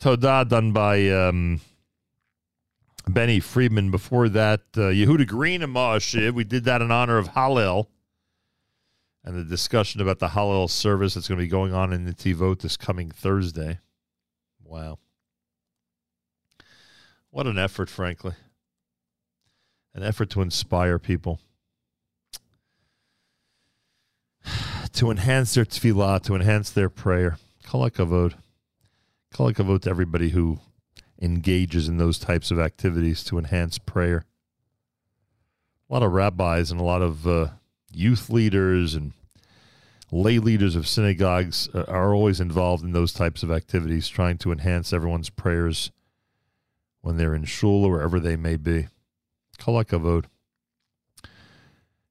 S8: Toda done by um, Benny Friedman. Before that, uh, Yehuda Green and Ma'ashiv. We did that in honor of Hallel and the discussion about the Hallel service that's going to be going on in Netivot this coming Thursday. Wow. What an effort, frankly. An effort to inspire people. To enhance their tefillah, to enhance their prayer. Kol hakavod. To everybody who engages in those types of activities to enhance prayer. A lot of rabbis and a lot of uh, youth leaders and lay leaders of synagogues uh, are always involved in those types of activities, trying to enhance everyone's prayers when they're in shul or wherever they may be. Kol hakavod.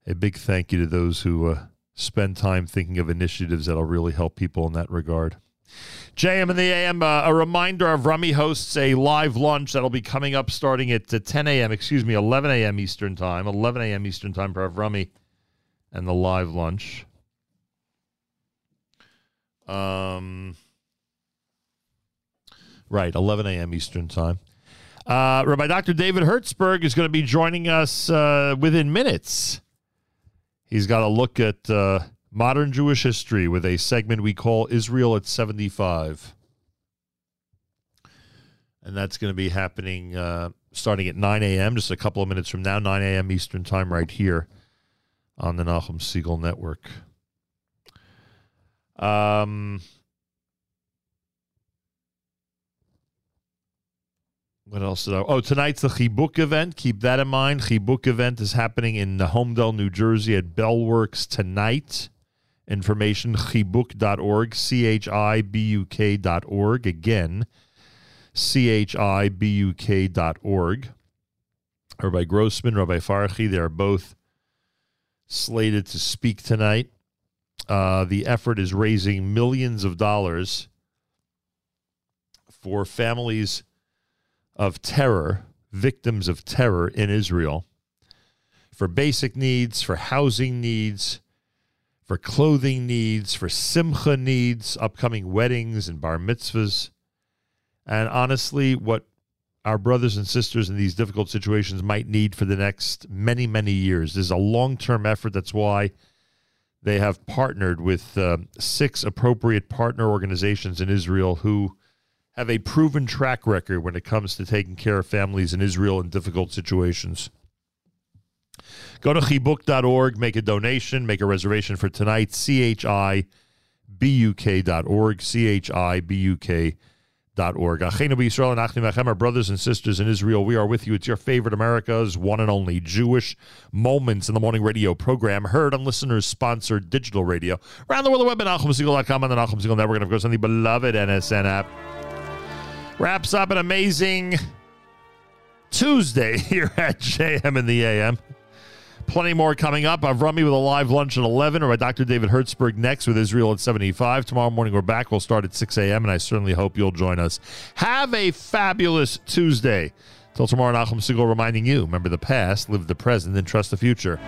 S8: A big thank you to those who uh, spend time thinking of initiatives that'll really help people in that regard. JM and the AM, uh, a reminder of Rummy hosts a live lunch that'll be coming up starting at uh, 10 a.m., excuse me, 11 a.m. Eastern Time, 11 a.m. Eastern Time for Rummy and the live lunch. Um, right, 11 a.m. Eastern Time. Uh, Rabbi Dr. David Hertzberg is going to be joining us uh, within minutes. He's got a look at uh, modern Jewish history with a segment we call Israel at 75. And that's going to be happening uh, starting at 9 a.m., just a couple of minutes from now, 9 a.m. Eastern Time, right here on the Nachum Segal Network. Um, what else did I? Oh, tonight's the Chibuk event. Keep that in mind. Chibuk event is happening in Holmdel, New Jersey at Bellworks tonight. Information chibuk.org, C H I B U K.org. Again, C H I B U K.org. Rabbi Grossman, Rabbi Farhi, they are both slated to speak tonight. Uh, the effort is raising millions of dollars for families of terror, victims of terror in Israel, for basic needs, for housing needs, for clothing needs, for simcha needs, upcoming weddings and bar mitzvahs. And honestly, what our brothers and sisters in these difficult situations might need for the next many, many years. This is a long term effort. That's why they have partnered with uh, six appropriate partner organizations in Israel who have a proven track record when it comes to taking care of families in Israel in difficult situations. Go to chibuk.org, make a donation, make a reservation for tonight, chibuk.org, chibuk.org. Achenu b'Yisrael and Achim Achem, our brothers and sisters in Israel, we are with you. It's your favorite America's one and only Jewish Moments in the Morning radio program, heard on listeners-sponsored digital radio. Around the world, the web at and the Nachum Segal Network, and of course on the beloved NSN app. Wraps up an amazing Tuesday here at JM in the AM. Plenty more coming up. I've run me with a live lunch at 11 or by Dr. David Hertzberg next with Israel at 75. Tomorrow morning we're back. We'll start at 6 a.m. and I certainly hope you'll join us. Have a fabulous Tuesday. Till tomorrow, Nachum Segal reminding you, remember the past, live the present, and trust the future.